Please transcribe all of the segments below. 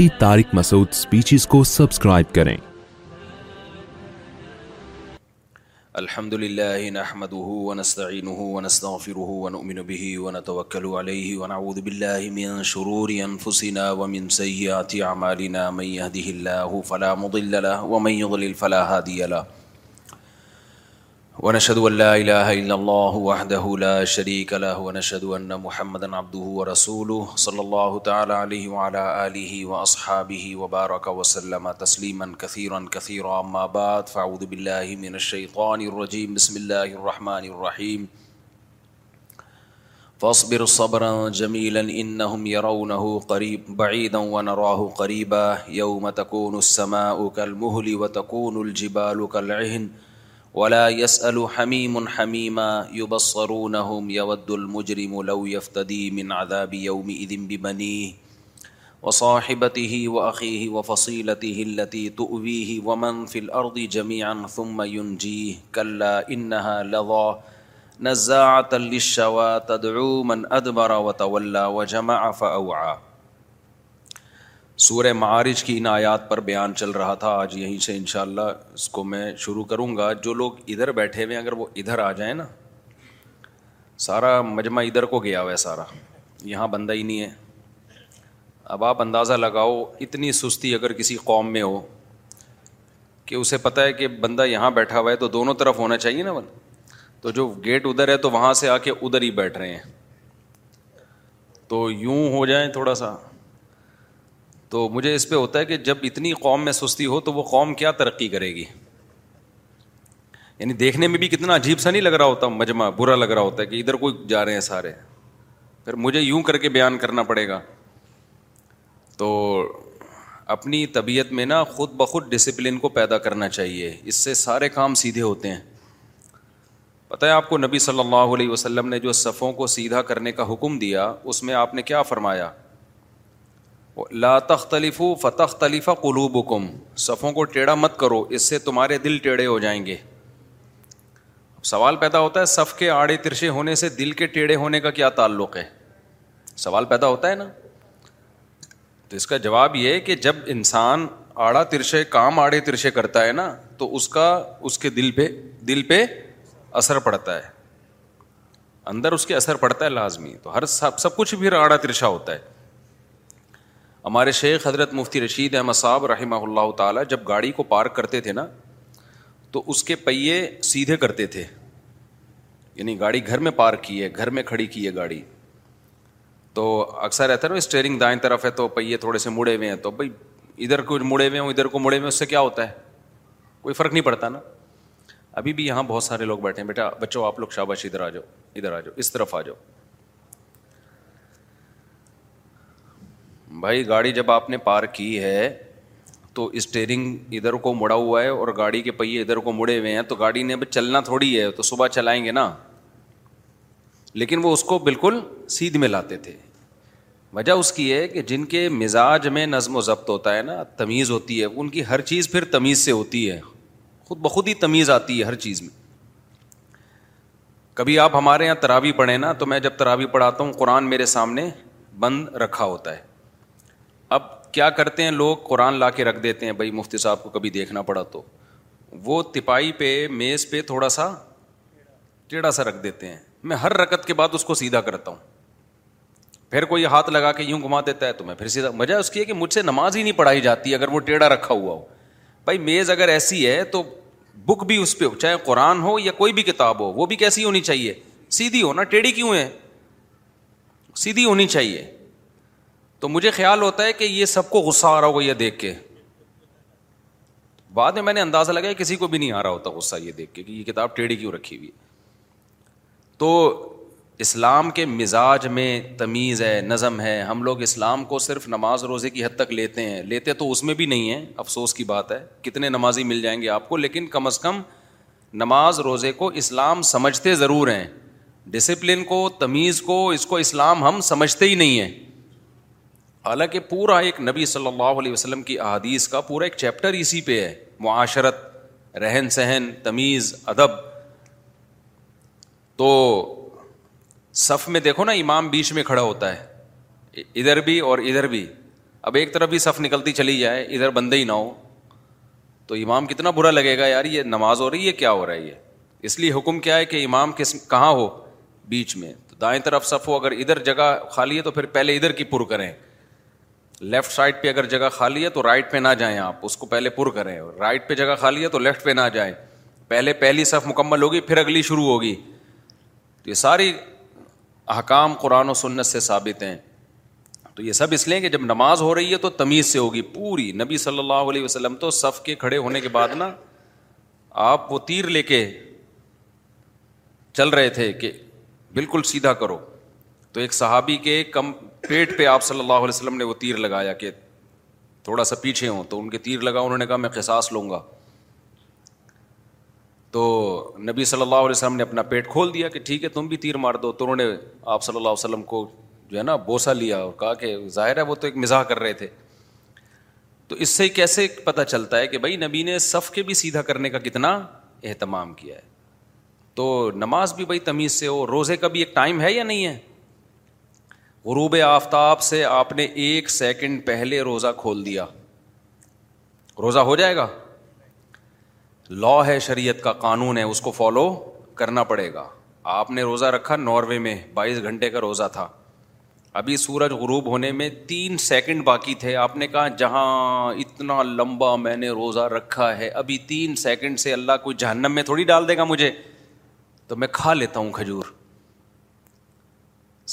Mufti Tariq Masood speeches کو subscribe کریں الحمد لله نحمده ونستعينه ونستغفره ونؤمن به ونتوكل عليه ونعوذ بالله من شرور أنفسنا ومن سيئات أعمالنا من يهده الله فلا مضل له ومن يضلل فلا هادي له ونشهد أن لا إله إلا الله وحده لا شريك له ونشهد أن محمدا عبده ورسوله صلى الله تعالى عليه وعلى آله وأصحابه وبارك وسلم تسليما كثيرا كثيرا أما بعد فأعوذ بالله من الشيطان الرجيم بسم الله الرحمن الرحيم فاصبر صبرا جميلا إنهم يرونه قريب بعيدا ونراه قريبا يوم تكون السماء كالمهل وتكون الجبال كالعهن ولا يسأل حميم حميما يبصرونهم يود المجرم لو يفتدي من عذاب يومئذ ببنيه وصاحبته وأخيه وفصيلته التي تؤويه ومن في الأرض جميعا ثم ينجيه كلا إنها لضا نزاعة للشوى تدعو من أدبر وتولى وجمع فأوعى سورہ معارج کی ان آیات پر بیان چل رہا تھا آج یہیں سے انشاءاللہ اس کو میں شروع کروں گا جو لوگ ادھر بیٹھے ہوئے ہیں اگر وہ ادھر آ جائیں نا سارا مجمع ادھر کو گیا ہوا ہے سارا یہاں بندہ ہی نہیں ہے اب آپ اندازہ لگاؤ اتنی سستی اگر کسی قوم میں ہو کہ اسے پتہ ہے کہ بندہ یہاں بیٹھا ہوا ہے تو دونوں طرف ہونا چاہیے نا بند تو جو گیٹ ادھر ہے تو وہاں سے آ کے ادھر ہی بیٹھ رہے ہیں تو یوں ہو جائیں تھوڑا سا تو مجھے اس پہ ہوتا ہے کہ جب اتنی قوم میں سستی ہو تو وہ قوم کیا ترقی کرے گی یعنی دیکھنے میں بھی کتنا عجیب سا نہیں لگ رہا ہوتا مجمع برا لگ رہا ہوتا ہے کہ ادھر کوئی جا رہے ہیں سارے پھر مجھے یوں کر کے بیان کرنا پڑے گا تو اپنی طبیعت میں نا خود بخود ڈسپلن کو پیدا کرنا چاہیے اس سے سارے کام سیدھے ہوتے ہیں پتہ ہے آپ کو نبی صلی اللہ علیہ وسلم نے جو صفوں کو سیدھا کرنے کا حکم دیا اس میں آپ نے کیا فرمایا لا تختلف فتح تلیفہ قلوب کم صفوں کو ٹیڑھا مت کرو اس سے تمہارے دل ٹیڑھے ہو جائیں گے سوال پیدا ہوتا ہے صف کے آڑے ترشے ہونے سے دل کے ٹیڑھے ہونے کا کیا تعلق ہے سوال پیدا ہوتا ہے نا تو اس کا جواب یہ کہ جب انسان آڑا ترشے کام آڑے ترشے کرتا ہے نا تو اس کا اس کے دل پہ دل پہ اثر پڑتا ہے اندر اس کے اثر پڑتا ہے لازمی تو ہر سب سب کچھ بھی آڑا ترشا ہوتا ہے ہمارے شیخ حضرت مفتی رشید احمد صاحب رحمہ اللہ تعالیٰ جب گاڑی کو پارک کرتے تھے نا تو اس کے پہیے سیدھے کرتے تھے یعنی گاڑی گھر میں پارک کی ہے گھر میں کھڑی کی ہے گاڑی تو اکثر رہتا ہے نا اسٹیئرنگ دائیں طرف ہے تو پہیے تھوڑے سے مڑے ہوئے ہیں تو بھائی ادھر کو مڑے ہوئے ہوں ادھر کو مڑے ہوئے اس سے کیا ہوتا ہے کوئی فرق نہیں پڑتا نا ابھی بھی یہاں بہت سارے لوگ بیٹھے ہیں بیٹا بچوں آپ لوگ شاباش ادھر آ جاؤ ادھر آ جاؤ اس طرف آ جاؤ بھائی گاڑی جب آپ نے پار کی ہے تو اسٹیئرنگ ادھر کو مڑا ہوا ہے اور گاڑی کے پہیے ادھر کو مڑے ہوئے ہیں تو گاڑی نے اب چلنا تھوڑی ہے تو صبح چلائیں گے نا لیکن وہ اس کو بالکل سیدھ میں لاتے تھے وجہ اس کی ہے کہ جن کے مزاج میں نظم و ضبط ہوتا ہے نا تمیز ہوتی ہے ان کی ہر چیز پھر تمیز سے ہوتی ہے خود بخود ہی تمیز آتی ہے ہر چیز میں کبھی آپ ہمارے یہاں تراوی پڑھیں نا تو میں جب تراوی پڑھاتا ہوں قرآن میرے سامنے بند رکھا ہوتا ہے اب کیا کرتے ہیں لوگ قرآن لا کے رکھ دیتے ہیں بھائی مفتی صاحب کو کبھی دیکھنا پڑا تو وہ تپاہی پہ میز پہ تھوڑا سا ٹیڑھا سا رکھ دیتے ہیں میں ہر رکت کے بعد اس کو سیدھا کرتا ہوں پھر کوئی ہاتھ لگا کے یوں گھما دیتا ہے تو میں پھر سیدھا وجہ اس کی ہے کہ مجھ سے نماز ہی نہیں پڑھائی جاتی اگر وہ ٹیڑھا رکھا ہوا ہو بھائی میز اگر ایسی ہے تو بک بھی اس پہ ہو چاہے قرآن ہو یا کوئی بھی کتاب ہو وہ بھی کیسی ہونی چاہیے سیدھی ہو نا ٹیڑھی کیوں ہے سیدھی ہونی چاہیے تو مجھے خیال ہوتا ہے کہ یہ سب کو غصہ آ رہا ہوگا یہ دیکھ کے بعد میں میں نے اندازہ لگایا کسی کو بھی نہیں آ رہا ہوتا غصہ یہ دیکھ کے کہ یہ کتاب ٹیڑھی کیوں رکھی ہوئی تو اسلام کے مزاج میں تمیز ہے نظم ہے ہم لوگ اسلام کو صرف نماز روزے کی حد تک لیتے ہیں لیتے تو اس میں بھی نہیں ہیں افسوس کی بات ہے کتنے نمازی مل جائیں گے آپ کو لیکن کم از کم نماز روزے کو اسلام سمجھتے ضرور ہیں ڈسپلن کو تمیز کو اس کو اسلام ہم سمجھتے ہی نہیں ہیں حالانکہ پورا ایک نبی صلی اللہ علیہ وسلم کی احادیث کا پورا ایک چیپٹر اسی پہ ہے معاشرت رہن سہن تمیز ادب تو صف میں دیکھو نا امام بیچ میں کھڑا ہوتا ہے ادھر بھی اور ادھر بھی اب ایک طرف بھی صف نکلتی چلی جائے ادھر بندے ہی نہ ہو تو امام کتنا برا لگے گا یار یہ نماز ہو رہی ہے کیا ہو رہا ہے یہ اس لیے حکم کیا ہے کہ امام کس کہاں ہو بیچ میں تو دائیں طرف صف ہو اگر ادھر جگہ خالی ہے تو پھر پہلے ادھر کی پر کریں لیفٹ سائڈ پہ اگر جگہ خالی ہے تو رائٹ پہ نہ جائیں آپ اس کو پہلے پر کریں رائٹ پہ جگہ خالی ہے تو لیفٹ پہ نہ جائیں پہلے پہلی صف مکمل ہوگی پھر اگلی شروع ہوگی تو یہ ساری احکام قرآن و سنت سے ثابت ہیں تو یہ سب اس لیے کہ جب نماز ہو رہی ہے تو تمیز سے ہوگی پوری نبی صلی اللہ علیہ وسلم تو صف کے کھڑے ہونے کے بعد نا آپ وہ تیر لے کے چل رہے تھے کہ بالکل سیدھا کرو تو ایک صحابی کے کم پیٹ پہ آپ صلی اللہ علیہ وسلم نے وہ تیر لگایا کہ تھوڑا سا پیچھے ہوں تو ان کے تیر لگا انہوں نے کہا میں قصاص لوں گا تو نبی صلی اللہ علیہ وسلم نے اپنا پیٹ کھول دیا کہ ٹھیک ہے تم بھی تیر مار دو تو انہوں نے آپ صلی اللہ علیہ وسلم کو جو ہے نا بوسا لیا اور کہا کہ ظاہر ہے وہ تو ایک مزاح کر رہے تھے تو اس سے کیسے پتہ چلتا ہے کہ بھائی نبی نے صف کے بھی سیدھا کرنے کا کتنا اہتمام کیا ہے تو نماز بھی بھائی تمیز سے ہو روزے کا بھی ایک ٹائم ہے یا نہیں ہے غروب آفتاب سے آپ نے ایک سیکنڈ پہلے روزہ کھول دیا روزہ ہو جائے گا لا ہے شریعت کا قانون ہے اس کو فالو کرنا پڑے گا آپ نے روزہ رکھا ناروے میں بائیس گھنٹے کا روزہ تھا ابھی سورج غروب ہونے میں تین سیکنڈ باقی تھے آپ نے کہا جہاں اتنا لمبا میں نے روزہ رکھا ہے ابھی تین سیکنڈ سے اللہ کو جہنم میں تھوڑی ڈال دے گا مجھے تو میں کھا لیتا ہوں کھجور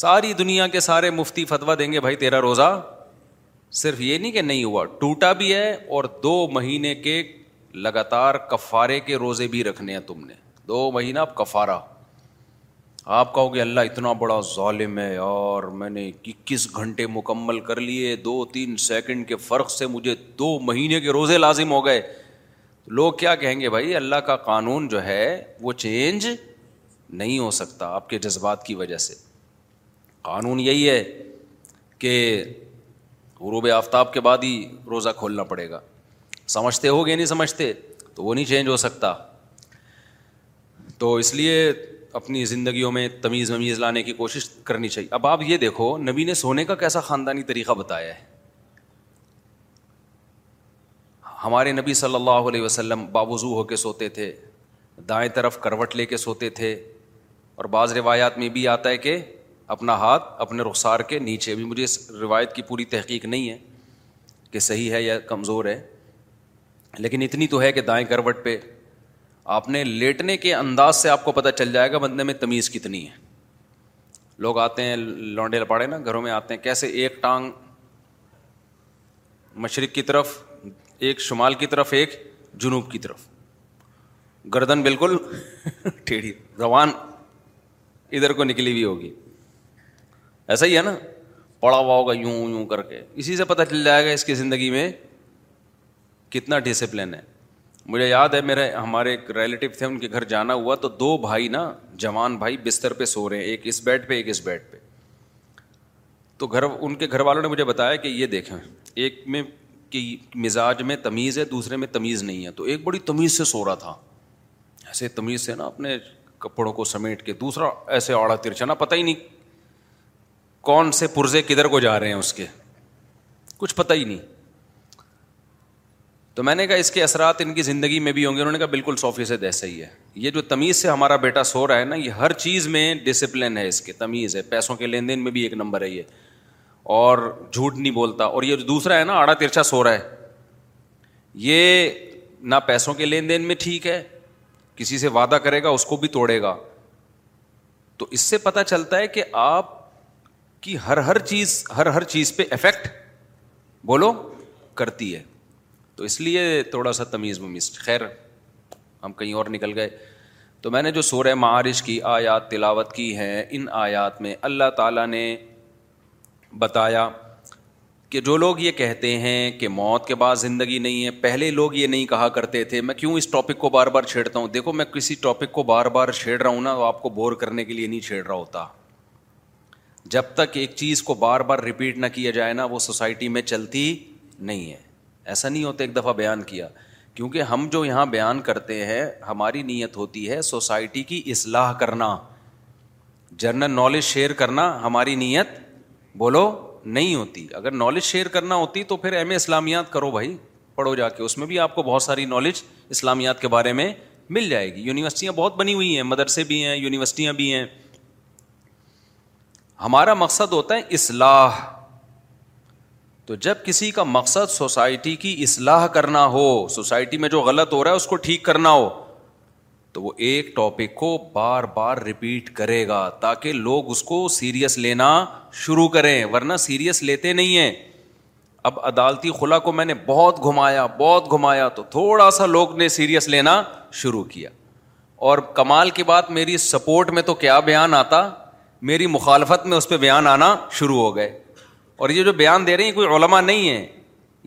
ساری دنیا کے سارے مفتی فتویٰ دیں گے بھائی تیرا روزہ صرف یہ نہیں کہ نہیں ہوا ٹوٹا بھی ہے اور دو مہینے کے لگاتار کفارے کے روزے بھی رکھنے ہیں تم نے دو مہینہ آپ کفارہ آپ کہو گے اللہ اتنا بڑا ظالم ہے اور میں نے اکیس گھنٹے مکمل کر لیے دو تین سیکنڈ کے فرق سے مجھے دو مہینے کے روزے لازم ہو گئے لوگ کیا کہیں گے بھائی اللہ کا قانون جو ہے وہ چینج نہیں ہو سکتا آپ کے جذبات کی وجہ سے قانون یہی ہے کہ غروب آفتاب کے بعد ہی روزہ کھولنا پڑے گا سمجھتے ہو گے نہیں سمجھتے تو وہ نہیں چینج ہو سکتا تو اس لیے اپنی زندگیوں میں تمیز ومیز لانے کی کوشش کرنی چاہیے اب آپ یہ دیکھو نبی نے سونے کا کیسا خاندانی طریقہ بتایا ہے ہمارے نبی صلی اللہ علیہ وسلم باوضو ہو کے سوتے تھے دائیں طرف کروٹ لے کے سوتے تھے اور بعض روایات میں بھی آتا ہے کہ اپنا ہاتھ اپنے رخسار کے نیچے بھی مجھے اس روایت کی پوری تحقیق نہیں ہے کہ صحیح ہے یا کمزور ہے لیکن اتنی تو ہے کہ دائیں کروٹ پہ آپ نے لیٹنے کے انداز سے آپ کو پتہ چل جائے گا بندے میں تمیز کتنی ہے لوگ آتے ہیں لانڈے لپاڑے نا گھروں میں آتے ہیں کیسے ایک ٹانگ مشرق کی طرف ایک شمال کی طرف ایک جنوب کی طرف گردن بالکل ٹھیڑھی زبان ادھر کو نکلی ہوئی ہوگی ایسا ہی ہے نا پڑا ہوا ہوگا یوں یوں کر کے اسی سے پتہ چل جائے گا اس کی زندگی میں کتنا ڈسپلن ہے مجھے یاد ہے میرے ہمارے ایک ریلیٹیو تھے ان کے گھر جانا ہوا تو دو بھائی نا جوان بھائی بستر پہ سو رہے ہیں ایک اس بیڈ پہ ایک اس بیڈ پہ تو گھر ان کے گھر والوں نے مجھے بتایا کہ یہ دیکھیں ایک میں کہ مزاج میں تمیز ہے دوسرے میں تمیز نہیں ہے تو ایک بڑی تمیز سے سو رہا تھا ایسے تمیز سے نا اپنے کپڑوں کو سمیٹ کے دوسرا ایسے آڑا ترچا نا پتہ ہی نہیں کون سے پرزے کدھر کو جا رہے ہیں اس کے کچھ پتہ ہی نہیں تو میں نے کہا اس کے اثرات ان کی زندگی میں بھی ہوں گے انہوں نے کہا بالکل سو فیصد ایسا ہی ہے یہ جو تمیز سے ہمارا بیٹا سو رہا ہے نا یہ ہر چیز میں ڈسپلن ہے پیسوں کے لین دین میں بھی ایک نمبر ہے یہ اور جھوٹ نہیں بولتا اور یہ جو دوسرا ہے نا آڑا ترچا سو رہا ہے یہ نہ پیسوں کے لین دین میں ٹھیک ہے کسی سے وعدہ کرے گا اس کو بھی توڑے گا تو اس سے پتا چلتا ہے کہ آپ کہ ہر ہر چیز ہر ہر چیز پہ افیکٹ بولو کرتی ہے تو اس لیے تھوڑا سا تمیز ومیز خیر ہم کہیں اور نکل گئے تو میں نے جو سورہ معارش کی آیات تلاوت کی ہیں ان آیات میں اللہ تعالیٰ نے بتایا کہ جو لوگ یہ کہتے ہیں کہ موت کے بعد زندگی نہیں ہے پہلے لوگ یہ نہیں کہا کرتے تھے میں کیوں اس ٹاپک کو بار بار چھیڑتا ہوں دیکھو میں کسی ٹاپک کو بار بار چھیڑ رہا ہوں نا آپ کو بور کرنے کے لیے نہیں چھیڑ رہا ہوتا جب تک ایک چیز کو بار بار ریپیٹ نہ کیا جائے نا وہ سوسائٹی میں چلتی نہیں ہے ایسا نہیں ہوتا ایک دفعہ بیان کیا کیونکہ ہم جو یہاں بیان کرتے ہیں ہماری نیت ہوتی ہے سوسائٹی کی اصلاح کرنا جنرل نالج شیئر کرنا ہماری نیت بولو نہیں ہوتی اگر نالج شیئر کرنا ہوتی تو پھر ایم اے اسلامیات کرو بھائی پڑھو جا کے اس میں بھی آپ کو بہت ساری نالج اسلامیات کے بارے میں مل جائے گی یونیورسٹیاں بہت بنی ہوئی ہیں مدرسے بھی ہیں یونیورسٹیاں بھی ہیں ہمارا مقصد ہوتا ہے اصلاح تو جب کسی کا مقصد سوسائٹی کی اصلاح کرنا ہو سوسائٹی میں جو غلط ہو رہا ہے اس کو ٹھیک کرنا ہو تو وہ ایک ٹاپک کو بار بار ریپیٹ کرے گا تاکہ لوگ اس کو سیریس لینا شروع کریں ورنہ سیریس لیتے نہیں ہیں اب عدالتی خلا کو میں نے بہت گھمایا بہت گھمایا تو تھوڑا سا لوگ نے سیریس لینا شروع کیا اور کمال کی بات میری سپورٹ میں تو کیا بیان آتا میری مخالفت میں اس پہ بیان آنا شروع ہو گئے اور یہ جو بیان دے رہے ہیں کوئی علما نہیں ہے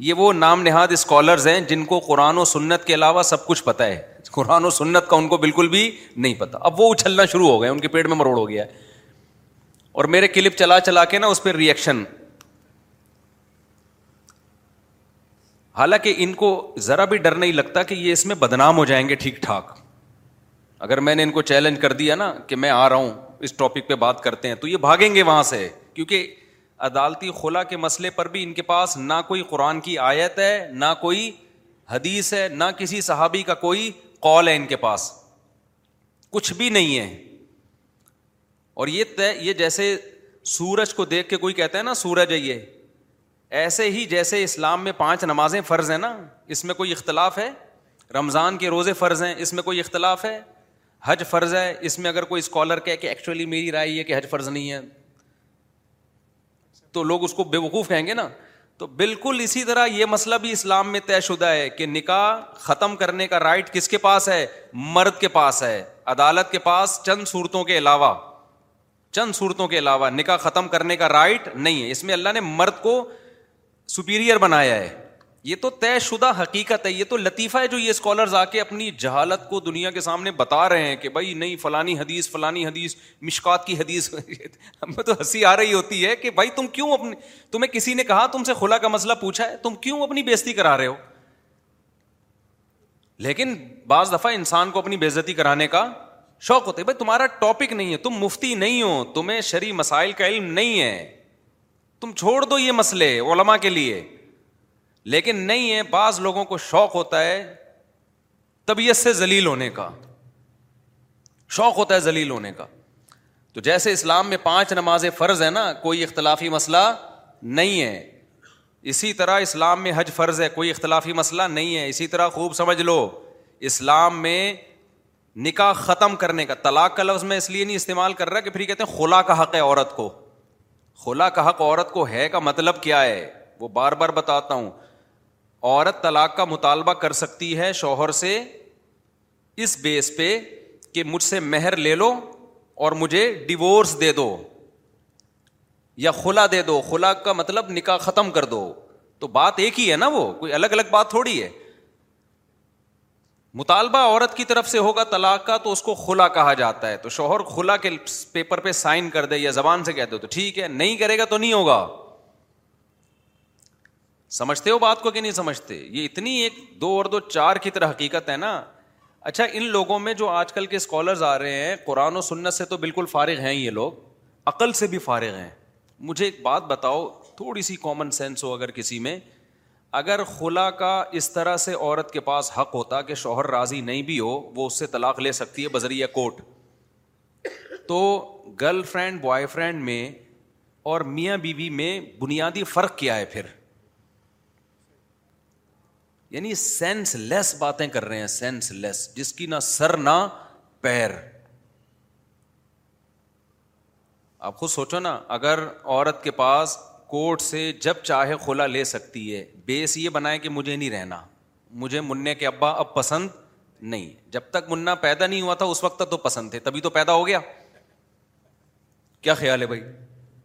یہ وہ نام نہاد اسکالرز ہیں جن کو قرآن و سنت کے علاوہ سب کچھ پتہ ہے قرآن و سنت کا ان کو بالکل بھی نہیں پتہ اب وہ اچھلنا شروع ہو گئے ان کے پیٹ میں مروڑ ہو گیا ہے اور میرے کلپ چلا چلا کے نا اس پہ ریئیکشن حالانکہ ان کو ذرا بھی ڈر نہیں لگتا کہ یہ اس میں بدنام ہو جائیں گے ٹھیک ٹھاک اگر میں نے ان کو چیلنج کر دیا نا کہ میں آ رہا ہوں اس ٹاپک پہ بات کرتے ہیں تو یہ بھاگیں گے وہاں سے کیونکہ عدالتی خلا کے مسئلے پر بھی ان کے پاس نہ کوئی قرآن کی آیت ہے نہ کوئی حدیث ہے نہ کسی صحابی کا کوئی کال ہے ان کے پاس کچھ بھی نہیں ہے اور یہ یہ جیسے سورج کو دیکھ کے کوئی کہتا ہے نا سورج ہے یہ ایسے ہی جیسے اسلام میں پانچ نمازیں فرض ہیں نا اس میں کوئی اختلاف ہے رمضان کے روزے فرض ہیں اس میں کوئی اختلاف ہے حج فرض ہے اس میں اگر کوئی اسکالر کہ ایکچولی میری رائے یہ کہ حج فرض نہیں ہے تو لوگ اس کو بے وقوف کہیں گے نا تو بالکل اسی طرح یہ مسئلہ بھی اسلام میں طے شدہ ہے کہ نکاح ختم کرنے کا رائٹ کس کے پاس ہے مرد کے پاس ہے عدالت کے پاس چند صورتوں کے علاوہ چند صورتوں کے علاوہ نکاح ختم کرنے کا رائٹ نہیں ہے اس میں اللہ نے مرد کو سپیریئر بنایا ہے یہ تو طے شدہ حقیقت ہے یہ تو لطیفہ ہے جو یہ اسکالرز آ کے اپنی جہالت کو دنیا کے سامنے بتا رہے ہیں کہ بھائی نہیں فلانی حدیث فلانی حدیث مشکات کی حدیث ہمیں تو ہنسی آ رہی ہوتی ہے کہ بھائی تم کیوں اپنے تمہیں کسی نے کہا تم سے کھلا کا مسئلہ پوچھا ہے تم کیوں اپنی بےزتی کرا رہے ہو لیکن بعض دفعہ انسان کو اپنی بےزتی کرانے کا شوق ہوتا ہے بھائی تمہارا ٹاپک نہیں ہے تم مفتی نہیں ہو تمہیں شرع مسائل کا علم نہیں ہے تم چھوڑ دو یہ مسئلے علما کے لیے لیکن نہیں ہے بعض لوگوں کو شوق ہوتا ہے طبیعت سے ذلیل ہونے کا شوق ہوتا ہے ذلیل ہونے کا تو جیسے اسلام میں پانچ نماز فرض ہے نا کوئی اختلافی مسئلہ نہیں ہے اسی طرح اسلام میں حج فرض ہے کوئی اختلافی مسئلہ نہیں ہے اسی طرح خوب سمجھ لو اسلام میں نکاح ختم کرنے کا طلاق کا لفظ میں اس لیے نہیں استعمال کر رہا کہ پھر یہ کہتے ہیں خلا کا حق ہے عورت کو خلا کا حق عورت کو ہے کا مطلب کیا ہے وہ بار بار بتاتا ہوں عورت طلاق کا مطالبہ کر سکتی ہے شوہر سے اس بیس پہ کہ مجھ سے مہر لے لو اور مجھے ڈیورس دے دو یا خلا دے دو خلا کا مطلب نکاح ختم کر دو تو بات ایک ہی ہے نا وہ کوئی الگ الگ بات تھوڑی ہے مطالبہ عورت کی طرف سے ہوگا طلاق کا تو اس کو خلا کہا جاتا ہے تو شوہر خلا کے پیپر پہ سائن کر دے یا زبان سے کہہ دو تو ٹھیک ہے نہیں کرے گا تو نہیں ہوگا سمجھتے ہو بات کو کہ نہیں سمجھتے یہ اتنی ایک دو اور دو چار کی طرح حقیقت ہے نا اچھا ان لوگوں میں جو آج کل کے اسکالرز آ رہے ہیں قرآن و سنت سے تو بالکل فارغ ہیں یہ لوگ عقل سے بھی فارغ ہیں مجھے ایک بات بتاؤ تھوڑی سی کامن سینس ہو اگر کسی میں اگر خلا کا اس طرح سے عورت کے پاس حق ہوتا کہ شوہر راضی نہیں بھی ہو وہ اس سے طلاق لے سکتی ہے بذریعہ کوٹ تو گرل فرینڈ بوائے فرینڈ میں اور میاں بیوی بی میں بنیادی فرق کیا ہے پھر یعنی سینس لیس باتیں کر رہے ہیں سینس لیس جس کی نہ سر نہ پیر آپ خود سوچو نا اگر عورت کے پاس کوٹ سے جب چاہے کھولا لے سکتی ہے بیس یہ بنائے کہ مجھے نہیں رہنا مجھے منع کے ابا اب پسند نہیں جب تک منا پیدا نہیں ہوا تھا اس وقت تک تو پسند تھے تبھی تو پیدا ہو گیا کیا خیال ہے بھائی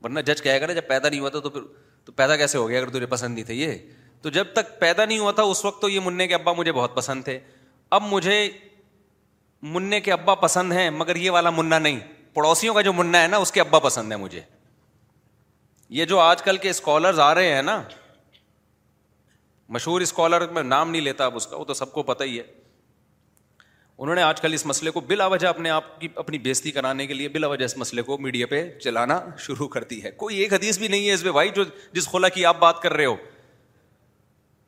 ورنہ جج کہے گا نا جب پیدا نہیں ہوا تھا تو پھر تو پیدا کیسے ہو گیا اگر تجھے پسند نہیں تھے یہ تو جب تک پیدا نہیں ہوا تھا اس وقت تو یہ منع کے ابا مجھے بہت پسند تھے اب مجھے منع کے ابا پسند ہیں مگر یہ والا منا نہیں پڑوسیوں کا جو منا ہے نا اس کے ابا پسند ہے مجھے یہ جو آج کل کے اسکالرز آ رہے ہیں نا مشہور اسکالر میں نام نہیں لیتا اب اس کا وہ تو سب کو پتہ ہی ہے انہوں نے آج کل اس مسئلے کو بلا وجہ اپنے آپ کی اپنی بےزتی کرانے کے لیے بلا وجہ اس مسئلے کو میڈیا پہ چلانا شروع کر دی ہے کوئی ایک حدیث بھی نہیں ہے اس پہ بھائی جو جس خلا کی آپ بات کر رہے ہو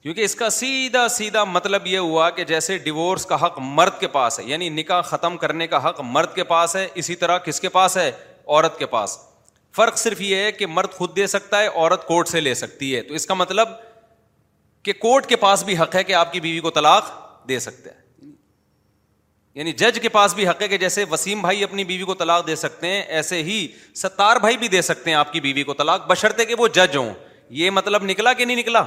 کیونکہ اس کا سیدھا سیدھا مطلب یہ ہوا کہ جیسے ڈیوورس کا حق مرد کے پاس ہے یعنی نکاح ختم کرنے کا حق مرد کے پاس ہے اسی طرح کس کے پاس ہے عورت کے پاس فرق صرف یہ ہے کہ مرد خود دے سکتا ہے عورت کورٹ سے لے سکتی ہے تو اس کا مطلب کہ کورٹ کے پاس بھی حق ہے کہ آپ کی بیوی کو طلاق دے سکتے ہیں یعنی جج کے پاس بھی حق ہے کہ جیسے وسیم بھائی اپنی بیوی کو طلاق دے سکتے ہیں ایسے ہی ستار بھائی بھی دے سکتے ہیں آپ کی بیوی کو طلاق بشرطے کہ وہ جج ہوں یہ مطلب نکلا کہ نہیں نکلا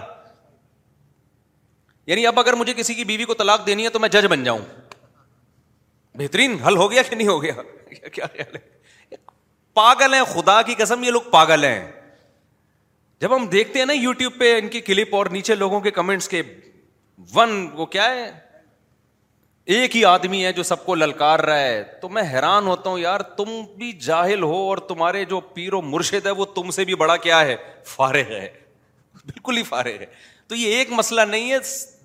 یعنی اب اگر مجھے کسی کی بیوی کو طلاق دینی ہے تو میں جج بن جاؤں بہترین حل ہو ہو گیا گیا کہ نہیں پاگل ہیں خدا کی قسم یہ لوگ پاگل ہیں جب ہم دیکھتے ہیں نا یو ٹیوب پہ ان کی کلپ اور نیچے لوگوں کے کمنٹس کے ون وہ کیا ہے ایک ہی آدمی ہے جو سب کو للکار رہا ہے تو میں حیران ہوتا ہوں یار تم بھی جاہل ہو اور تمہارے جو پیر و مرشد ہے وہ تم سے بھی بڑا کیا ہے فارغ ہے بالکل ہی فارغ ہے تو یہ ایک مسئلہ نہیں ہے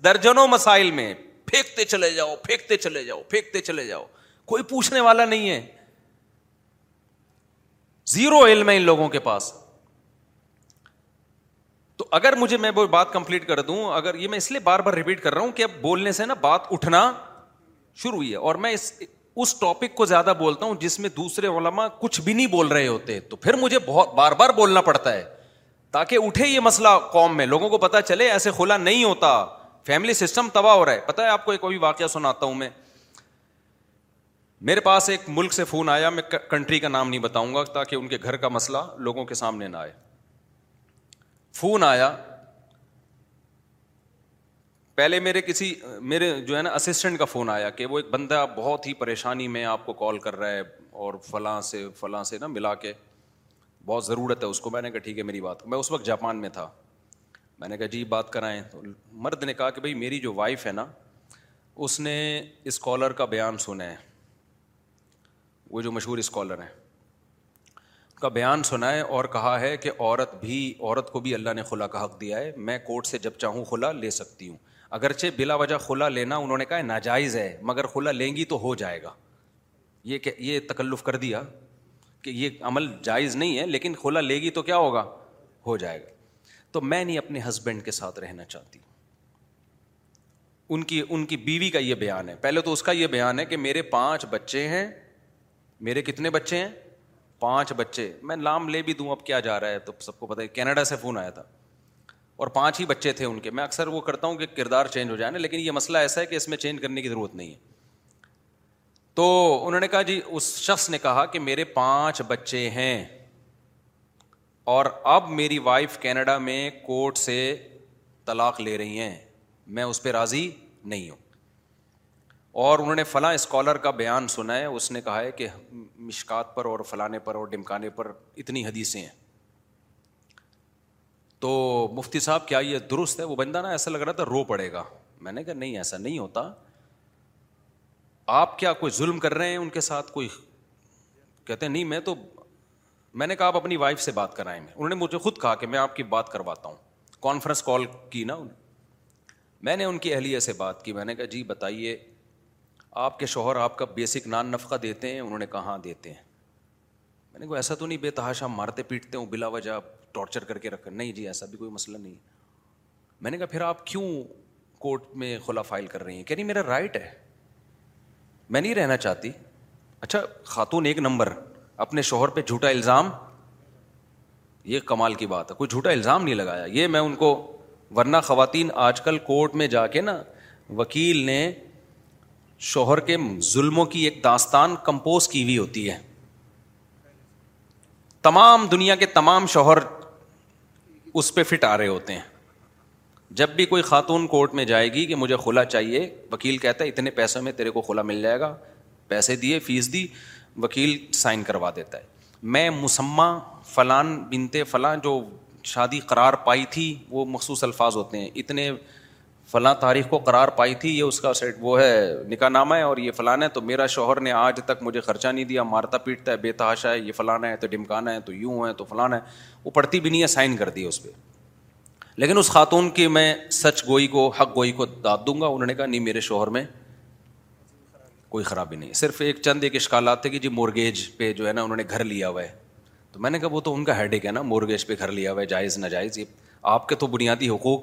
درجنوں مسائل میں پھینکتے چلے جاؤ پھینکتے چلے جاؤ پھینکتے چلے جاؤ کوئی پوچھنے والا نہیں ہے زیرو علم ہے ان لوگوں کے پاس تو اگر مجھے میں وہ بات کمپلیٹ کر دوں اگر یہ میں اس لیے بار بار ریپیٹ کر رہا ہوں کہ اب بولنے سے نا بات اٹھنا شروع ہوئی ہے اور میں اس اس ٹاپک کو زیادہ بولتا ہوں جس میں دوسرے علماء کچھ بھی نہیں بول رہے ہوتے تو پھر مجھے بہت بار بار بولنا پڑتا ہے تاکہ اٹھے یہ مسئلہ قوم میں لوگوں کو پتا چلے ایسے کھلا نہیں ہوتا فیملی سسٹم تباہ ہو رہا ہے پتا ہے آپ کو ایک ابھی واقعہ سناتا ہوں میں میرے پاس ایک ملک سے فون آیا میں کنٹری کا نام نہیں بتاؤں گا تاکہ ان کے گھر کا مسئلہ لوگوں کے سامنے نہ آئے فون آیا پہلے میرے کسی میرے جو ہے نا اسسٹنٹ کا فون آیا کہ وہ ایک بندہ بہت ہی پریشانی میں آپ کو کال کر رہا ہے اور فلاں سے فلاں سے نا ملا کے بہت ضرورت ہے اس کو میں نے کہا ٹھیک ہے میری بات میں اس وقت جاپان میں تھا میں نے کہا جی بات کرائیں تو مرد نے کہا کہ بھائی میری جو وائف ہے نا اس نے اسکالر کا بیان سنا ہے وہ جو مشہور اسکالر ہیں کا بیان سنا ہے اور کہا ہے کہ عورت بھی عورت کو بھی اللہ نے خلا کا حق دیا ہے میں کورٹ سے جب چاہوں خلا لے سکتی ہوں اگرچہ بلا وجہ خلا لینا انہوں نے کہا ہے ناجائز ہے مگر خلا لیں گی تو ہو جائے گا یہ کہ یہ تکلف کر دیا کہ یہ عمل جائز نہیں ہے لیکن کھلا لے گی تو کیا ہوگا ہو جائے گا تو میں نہیں اپنے ہسبینڈ کے ساتھ رہنا چاہتی ان کی ان کی بیوی کا یہ بیان ہے پہلے تو اس کا یہ بیان ہے کہ میرے پانچ بچے ہیں میرے کتنے بچے ہیں پانچ بچے میں نام لے بھی دوں اب کیا جا رہا ہے تو سب کو پتا ہے کینیڈا سے فون آیا تھا اور پانچ ہی بچے تھے ان کے میں اکثر وہ کرتا ہوں کہ کردار چینج ہو جائے نا لیکن یہ مسئلہ ایسا ہے کہ اس میں چینج کرنے کی ضرورت نہیں ہے تو انہوں نے کہا جی اس شخص نے کہا کہ میرے پانچ بچے ہیں اور اب میری وائف کینیڈا میں کورٹ سے طلاق لے رہی ہیں میں اس پہ راضی نہیں ہوں اور انہوں نے فلاں اسکالر کا بیان سنا ہے اس نے کہا ہے کہ مشکات پر اور فلانے پر اور ڈمکانے پر اتنی حدیثیں ہیں تو مفتی صاحب کیا یہ درست ہے وہ بندہ نا ایسا لگ رہا تھا رو پڑے گا میں نے کہا نہیں ایسا نہیں ہوتا آپ کیا کوئی ظلم کر رہے ہیں ان کے ساتھ کوئی کہتے ہیں نہیں میں تو میں نے کہا آپ اپنی وائف سے بات کرائیں میں انہوں نے مجھے خود کہا کہ میں آپ کی بات کرواتا ہوں کانفرنس کال کی نا میں نے ان کی اہلیہ سے بات کی میں نے کہا جی بتائیے آپ کے شوہر آپ کا بیسک نان نفقہ دیتے ہیں انہوں نے کہاں دیتے ہیں میں نے کہا ایسا تو نہیں بے تحاشا مارتے پیٹتے ہوں بلا وجہ ٹارچر کر کے رکھ نہیں جی ایسا بھی کوئی مسئلہ نہیں میں نے کہا پھر آپ کیوں کورٹ میں خلا فائل کر رہی ہیں کہ نہیں میرا رائٹ ہے میں نہیں رہنا چاہتی اچھا خاتون ایک نمبر اپنے شوہر پہ جھوٹا الزام یہ کمال کی بات ہے کوئی جھوٹا الزام نہیں لگایا یہ میں ان کو ورنہ خواتین آج کل کورٹ میں جا کے نا وکیل نے شوہر کے ظلموں کی ایک داستان کمپوز کی ہوئی ہوتی ہے تمام دنیا کے تمام شوہر اس پہ فٹ آ رہے ہوتے ہیں جب بھی کوئی خاتون کورٹ میں جائے گی کہ مجھے کھلا چاہیے وکیل کہتا ہے اتنے پیسوں میں تیرے کو کھلا مل جائے گا پیسے دیے فیس دی وکیل سائن کروا دیتا ہے میں مسمہ فلان بنتے فلاں جو شادی قرار پائی تھی وہ مخصوص الفاظ ہوتے ہیں اتنے فلاں تاریخ کو قرار پائی تھی یہ اس کا سیٹ وہ ہے نکاح نامہ ہے اور یہ فلانا ہے تو میرا شوہر نے آج تک مجھے خرچہ نہیں دیا مارتا پیٹتا ہے بے تحاشا ہے یہ فلانا ہے تو ڈمکانا ہے تو یوں ہے تو فلانا ہے وہ پڑھتی بھی نہیں ہے سائن کر دی اس پہ لیکن اس خاتون کی میں سچ گوئی کو حق گوئی کو داد دوں گا انہوں نے کہا نہیں میرے شوہر میں کوئی خرابی نہیں صرف ایک چند ایک اشکالات تھے کہ جی مورگیج پہ جو ہے نا انہوں نے گھر لیا ہوا ہے تو میں نے کہا وہ تو ان کا ہیڈ ایک ہے نا مورگیج پہ گھر لیا ہوا ہے جائز ناجائز یہ آپ کے تو بنیادی حقوق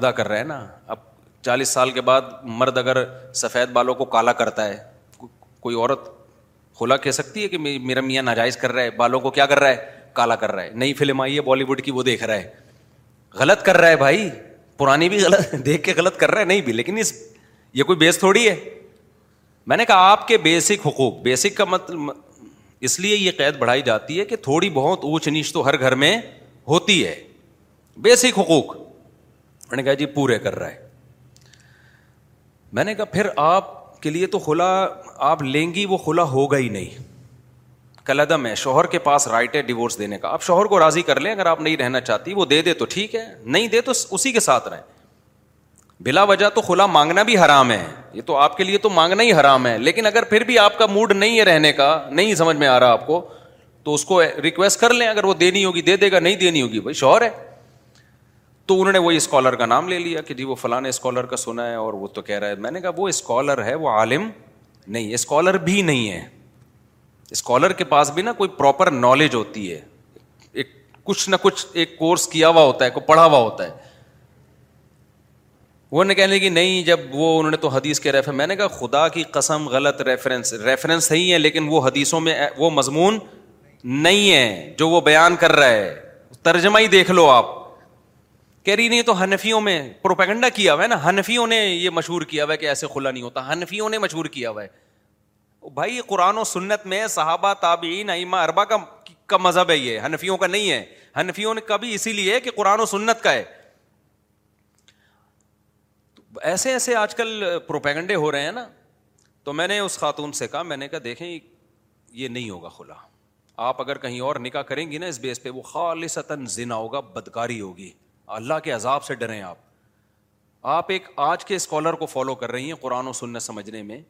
ادا کر رہے ہیں نا اب چالیس سال کے بعد مرد اگر سفید بالوں کو کالا کرتا ہے کوئی عورت کھلا کہہ سکتی ہے کہ میرا میاں ناجائز کر رہا ہے بالوں کو کیا کر رہا ہے کالا کر رہا ہے نئی فلم آئی ہے بالی ووڈ کی وہ دیکھ رہا ہے غلط کر رہا ہے بھائی پرانی بھی غلط دیکھ کے غلط کر رہا ہے نہیں بھی لیکن اس یہ کوئی بیس تھوڑی ہے میں نے کہا آپ کے بیسک حقوق بیسک کا مطلب اس لیے یہ قید بڑھائی جاتی ہے کہ تھوڑی بہت اونچ نیچ تو ہر گھر میں ہوتی ہے بیسک حقوق میں نے کہا جی پورے کر رہا ہے میں نے کہا پھر آپ کے لیے تو کھلا آپ لیں گی وہ کھلا ہوگا ہی نہیں کلدم ہے شوہر کے پاس رائٹ ہے ڈیوس دینے کا آپ شوہر کو راضی کر لیں اگر آپ نہیں رہنا چاہتی وہ دے دے تو ٹھیک ہے نہیں دے تو اسی کے ساتھ رہیں بلا وجہ تو خلا مانگنا بھی حرام ہے یہ تو آپ کے لیے تو مانگنا ہی حرام ہے لیکن اگر پھر بھی آپ کا موڈ نہیں ہے رہنے کا نہیں سمجھ میں آ رہا آپ کو تو اس کو ریکویسٹ کر لیں اگر وہ دینی ہوگی دے دے گا نہیں دینی ہوگی بھائی شوہر ہے تو انہوں نے وہی اسکالر کا نام لے لیا کہ جی وہ فلاں اسکالر کا سنا ہے اور وہ تو کہہ رہا ہے میں نے کہا وہ اسکالر ہے وہ عالم نہیں اسکالر بھی نہیں ہے اسکالر کے پاس بھی نا کوئی پراپر نالج ہوتی ہے ایک کچھ نہ کچھ ایک کورس کیا ہوا ہوتا ہے کوئی پڑھا ہوا ہوتا ہے وہ وہ نے نے کہنے نہیں جب انہوں تو حدیث کے میں نے کہا خدا کی قسم غلط ریفرنس ریفرنس صحیح ہے لیکن وہ حدیثوں میں وہ مضمون نہیں ہے جو وہ بیان کر رہا ہے ترجمہ ہی دیکھ لو آپ کہہ رہی نہیں تو ہنفیوں میں پروپیگنڈا کیا ہوا ہے نا ہنفیوں نے یہ مشہور کیا ہوا ہے کہ ایسے کھلا نہیں ہوتا ہنفیوں نے مشہور کیا ہوا ہے بھائی قرآن و سنت میں صحابہ تابعین ایما اربا کا کا مذہب ہے یہ ہنفیوں کا نہیں ہے ہنفیوں نے کبھی اسی لیے کہ قرآن و سنت کا ہے ایسے ایسے آج کل پروپیگنڈے ہو رہے ہیں نا تو میں نے اس خاتون سے کہا میں نے کہا دیکھیں یہ نہیں ہوگا کھلا آپ اگر کہیں اور نکاح کریں گی نا اس بیس پہ وہ خالص بدکاری ہوگی اللہ کے عذاب سے ڈریں آپ آپ ایک آج کے اسکالر کو فالو کر رہی ہیں قرآن و سنت سمجھنے میں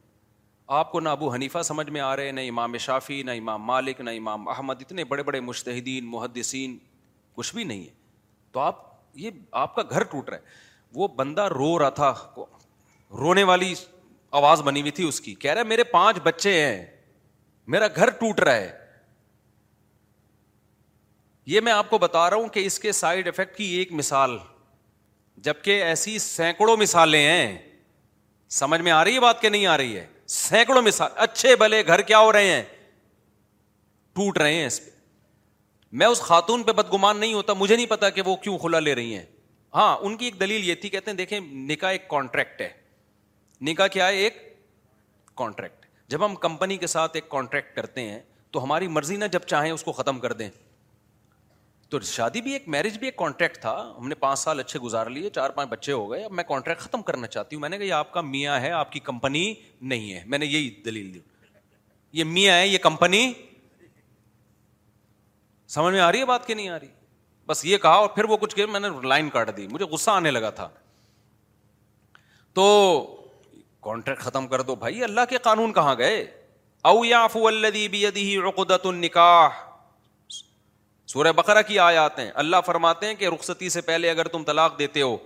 آپ کو نہ ابو حنیفہ سمجھ میں آ رہے ہیں نہ امام شافی نہ امام مالک نہ امام احمد اتنے بڑے بڑے مشتحدین محدثین کچھ بھی نہیں ہے تو آپ یہ آپ کا گھر ٹوٹ رہا ہے وہ بندہ رو رہا تھا رونے والی آواز بنی ہوئی تھی اس کی کہہ رہے میرے پانچ بچے ہیں میرا گھر ٹوٹ رہا ہے یہ میں آپ کو بتا رہا ہوں کہ اس کے سائڈ افیکٹ کی ایک مثال جبکہ ایسی سینکڑوں مثالیں ہیں سمجھ میں آ رہی ہے بات کہ نہیں آ رہی ہے سینکڑوں مثال اچھے بھلے گھر کیا ہو رہے ہیں ٹوٹ رہے ہیں اس پہ میں اس خاتون پہ بدگمان نہیں ہوتا مجھے نہیں پتا کہ وہ کیوں کھلا لے رہی ہیں ہاں ان کی ایک دلیل یہ تھی کہتے ہیں دیکھیں نکاح ایک کانٹریکٹ ہے نکاح کیا ہے ایک کانٹریکٹ جب ہم کمپنی کے ساتھ ایک کانٹریکٹ کرتے ہیں تو ہماری مرضی نہ جب چاہیں اس کو ختم کر دیں تو شادی بھی ایک میرج بھی ایک کانٹریکٹ تھا ہم نے پانچ سال اچھے گزار لیے چار پانچ بچے ہو گئے اب میں کانٹریکٹ ختم کرنا چاہتی ہوں میں نے کہا یہ آپ کا میاں ہے آپ کی کمپنی نہیں ہے میں نے یہی دلیل دی یہ میاں ہے یہ کمپنی سمجھ میں آ رہی ہے بات کہ نہیں آ رہی بس یہ کہا اور پھر وہ کچھ کہ میں نے لائن کاٹ دی مجھے غصہ آنے لگا تھا تو کانٹریکٹ ختم کر دو بھائی اللہ کے قانون کہاں گئے او یاف اللہ نکاح سورہ بقرہ کی آیا آتے ہیں اللہ فرماتے ہیں کہ رخصتی سے پہلے اگر تم طلاق دیتے ہو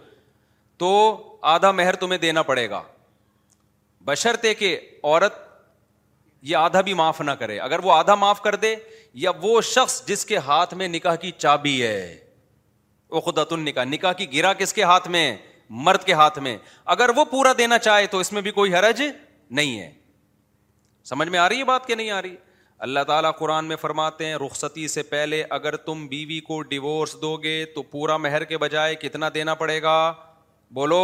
تو آدھا مہر تمہیں دینا پڑے گا بشرطے کہ عورت یہ آدھا بھی معاف نہ کرے اگر وہ آدھا معاف کر دے یا وہ شخص جس کے ہاتھ میں نکاح کی چابی ہے اقدت ان نکاح نکاح کی گرا کس کے ہاتھ میں ہے مرد کے ہاتھ میں اگر وہ پورا دینا چاہے تو اس میں بھی کوئی حرج نہیں ہے سمجھ میں آ رہی ہے بات کہ نہیں آ رہی اللہ تعالیٰ قرآن میں فرماتے ہیں رخصتی سے پہلے اگر تم بیوی کو ڈیورس دو گے تو پورا مہر کے بجائے کتنا دینا پڑے گا بولو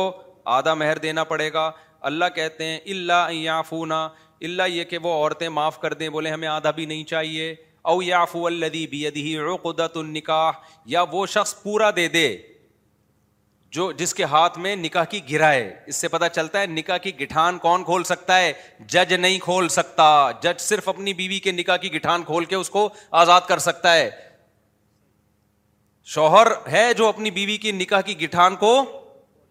آدھا مہر دینا پڑے گا اللہ کہتے ہیں اللہ یافونا اللہ یہ کہ وہ عورتیں معاف کر دیں بولے ہمیں آدھا بھی نہیں چاہیے او یافو الدی بھی قدا النکاح یا وہ شخص پورا دے دے جو جس کے ہاتھ میں نکاح کی گرا ہے اس سے پتا چلتا ہے نکاح کی گٹھان کون کھول سکتا ہے جج نہیں کھول سکتا جج صرف اپنی بیوی کے نکاح کی گٹھان کھول کے اس کو آزاد کر سکتا ہے شوہر ہے جو اپنی بیوی کی نکاح کی گٹھان کو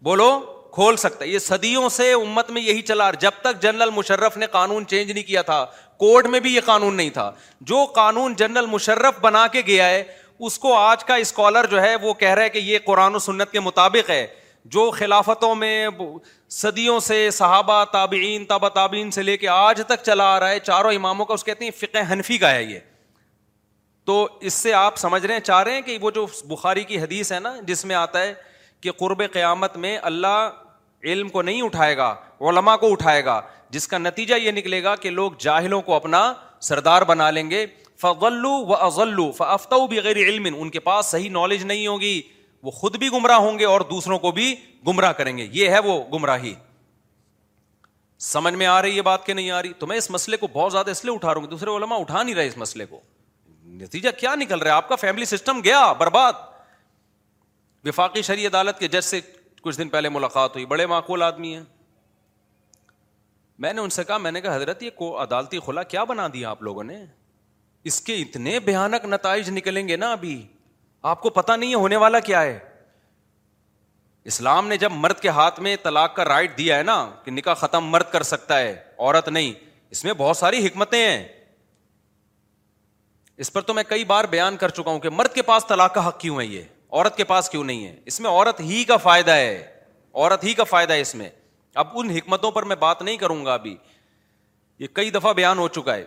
بولو کھول سکتا ہے یہ صدیوں سے امت میں یہی چلا رہا جب تک جنرل مشرف نے قانون چینج نہیں کیا تھا کورٹ میں بھی یہ قانون نہیں تھا جو قانون جنرل مشرف بنا کے گیا ہے اس کو آج کا اسکالر جو ہے وہ کہہ رہا ہے کہ یہ قرآن و سنت کے مطابق ہے جو خلافتوں میں صدیوں سے صحابہ تابعین تابعین تابہ سے لے کے آج تک چلا آ رہا ہے چاروں اماموں کا اس کہتے ہیں فقہ حنفی کا ہے یہ تو اس سے آپ سمجھ رہے ہیں چاہ رہے ہیں کہ وہ جو بخاری کی حدیث ہے نا جس میں آتا ہے کہ قرب قیامت میں اللہ علم کو نہیں اٹھائے گا علماء کو اٹھائے گا جس کا نتیجہ یہ نکلے گا کہ لوگ جاہلوں کو اپنا سردار بنا لیں گے فغلو ازلو فافتو بغیر علم ان کے پاس صحیح نالج نہیں ہوگی وہ خود بھی گمراہ ہوں گے اور دوسروں کو بھی گمراہ کریں گے یہ ہے وہ گمراہی سمجھ میں آ رہی یہ بات کہ نہیں آ رہی تو میں اس مسئلے کو بہت زیادہ اس لیے اٹھا رہا ہوں دوسرے علماء اٹھا نہیں رہے اس مسئلے کو نتیجہ کیا نکل رہا ہے آپ کا فیملی سسٹم گیا برباد وفاقی شریع عدالت کے جج سے کچھ دن پہلے ملاقات ہوئی بڑے معقول آدمی ہیں میں نے ان سے کہا میں نے کہا حضرت یہ کو عدالتی خلا کیا بنا دیا آپ لوگوں نے اس کے اتنے بھیانک نتائج نکلیں گے نا ابھی آپ کو پتا نہیں ہے ہونے والا کیا ہے اسلام نے جب مرد کے ہاتھ میں طلاق کا رائٹ دیا ہے نا کہ نکاح ختم مرد کر سکتا ہے عورت نہیں اس میں بہت ساری حکمتیں ہیں اس پر تو میں کئی بار بیان کر چکا ہوں کہ مرد کے پاس طلاق کا حق کیوں ہے یہ عورت کے پاس کیوں نہیں ہے اس میں عورت ہی کا فائدہ ہے عورت ہی کا فائدہ ہے اس میں اب ان حکمتوں پر میں بات نہیں کروں گا ابھی یہ کئی دفعہ بیان ہو چکا ہے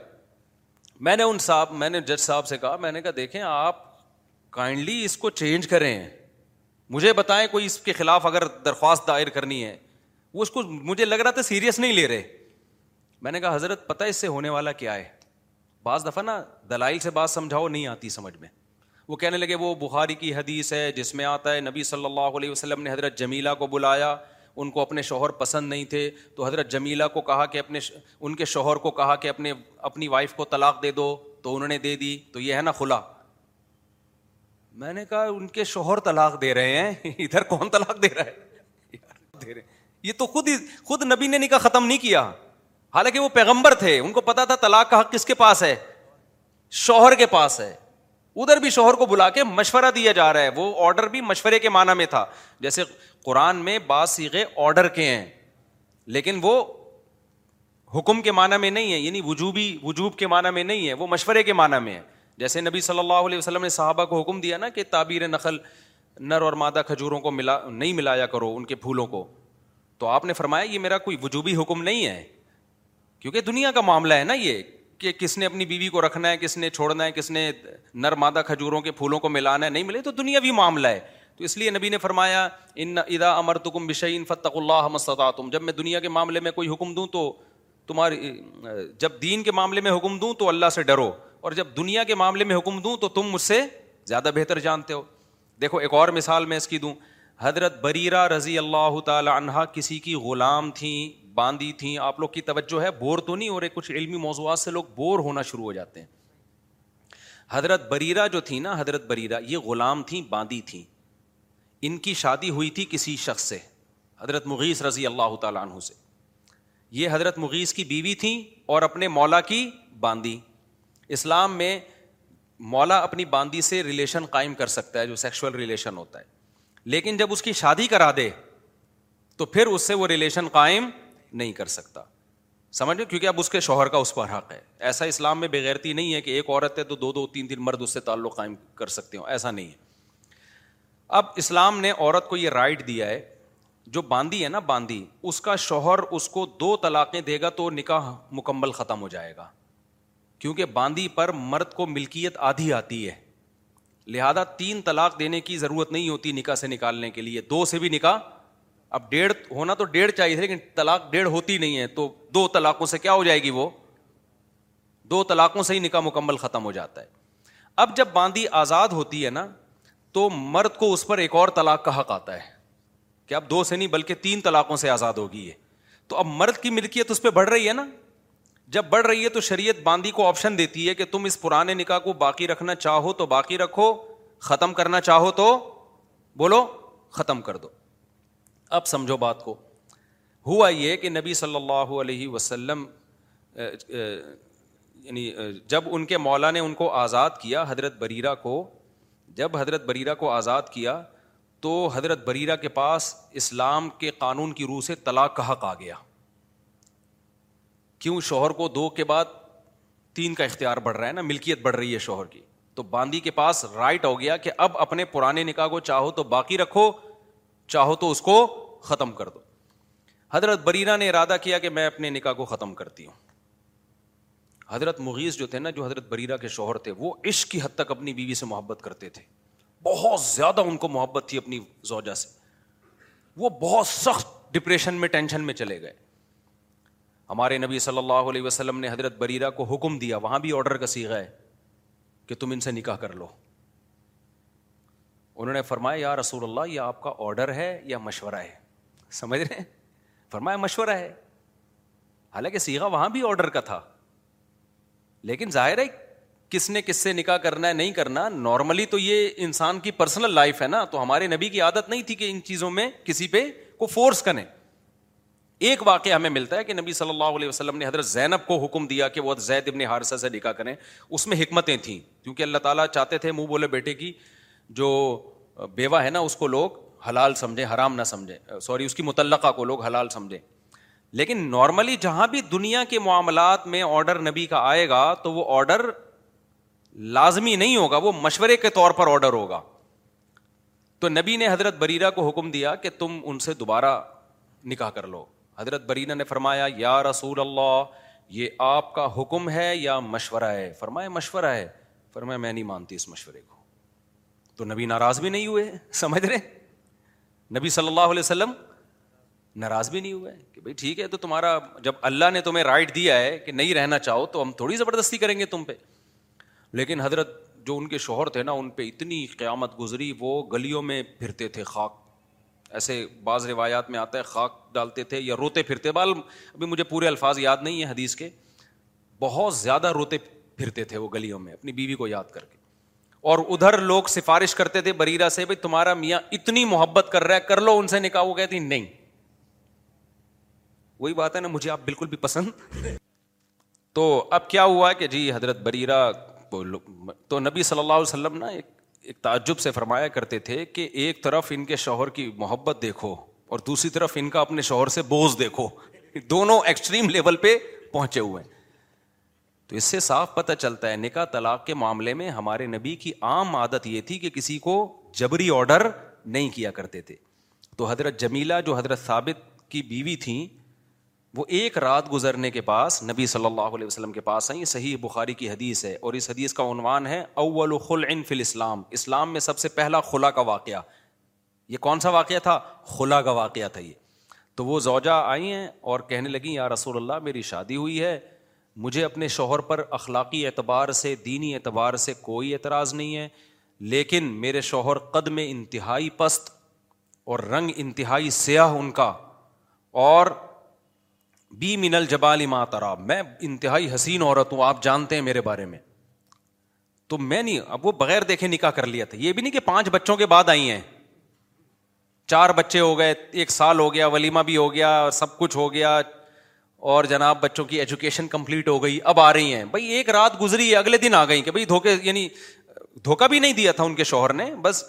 میں نے ان صاحب میں نے جج صاحب سے کہا میں نے کہا دیکھیں آپ کائنڈلی اس کو چینج کریں مجھے بتائیں کوئی اس کے خلاف اگر درخواست دائر کرنی ہے وہ اس کو مجھے لگ رہا تھا سیریس نہیں لے رہے میں نے کہا حضرت پتہ اس سے ہونے والا کیا ہے بعض دفعہ نا دلائل سے بات سمجھاؤ نہیں آتی سمجھ میں وہ کہنے لگے وہ بخاری کی حدیث ہے جس میں آتا ہے نبی صلی اللہ علیہ وسلم نے حضرت جمیلہ کو بلایا ان کو اپنے شوہر پسند نہیں تھے تو حضرت جمیلا کو کہا کہ اپنے ان کے شوہر کو کہا کہ اپنے اپنی وائف کو طلاق دے دو تو انہوں نے دے دی تو یہ ہے نا کھلا میں نے کہا ان کے شوہر طلاق دے رہے ہیں ادھر کون طلاق دے رہا ہے دے رہے یہ تو خود ہی خود نبی نے نکاح ختم نہیں کیا حالانکہ وہ پیغمبر تھے ان کو پتا تھا طلاق کا حق کس کے پاس ہے شوہر کے پاس ہے ادھر بھی شوہر کو بلا کے مشورہ دیا جا رہا ہے وہ آرڈر بھی مشورے کے معنی میں تھا جیسے قرآن میں بعض سیگے آرڈر کے ہیں لیکن وہ حکم کے معنی میں نہیں ہے یعنی وجوبی وجوب کے معنی میں نہیں ہے وہ مشورے کے معنی میں ہے جیسے نبی صلی اللہ علیہ وسلم نے صحابہ کو حکم دیا نا کہ تعبیر نقل نر اور مادہ کھجوروں کو ملا نہیں ملایا کرو ان کے پھولوں کو تو آپ نے فرمایا یہ میرا کوئی وجوبی حکم نہیں ہے کیونکہ دنیا کا معاملہ ہے نا یہ کہ کس نے اپنی بیوی کو رکھنا ہے کس نے چھوڑنا ہے کس نے نرمادہ کھجوروں کے پھولوں کو ملانا ہے نہیں ملے تو دنیا بھی معاملہ ہے تو اس لیے نبی نے فرمایا ان ادا امر تکم بشئی ان فتق اللہ مستع تم جب میں دنیا کے معاملے میں کوئی حکم دوں تو تمہاری جب دین کے معاملے میں حکم دوں تو اللہ سے ڈرو اور جب دنیا کے معاملے میں حکم دوں تو تم مجھ سے زیادہ بہتر جانتے ہو دیکھو ایک اور مثال میں اس کی دوں حضرت بریرہ رضی اللہ تعالی عنہ کسی کی غلام تھیں باندھی تھیں آپ لوگ کی توجہ ہے بور تو نہیں ہو رہے کچھ علمی موضوعات سے لوگ بور ہونا شروع ہو جاتے ہیں حضرت بریرا جو تھی نا حضرت بریرا یہ غلام تھیں باندھی تھیں ان کی شادی ہوئی تھی کسی شخص سے حضرت مغیث رضی اللہ تعالیٰ عنہ سے یہ حضرت مغیث کی بیوی تھیں اور اپنے مولا کی باندی اسلام میں مولا اپنی باندی سے ریلیشن قائم کر سکتا ہے جو سیکشل ریلیشن ہوتا ہے لیکن جب اس کی شادی کرا دے تو پھر اس سے وہ ریلیشن قائم نہیں کر سکتا سمجھ سمجھو کیونکہ اب اس کے شوہر کا اس پر حق ہے ایسا اسلام میں بغیرتی نہیں ہے کہ ایک عورت ہے تو دو دو تین دن مرد اس سے تعلق قائم کر سکتے ہوں ایسا نہیں ہے اب اسلام نے عورت کو یہ رائٹ دیا ہے جو باندھی ہے نا باندھی اس کا شوہر اس کو دو طلاقیں دے گا تو نکاح مکمل ختم ہو جائے گا کیونکہ باندھی پر مرد کو ملکیت آدھی آتی ہے لہذا تین طلاق دینے کی ضرورت نہیں ہوتی نکاح سے نکالنے کے لیے دو سے بھی نکاح اب ڈیڑھ ہونا تو ڈیڑھ چاہیے لیکن طلاق ڈیڑھ ہوتی نہیں ہے تو دو طلاقوں سے کیا ہو جائے گی وہ دو طلاقوں سے ہی نکاح مکمل ختم ہو جاتا ہے اب جب باندی آزاد ہوتی ہے نا تو مرد کو اس پر ایک اور طلاق کا حق آتا ہے کہ اب دو سے نہیں بلکہ تین طلاقوں سے آزاد ہوگی یہ تو اب مرد کی ملکیت اس پہ بڑھ رہی ہے نا جب بڑھ رہی ہے تو شریعت باندی کو آپشن دیتی ہے کہ تم اس پرانے نکاح کو باقی رکھنا چاہو تو باقی رکھو ختم کرنا چاہو تو بولو ختم کر دو اب سمجھو بات کو ہوا یہ کہ نبی صلی اللہ علیہ وسلم یعنی جب ان کے مولا نے ان کو آزاد کیا حضرت بریرہ کو جب حضرت بریرہ کو آزاد کیا تو حضرت بریرہ کے پاس اسلام کے قانون کی روح سے طلاق کا حق آ گیا کیوں شوہر کو دو کے بعد تین کا اختیار بڑھ رہا ہے نا ملکیت بڑھ رہی ہے شوہر کی تو باندی کے پاس رائٹ ہو گیا کہ اب اپنے پرانے نکاح کو چاہو تو باقی رکھو چاہو تو اس کو ختم کر دو حضرت برینا نے ارادہ کیا کہ میں اپنے نکاح کو ختم کرتی ہوں حضرت مغیث جو تھے نا جو حضرت بریرہ کے شوہر تھے وہ عشق کی حد تک اپنی بیوی سے محبت کرتے تھے بہت زیادہ ان کو محبت تھی اپنی زوجہ سے وہ بہت سخت ڈپریشن میں ٹینشن میں چلے گئے ہمارے نبی صلی اللہ علیہ وسلم نے حضرت بریرہ کو حکم دیا وہاں بھی آڈر کا سیکھا ہے کہ تم ان سے نکاح کر لو انہوں نے فرمایا یا رسول اللہ یہ آپ کا آرڈر ہے یا مشورہ ہے سمجھ رہے ہیں فرمایا مشورہ ہے حالانکہ سیگا وہاں بھی آرڈر کا تھا لیکن ظاہر ہے کس نے کس سے نکاح کرنا ہے نہیں کرنا نارملی تو یہ انسان کی پرسنل لائف ہے نا تو ہمارے نبی کی عادت نہیں تھی کہ ان چیزوں میں کسی پہ کو فورس کریں ایک واقعہ ہمیں ملتا ہے کہ نبی صلی اللہ علیہ وسلم نے حضرت زینب کو حکم دیا کہ وہ زید ابن حارثہ سے نکاح کریں اس میں حکمتیں تھیں کیونکہ اللہ تعالیٰ چاہتے تھے منہ بولے بیٹے کی جو بیوہ ہے نا اس کو لوگ حلال سمجھیں حرام نہ سمجھیں سوری اس کی متعلقہ کو لوگ حلال سمجھیں لیکن نارملی جہاں بھی دنیا کے معاملات میں آرڈر نبی کا آئے گا تو وہ آرڈر لازمی نہیں ہوگا وہ مشورے کے طور پر آڈر ہوگا تو نبی نے حضرت بریرہ کو حکم دیا کہ تم ان سے دوبارہ نکاح کر لو حضرت بریرہ نے فرمایا یا رسول اللہ یہ آپ کا حکم ہے یا مشورہ ہے فرمایا مشورہ ہے فرمایا میں نہیں مانتی اس مشورے کو تو نبی ناراض بھی نہیں ہوئے سمجھ رہے نبی صلی اللہ علیہ وسلم ناراض بھی نہیں ہوئے کہ بھائی ٹھیک ہے تو تمہارا جب اللہ نے تمہیں رائٹ دیا ہے کہ نہیں رہنا چاہو تو ہم تھوڑی زبردستی کریں گے تم پہ لیکن حضرت جو ان کے شوہر تھے نا ان پہ اتنی قیامت گزری وہ گلیوں میں پھرتے تھے خاک ایسے بعض روایات میں آتا ہے خاک ڈالتے تھے یا روتے پھرتے بال ابھی مجھے پورے الفاظ یاد نہیں ہیں حدیث کے بہت زیادہ روتے پھرتے تھے وہ گلیوں میں اپنی بیوی کو یاد کر کے اور ادھر لوگ سفارش کرتے تھے بریرا سے بھائی تمہارا میاں اتنی محبت کر رہا ہے کر لو ان سے نکاح وہ کہتی نہیں وہی بات ہے نا مجھے آپ بالکل بھی پسند تو اب کیا ہوا کہ جی حضرت بریرا تو نبی صلی اللہ علیہ وسلم نا ایک تعجب سے فرمایا کرتے تھے کہ ایک طرف ان کے شوہر کی محبت دیکھو اور دوسری طرف ان کا اپنے شوہر سے بوجھ دیکھو دونوں ایکسٹریم لیول پہ پہنچے ہوئے ہیں تو اس سے صاف پتہ چلتا ہے نکاح طلاق کے معاملے میں ہمارے نبی کی عام عادت یہ تھی کہ کسی کو جبری آڈر نہیں کیا کرتے تھے تو حضرت جمیلہ جو حضرت ثابت کی بیوی تھیں وہ ایک رات گزرنے کے پاس نبی صلی اللہ علیہ وسلم کے پاس آئیں صحیح بخاری کی حدیث ہے اور اس حدیث کا عنوان ہے اول خل فل اسلام اسلام میں سب سے پہلا خلا کا واقعہ یہ کون سا واقعہ تھا خلا کا واقعہ تھا یہ تو وہ زوجہ آئی ہیں اور کہنے لگیں یا رسول اللہ میری شادی ہوئی ہے مجھے اپنے شوہر پر اخلاقی اعتبار سے دینی اعتبار سے کوئی اعتراض نہیں ہے لیکن میرے شوہر قد میں انتہائی پست اور رنگ انتہائی سیاہ ان کا اور بی منل جبالم ماترا میں انتہائی حسین عورت ہوں آپ جانتے ہیں میرے بارے میں تو میں نہیں اب وہ بغیر دیکھے نکاح کر لیا تھا یہ بھی نہیں کہ پانچ بچوں کے بعد آئی ہیں چار بچے ہو گئے ایک سال ہو گیا ولیمہ بھی ہو گیا سب کچھ ہو گیا اور جناب بچوں کی ایجوکیشن کمپلیٹ ہو گئی اب آ رہی ہیں بھائی ایک رات گزری ہے اگلے دن آ گئی کہ بھائی دھوکے یعنی دھوکا بھی نہیں دیا تھا ان کے شوہر نے بس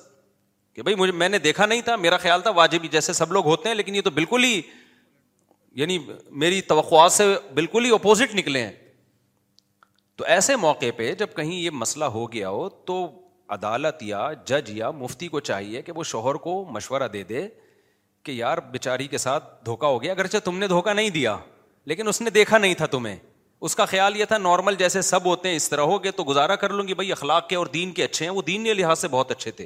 کہ بھائی میں نے دیکھا نہیں تھا میرا خیال تھا واجب جیسے سب لوگ ہوتے ہیں لیکن یہ تو بالکل ہی یعنی میری توقعات سے بالکل ہی اپوزٹ نکلے ہیں تو ایسے موقع پہ جب کہیں یہ مسئلہ ہو گیا ہو تو عدالت یا جج یا مفتی کو چاہیے کہ وہ شوہر کو مشورہ دے دے کہ یار بیچاری کے ساتھ دھوکا ہو گیا اگرچہ تم نے دھوکہ نہیں دیا لیکن اس نے دیکھا نہیں تھا تمہیں اس کا خیال یہ تھا نارمل جیسے سب ہوتے ہیں اس طرح ہو گئے تو گزارا کر لوں گی بھائی اخلاق کے اور دین کے اچھے ہیں وہ دین کے لحاظ سے بہت اچھے تھے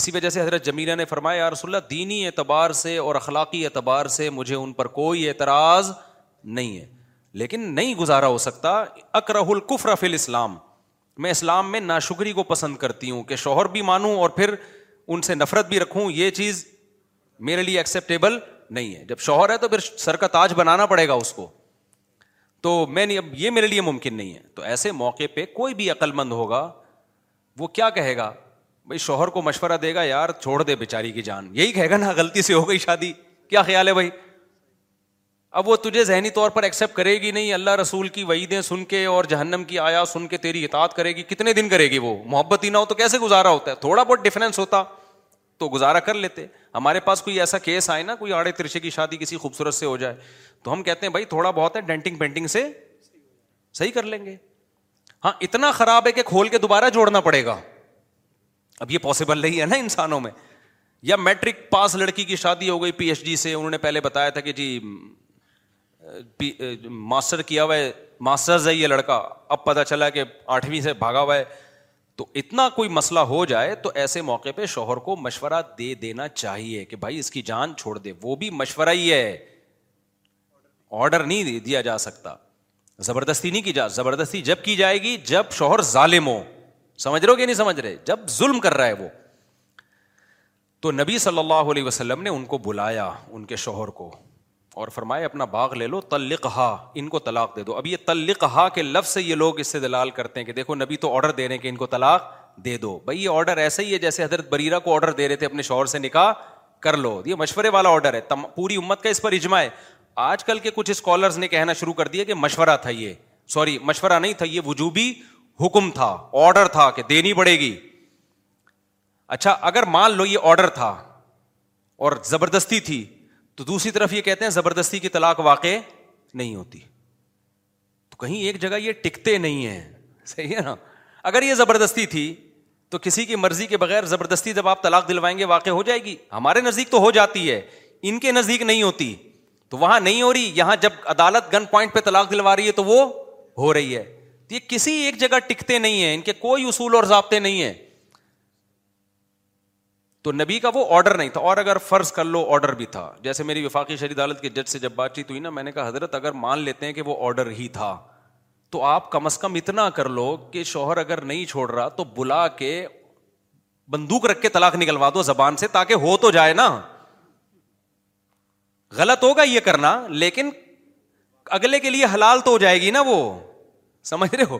اسی وجہ سے حضرت جمیلا نے فرمایا رسول اللہ دینی اعتبار سے اور اخلاقی اعتبار سے مجھے ان پر کوئی اعتراض نہیں ہے لیکن نہیں گزارا ہو سکتا اکرہ القفر فی الاسلام میں اسلام میں ناشکری کو پسند کرتی ہوں کہ شوہر بھی مانوں اور پھر ان سے نفرت بھی رکھوں یہ چیز میرے لیے ایکسیپٹیبل نہیں ہے جب شوہر ہے تو پھر سر کا تاج بنانا پڑے گا اس کو تو میں نہیں اب یہ میرے لیے ممکن نہیں ہے تو ایسے موقع پہ کوئی بھی عقل مند ہوگا وہ کیا کہے گا بھائی شوہر کو مشورہ دے گا یار چھوڑ دے بےچاری کی جان یہی کہے گا نا غلطی سے ہو گئی شادی کیا خیال ہے بھائی اب وہ تجھے ذہنی طور پر ایکسیپٹ کرے گی نہیں اللہ رسول کی وعیدیں سن کے اور جہنم کی آیا سن کے تیری اطاعت کرے گی کتنے دن کرے گی وہ محبت ہی نہ ہو تو کیسے گزارا ہوتا ہے تھوڑا بہت ڈفرینس ہوتا تو گزارا کر لیتے ہمارے پاس کوئی ایسا کیس آئے نا کوئی آڑے ترچے کی شادی کسی خوبصورت سے ہو جائے تو ہم کہتے ہیں بھائی تھوڑا بہت ہے ڈینٹنگ پینٹنگ سے صحیح کر لیں گے ہاں اتنا خراب ہے کہ کھول کے دوبارہ جوڑنا پڑے گا اب یہ پاسبل نہیں ہے نا انسانوں میں یا میٹرک پاس لڑکی کی شادی ہو گئی پی ایچ ڈی سے انہوں نے پہلے بتایا تھا کہ جی ماسٹر کیا ہوا ہے ماسٹرز ہے یہ لڑکا اب پتا چلا کہ آٹھویں سے بھاگا ہوا ہے تو اتنا کوئی مسئلہ ہو جائے تو ایسے موقع پہ شوہر کو مشورہ دے دینا چاہیے کہ بھائی اس کی جان چھوڑ دے وہ بھی مشورہ ہی ہے آرڈر نہیں دیا جا سکتا زبردستی نہیں کی جا زبردستی جب کی جائے گی جب شوہر ظالم ہو سمجھ رہے ہو کہ نہیں سمجھ رہے جب ظلم کر رہا ہے وہ تو نبی صلی اللہ علیہ وسلم نے ان کو بلایا ان کے شوہر کو اور فرمائے اپنا باغ لے لو تلق ہا ان کو طلاق دے دو اب یہ تلق ہا کے لفظ سے یہ لوگ اس سے دلال کرتے ہیں کہ دیکھو نبی تو آرڈر دے رہے ہیں کہ ان کو طلاق دے دو بھائی یہ آرڈر ایسا ہی ہے جیسے حضرت بریرا کو آرڈر دے رہے تھے اپنے شوہر سے نکاح کر لو یہ مشورے والا آرڈر ہے پوری امت کا اس پر اجماع ہے آج کل کے کچھ اسکالرس نے کہنا شروع کر دیا کہ مشورہ تھا یہ سوری مشورہ نہیں تھا یہ وجوبی حکم تھا آرڈر تھا کہ دینی پڑے گی اچھا اگر مان لو یہ آرڈر تھا اور زبردستی تھی تو دوسری طرف یہ کہتے ہیں زبردستی کی طلاق واقع نہیں ہوتی تو کہیں ایک جگہ یہ ٹکتے نہیں ہیں صحیح ہے نا اگر یہ زبردستی تھی تو کسی کی مرضی کے بغیر زبردستی جب آپ طلاق دلوائیں گے واقع ہو جائے گی ہمارے نزدیک تو ہو جاتی ہے ان کے نزدیک نہیں ہوتی تو وہاں نہیں ہو رہی یہاں جب عدالت گن پوائنٹ پہ طلاق دلوا رہی ہے تو وہ ہو رہی ہے یہ کسی ایک جگہ ٹکتے نہیں ہیں ان کے کوئی اصول اور ضابطے نہیں ہیں تو نبی کا وہ آرڈر نہیں تھا اور اگر فرض کر لو آرڈر بھی تھا جیسے میری وفاقی شریف عدالت کے جج سے جب بات چیت ہوئی نا میں نے کہا حضرت اگر مان لیتے ہیں کہ وہ آرڈر ہی تھا تو آپ کم از کم اتنا کر لو کہ شوہر اگر نہیں چھوڑ رہا تو بلا کے بندوق رکھ کے طلاق نکلوا دو زبان سے تاکہ ہو تو جائے نا غلط ہوگا یہ کرنا لیکن اگلے کے لیے حلال تو ہو جائے گی نا وہ سمجھ رہے ہو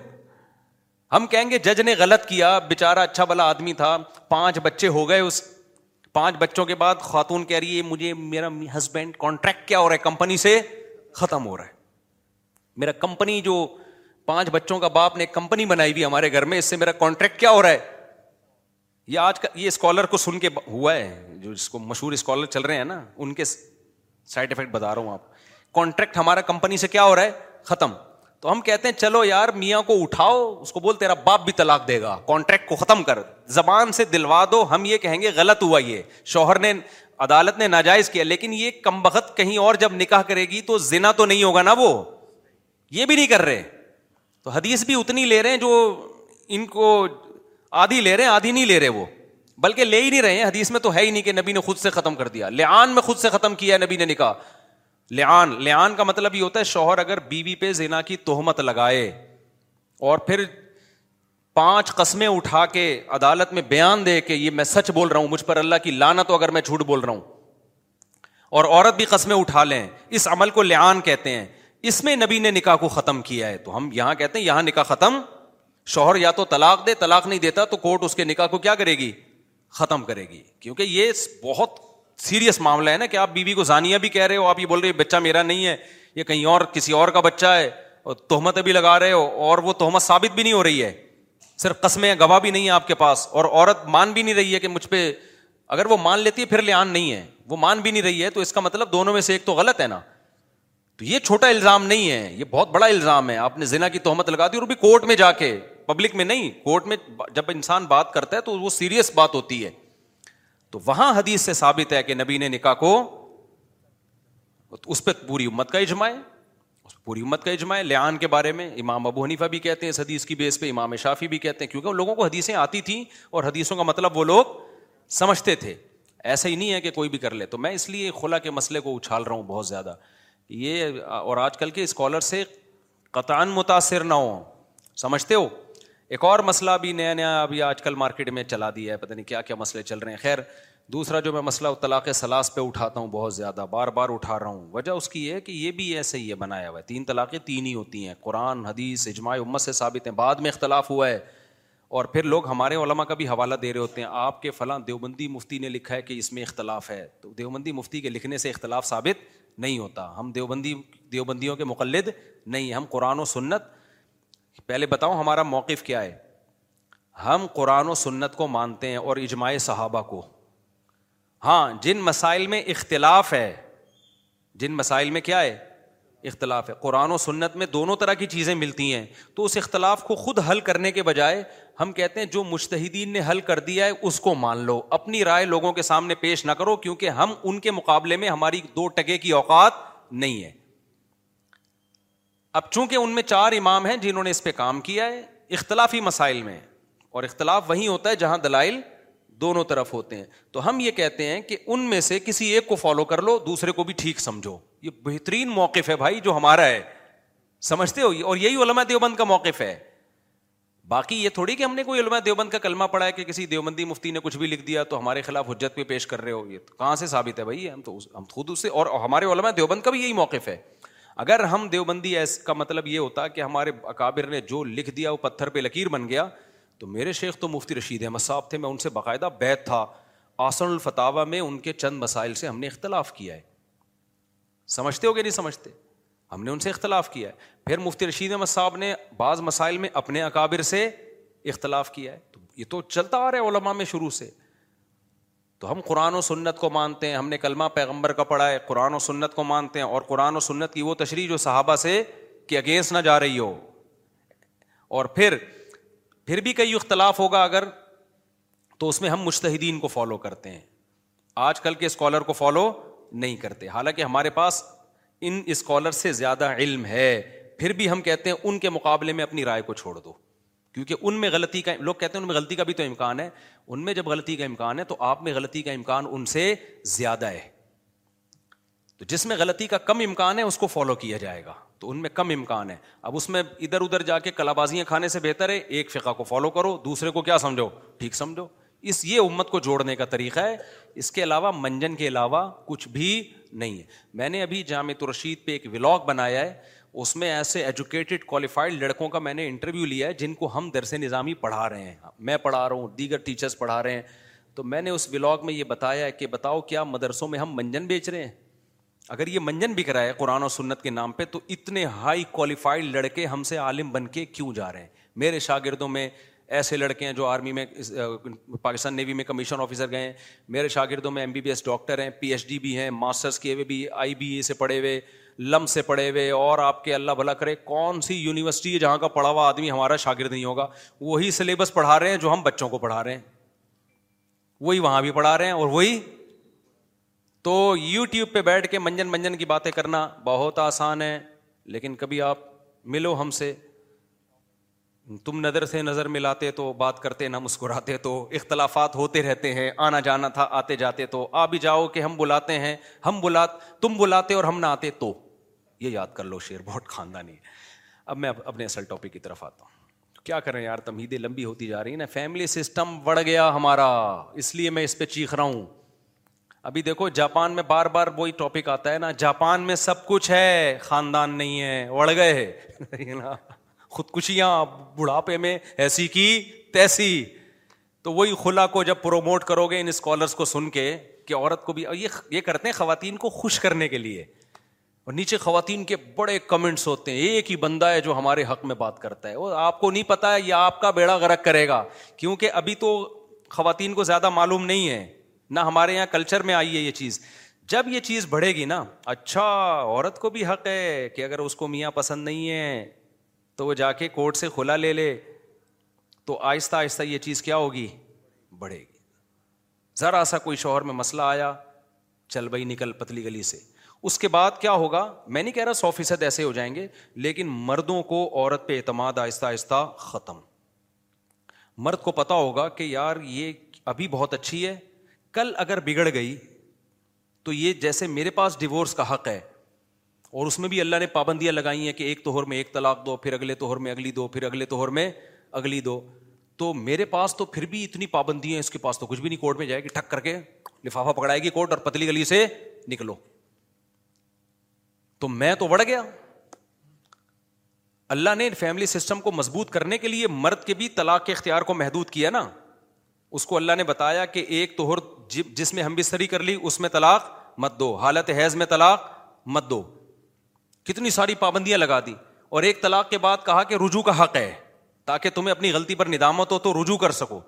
ہم کہیں گے جج نے غلط کیا بےچارا اچھا بلا آدمی تھا پانچ بچے ہو گئے اس پانچ بچوں کے بعد خاتون کہہ رہی ہے مجھے میرا ہسبینڈ کانٹریکٹ کیا ہو رہا ہے کمپنی سے ختم ہو رہا ہے میرا کمپنی جو پانچ بچوں کا باپ نے کمپنی بنائی ہوئی ہمارے گھر میں اس سے میرا کانٹریکٹ کیا ہو رہا ہے یہ آج کا یہ اسکالر کو سن کے ہوا ہے جو جس کو مشہور اسکالر چل رہے ہیں نا ان کے سائڈ افیکٹ بتا رہا ہوں آپ کانٹریکٹ ہمارا کمپنی سے کیا ہو رہا ہے ختم تو ہم کہتے ہیں چلو یار میاں کو اٹھاؤ اس کو بول تیرا باپ بھی طلاق دے گا کانٹریکٹ کو ختم کر زبان سے دلوا دو ہم یہ کہیں گے غلط ہوا یہ شوہر نے عدالت نے ناجائز کیا لیکن یہ کم بخت کہیں اور جب نکاح کرے گی تو زنا تو نہیں ہوگا نا وہ یہ بھی نہیں کر رہے تو حدیث بھی اتنی لے رہے ہیں جو ان کو آدھی لے رہے ہیں آدھی نہیں لے رہے وہ بلکہ لے ہی نہیں رہے ہیں حدیث میں تو ہے ہی نہیں کہ نبی نے خود سے ختم کر دیا لے میں خود سے ختم کیا نبی نے نکاح لعان لعان کا مطلب یہ ہوتا ہے شوہر اگر بیوی بی پہ زینا کی توہمت لگائے اور پھر پانچ قسمیں اٹھا کے عدالت میں بیان دے کہ یہ میں سچ بول رہا ہوں مجھ پر اللہ کی لانا تو عورت بھی قسمیں اٹھا لیں اس عمل کو لعان کہتے ہیں اس میں نبی نے نکاح کو ختم کیا ہے تو ہم یہاں کہتے ہیں یہاں نکاح ختم شوہر یا تو طلاق دے طلاق نہیں دیتا تو کورٹ اس کے نکاح کو کیا کرے گی ختم کرے گی کیونکہ یہ بہت سیریس معاملہ ہے نا کہ آپ بیوی بی کو ذانیہ بھی کہہ رہے ہو آپ یہ بول رہے بچہ میرا نہیں ہے یہ کہیں اور کسی اور کا بچہ ہے اور تہمتیں بھی لگا رہے ہو اور وہ تہمت ثابت بھی نہیں ہو رہی ہے صرف قسمیں گواہ بھی نہیں ہے آپ کے پاس اور عورت مان بھی نہیں رہی ہے کہ مجھ پہ اگر وہ مان لیتی ہے پھر لیان نہیں ہے وہ مان بھی نہیں رہی ہے تو اس کا مطلب دونوں میں سے ایک تو غلط ہے نا تو یہ چھوٹا الزام نہیں ہے یہ بہت بڑا الزام ہے آپ نے زنا کی تہمت لگا دی اور بھی کورٹ میں جا کے پبلک میں نہیں کورٹ میں جب انسان بات کرتا ہے تو وہ سیریس بات ہوتی ہے تو وہاں حدیث سے ثابت ہے کہ نبی نے نکاح کو اس پہ پوری امت کا اجماع ہے پوری امت کا اجماع ہے لیان کے بارے میں امام ابو حنیفا بھی کہتے ہیں اس حدیث کی بیس پہ امام شافی بھی کہتے ہیں کیونکہ وہ لوگوں کو حدیثیں آتی تھیں اور حدیثوں کا مطلب وہ لوگ سمجھتے تھے ایسا ہی نہیں ہے کہ کوئی بھی کر لے تو میں اس لیے خلا کے مسئلے کو اچھال رہا ہوں بہت زیادہ یہ اور آج کل کے اسکالر سے قطان متاثر نہ ہو سمجھتے ہو ایک اور مسئلہ بھی نیا نیا ابھی آج کل مارکیٹ میں چلا دیا ہے پتہ نہیں کیا کیا مسئلے چل رہے ہیں خیر دوسرا جو میں مسئلہ طلاق سلاس پہ اٹھاتا ہوں بہت زیادہ بار بار اٹھا رہا ہوں وجہ اس کی ہے کہ یہ بھی ایسے ہی ہے بنایا ہوا ہے تین طلاقیں تین ہی ہوتی ہیں قرآن حدیث اجماع امت سے ثابت ہیں بعد میں اختلاف ہوا ہے اور پھر لوگ ہمارے علماء کا بھی حوالہ دے رہے ہوتے ہیں آپ کے فلاں دیوبندی مفتی نے لکھا ہے کہ اس میں اختلاف ہے تو دیوبندی مفتی کے لکھنے سے اختلاف ثابت نہیں ہوتا ہم دیوبندی دیوبندیوں کے مقلد نہیں ہم قرآن و سنت پہلے بتاؤ ہمارا موقف کیا ہے ہم قرآن و سنت کو مانتے ہیں اور اجماع صحابہ کو ہاں جن مسائل میں اختلاف ہے جن مسائل میں کیا ہے اختلاف ہے قرآن و سنت میں دونوں طرح کی چیزیں ملتی ہیں تو اس اختلاف کو خود حل کرنے کے بجائے ہم کہتے ہیں جو مشتحدین نے حل کر دیا ہے اس کو مان لو اپنی رائے لوگوں کے سامنے پیش نہ کرو کیونکہ ہم ان کے مقابلے میں ہماری دو ٹکے کی اوقات نہیں ہے اب چونکہ ان میں چار امام ہیں جنہوں نے اس پہ کام کیا ہے اختلافی مسائل میں اور اختلاف وہیں ہوتا ہے جہاں دلائل دونوں طرف ہوتے ہیں تو ہم یہ کہتے ہیں کہ ان میں سے کسی ایک کو فالو کر لو دوسرے کو بھی ٹھیک سمجھو یہ بہترین موقف ہے بھائی جو ہمارا ہے سمجھتے ہو اور یہی علماء دیوبند کا موقف ہے باقی یہ تھوڑی کہ ہم نے کوئی علماء دیوبند کا کلمہ پڑھا ہے کہ کسی دیوبندی مفتی نے کچھ بھی لکھ دیا تو ہمارے خلاف حجت پہ پیش کر رہے ہو یہ کہاں سے ثابت ہے بھائی ہم تو ہم خود اس سے اور ہمارے علماء دیوبند کا بھی یہی موقف ہے اگر ہم دیوبندی ایس کا مطلب یہ ہوتا کہ ہمارے اکابر نے جو لکھ دیا وہ پتھر پہ لکیر بن گیا تو میرے شیخ تو مفتی رشید احمد صاحب تھے میں ان سے باقاعدہ بیت تھا آسن الفتاوا میں ان کے چند مسائل سے ہم نے اختلاف کیا ہے سمجھتے ہو گیا نہیں سمجھتے ہم نے ان سے اختلاف کیا ہے پھر مفتی رشید احمد صاحب نے بعض مسائل میں اپنے اکابر سے اختلاف کیا ہے تو یہ تو چلتا آ رہا ہے علماء میں شروع سے تو ہم قرآن و سنت کو مانتے ہیں ہم نے کلمہ پیغمبر کا پڑھا ہے قرآن و سنت کو مانتے ہیں اور قرآن و سنت کی وہ تشریح جو صحابہ سے کہ اگینسٹ نہ جا رہی ہو اور پھر پھر بھی کئی اختلاف ہوگا اگر تو اس میں ہم مشتحدین کو فالو کرتے ہیں آج کل کے اسکالر کو فالو نہیں کرتے حالانکہ ہمارے پاس ان اسکالر سے زیادہ علم ہے پھر بھی ہم کہتے ہیں ان کے مقابلے میں اپنی رائے کو چھوڑ دو کیونکہ ان میں غلطی کا لوگ کہتے ہیں ان میں غلطی کا بھی تو امکان ہے ان میں جب غلطی کا امکان ہے تو آپ میں غلطی کا امکان ان سے زیادہ ہے تو جس میں غلطی کا کم امکان ہے اس کو فالو کیا جائے گا تو ان میں کم امکان ہے اب اس میں ادھر ادھر جا کے کلا بازیاں کھانے سے بہتر ہے ایک فقہ کو فالو کرو دوسرے کو کیا سمجھو ٹھیک سمجھو اس یہ امت کو جوڑنے کا طریقہ ہے اس کے علاوہ منجن کے علاوہ کچھ بھی نہیں ہے میں نے ابھی جامع رشید پہ ایک ولاگ بنایا ہے اس میں ایسے ایجوکیٹڈ کوالیفائڈ لڑکوں کا میں نے انٹرویو لیا ہے جن کو ہم درس نظامی پڑھا رہے ہیں میں پڑھا رہا ہوں دیگر ٹیچرس پڑھا رہے ہیں تو میں نے اس ولاگ میں یہ بتایا ہے کہ بتاؤ کیا مدرسوں میں ہم منجن بیچ رہے ہیں اگر یہ منجن بک رہا ہے قرآن و سنت کے نام پہ تو اتنے ہائی کوالیفائڈ لڑکے ہم سے عالم بن کے کیوں جا رہے ہیں میرے شاگردوں میں ایسے لڑکے ہیں جو آرمی میں پاکستان نیوی میں کمیشن آفیسر گئے ہیں میرے شاگردوں میں M B B S doctor ہیں پی ایچ ڈی بھی ہیں ماسٹرس کیے ہوئے بھی آئی بی اے سے پڑھے ہوئے لم سے پڑھے ہوئے اور آپ کے اللہ بھلا کرے کون سی یونیورسٹی ہے جہاں کا پڑھا ہوا آدمی ہمارا شاگرد نہیں ہوگا وہی سلیبس پڑھا رہے ہیں جو ہم بچوں کو پڑھا رہے ہیں وہی وہاں بھی پڑھا رہے ہیں اور وہی تو یو ٹیوب پہ بیٹھ کے منجن منجن کی باتیں کرنا بہت آسان ہے لیکن کبھی آپ ملو ہم سے تم نظر سے نظر ملاتے تو بات کرتے نہ مسکراتے تو اختلافات ہوتے رہتے ہیں آنا جانا تھا آتے جاتے تو آ بھی جاؤ کہ ہم بلاتے ہیں ہم بلا تم بلاتے اور ہم نہ آتے تو یہ یاد کر لو شعر بہت خاندانی ہے اب میں اپنے اصل ٹاپک کی طرف آتا ہوں کیا کریں یار تمہیدیں لمبی ہوتی جا رہی ہیں نا فیملی سسٹم بڑھ گیا ہمارا اس لیے میں اس پہ چیخ رہا ہوں ابھی دیکھو جاپان میں بار بار وہی ٹاپک آتا ہے نا جاپان میں سب کچھ ہے خاندان نہیں ہے اڑ گئے نا خودکشیاں بڑھاپے میں ایسی کی تیسی تو وہی خلا کو جب پروموٹ کرو گے ان اسکالرس کو سن کے کہ عورت کو بھی یہ کرتے ہیں خواتین کو خوش کرنے کے لیے اور نیچے خواتین کے بڑے کمنٹس ہوتے ہیں ایک ہی بندہ ہے جو ہمارے حق میں بات کرتا ہے وہ آپ کو نہیں پتا ہے یہ آپ کا بیڑا غرق کرے گا کیونکہ ابھی تو خواتین کو زیادہ معلوم نہیں ہے نہ ہمارے یہاں کلچر میں آئی ہے یہ چیز جب یہ چیز بڑھے گی نا اچھا عورت کو بھی حق ہے کہ اگر اس کو میاں پسند نہیں ہے تو وہ جا کے کورٹ سے کھلا لے لے تو آہستہ آہستہ یہ چیز کیا ہوگی بڑھے گی ذرا سا کوئی شوہر میں مسئلہ آیا چل بھائی نکل پتلی گلی سے اس کے بعد کیا ہوگا میں نہیں کہہ رہا سو فیصد ایسے ہو جائیں گے لیکن مردوں کو عورت پہ اعتماد آہستہ آہستہ ختم مرد کو پتا ہوگا کہ یار یہ ابھی بہت اچھی ہے کل اگر بگڑ گئی تو یہ جیسے میرے پاس ڈیورس کا حق ہے اور اس میں بھی اللہ نے پابندیاں لگائی ہیں کہ ایک توہر میں ایک طلاق دو پھر اگلے توہر میں اگلی دو پھر اگلے توہر میں اگلی دو تو میرے پاس تو پھر بھی اتنی پابندیاں اس کے پاس تو کچھ بھی نہیں کورٹ میں جائے گی ٹھک کر کے لفافہ پکڑائے گی کورٹ اور پتلی گلی سے نکلو تو میں تو بڑھ گیا اللہ نے فیملی سسٹم کو مضبوط کرنے کے لیے مرد کے بھی طلاق کے اختیار کو محدود کیا نا اس کو اللہ نے بتایا کہ ایک توہر جس میں ہم بستری کر لی اس میں طلاق مت دو حالت حیض میں طلاق مت دو کتنی ساری پابندیاں لگا دی اور ایک طلاق کے بعد کہا کہ رجوع کا حق ہے تاکہ تمہیں اپنی غلطی پر ندامت ہو تو رجوع کر سکو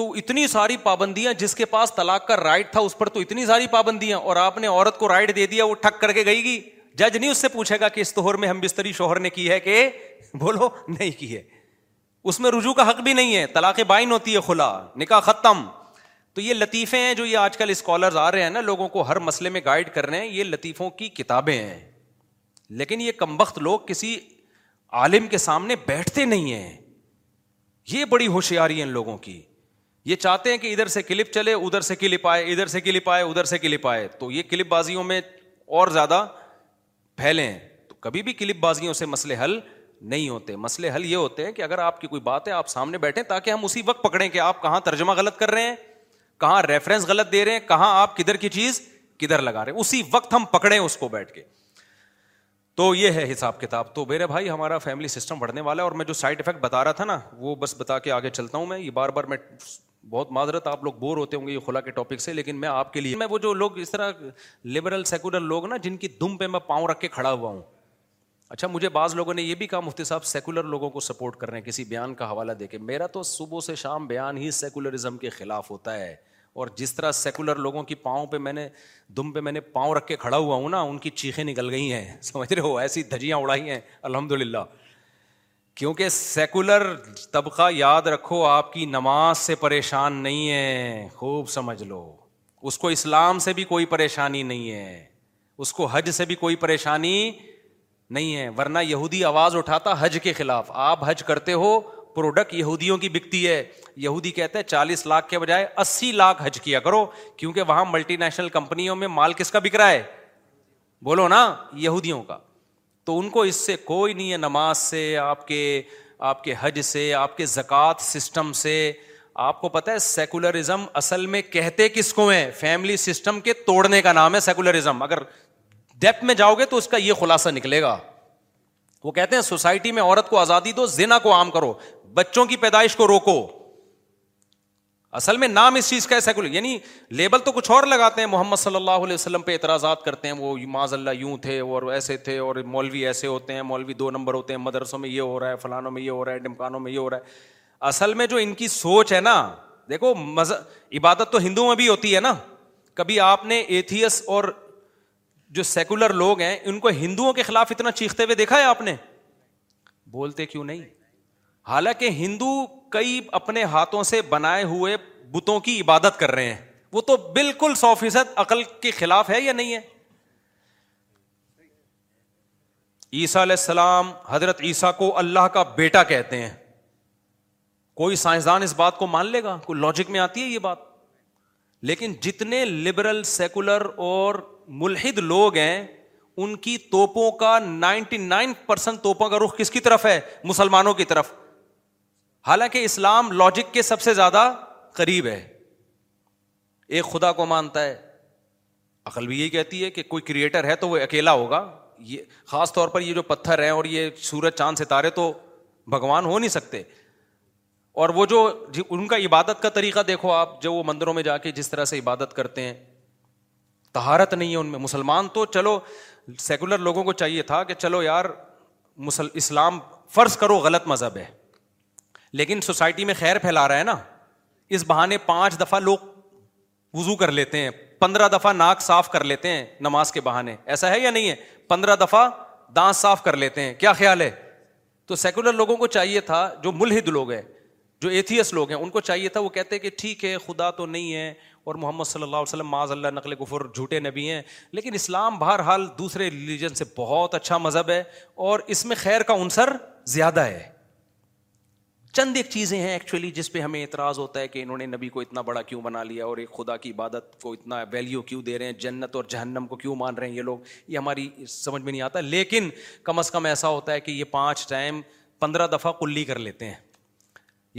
تو اتنی ساری پابندیاں جس کے پاس طلاق کا رائٹ تھا اس پر تو اتنی ساری پابندیاں اور آپ نے عورت کو رائٹ دے دیا وہ ٹھک کر کے گئی گی جج نہیں اس سے پوچھے گا کہ اس تہر میں ہم بستری شوہر نے کی ہے کہ بولو نہیں کی ہے اس میں رجوع کا حق بھی نہیں ہے طلاق بائن ہوتی ہے کھلا نکاح ختم تو یہ لطیفے ہیں جو یہ آج کل اسکالرز آ رہے ہیں نا لوگوں کو ہر مسئلے میں گائڈ کر رہے ہیں یہ لطیفوں کی کتابیں ہیں لیکن یہ کمبخت لوگ کسی عالم کے سامنے بیٹھتے نہیں ہیں یہ بڑی ہوشیاری ہے ان لوگوں کی یہ چاہتے ہیں کہ ادھر سے کلپ چلے ادھر سے کلپ آئے ادھر سے کلپ آئے ادھر سے کلپ آئے تو یہ کلپ بازیوں میں اور زیادہ پھیلے ہیں تو کبھی بھی کلپ بازیوں سے مسئلے حل نہیں ہوتے مسئلے حل یہ ہوتے ہیں کہ اگر آپ کی کوئی بات ہے آپ سامنے بیٹھے تاکہ ہم اسی وقت پکڑیں کہ آپ کہاں ترجمہ غلط کر رہے ہیں کہاں ریفرنس غلط دے رہے ہیں کہاں آپ کدھر کی چیز کدھر لگا رہے ہیں اسی وقت ہم پکڑے اس کو بیٹھ کے تو یہ ہے حساب کتاب تو میرے بھائی ہمارا فیملی سسٹم بڑھنے والا ہے اور میں جو سائڈ افیکٹ بتا رہا تھا نا وہ بس بتا کے آگے چلتا ہوں میں یہ بار بار میں بہت معذرت آپ لوگ بور ہوتے ہوں گے یہ خلا کے ٹاپک سے لیکن میں آپ کے لیے میں وہ جو لوگ اس طرح لبرل سیکولر لوگ نا جن کی دم پہ میں پاؤں رکھ کے کھڑا ہوا ہوں اچھا مجھے بعض لوگوں نے یہ بھی کہا مفتی صاحب سیکولر لوگوں کو سپورٹ کر رہے ہیں کسی بیان کا حوالہ دے کے میرا تو صبح سے شام بیان ہی سیکولرزم کے خلاف ہوتا ہے اور جس طرح سیکولر لوگوں کی پاؤں پہ میں نے دم پہ میں نے پاؤں رکھ کے کھڑا ہوا ہوں نا ان کی چیخیں نکل گئی ہیں سمجھ رہے ہو ایسی دھجیاں اڑائی ہیں الحمد للہ کیونکہ سیکولر طبقہ یاد رکھو آپ کی نماز سے پریشان نہیں ہے خوب سمجھ لو اس کو اسلام سے بھی کوئی پریشانی نہیں ہے اس کو حج سے بھی کوئی پریشانی نہیں ہے ورنہ یہودی آواز اٹھاتا حج کے خلاف آپ حج کرتے ہو پروڈکٹ یہودیوں کی بکتی ہے یہودی کہتے ہیں چالیس لاکھ کے بجائے اسی لاکھ حج کیا کرو کیونکہ وہاں ملٹی نیشنل کمپنیوں میں مال کس کا بک رہا ہے بولو نا یہودیوں کا تو ان کو اس سے کوئی نہیں ہے نماز سے آپ کے آپ کے حج سے آپ کے زکوٰۃ سسٹم سے آپ کو پتا ہے سیکولرزم اصل میں کہتے کس کو ہیں فیملی سسٹم کے توڑنے کا نام ہے سیکولرزم اگر ڈیپتھ میں جاؤ گے تو اس کا یہ خلاصہ نکلے گا وہ کہتے ہیں سوسائٹی میں عورت کو آزادی دو زنا کو عام کرو بچوں کی پیدائش کو روکو اصل میں نام اس چیز کا ہے سیکولر یعنی لیبل تو کچھ اور لگاتے ہیں محمد صلی اللہ علیہ وسلم پہ اعتراضات کرتے ہیں وہ ماض اللہ یوں تھے اور ایسے تھے اور مولوی ایسے ہوتے ہیں مولوی دو نمبر ہوتے ہیں مدرسوں میں یہ ہو رہا ہے فلانوں میں یہ ہو رہا ہے ڈمکانوں میں یہ ہو رہا ہے اصل میں جو ان کی سوچ ہے نا دیکھو مز... عبادت تو ہندوؤں میں بھی ہوتی ہے نا کبھی آپ نے ایتھیس اور جو سیکولر لوگ ہیں ان کو ہندوؤں کے خلاف اتنا چیختے ہوئے دیکھا ہے آپ نے بولتے کیوں نہیں حالانکہ ہندو کئی اپنے ہاتھوں سے بنائے ہوئے بتوں کی عبادت کر رہے ہیں وہ تو بالکل سو فیصد عقل کے خلاف ہے یا نہیں ہے عیسیٰ علیہ السلام حضرت عیسیٰ کو اللہ کا بیٹا کہتے ہیں کوئی سائنسدان اس بات کو مان لے گا کوئی لاجک میں آتی ہے یہ بات لیکن جتنے لبرل سیکولر اور ملحد لوگ ہیں ان کی توپوں کا نائنٹی نائن پرسینٹ توپوں کا رخ کس کی طرف ہے مسلمانوں کی طرف حالانکہ اسلام لاجک کے سب سے زیادہ قریب ہے ایک خدا کو مانتا ہے عقل بھی یہی کہتی ہے کہ کوئی کریٹر ہے تو وہ اکیلا ہوگا یہ خاص طور پر یہ جو پتھر ہیں اور یہ سورج چاند ستارے تو بھگوان ہو نہیں سکتے اور وہ جو جی، ان کا عبادت کا طریقہ دیکھو آپ جو وہ مندروں میں جا کے جس طرح سے عبادت کرتے ہیں تہارت نہیں ہے ان میں مسلمان تو چلو سیکولر لوگوں کو چاہیے تھا کہ چلو یار مسل اسلام فرض کرو غلط مذہب ہے لیکن سوسائٹی میں خیر پھیلا رہا ہے نا اس بہانے پانچ دفعہ لوگ وضو کر لیتے ہیں پندرہ دفعہ ناک صاف کر لیتے ہیں نماز کے بہانے ایسا ہے یا نہیں ہے پندرہ دفعہ دانت صاف کر لیتے ہیں کیا خیال ہے تو سیکولر لوگوں کو چاہیے تھا جو ملحد لوگ ہیں جو ایتھیس لوگ ہیں ان کو چاہیے تھا وہ کہتے کہ ٹھیک ہے خدا تو نہیں ہے اور محمد صلی اللہ علیہ وسلم معاذ اللہ نقل کفر غفر جھوٹے نبی ہیں لیکن اسلام بہرحال دوسرے ریلیجن سے بہت اچھا مذہب ہے اور اس میں خیر کا عنصر زیادہ ہے چند ایک چیزیں ہیں ایکچولی جس پہ ہمیں اعتراض ہوتا ہے کہ انہوں نے نبی کو اتنا بڑا کیوں بنا لیا اور ایک خدا کی عبادت کو اتنا ویلیو کیوں دے رہے ہیں جنت اور جہنم کو کیوں مان رہے ہیں یہ لوگ یہ ہماری سمجھ میں نہیں آتا لیکن کم از کم ایسا ہوتا ہے کہ یہ پانچ ٹائم پندرہ دفعہ کلی کر لیتے ہیں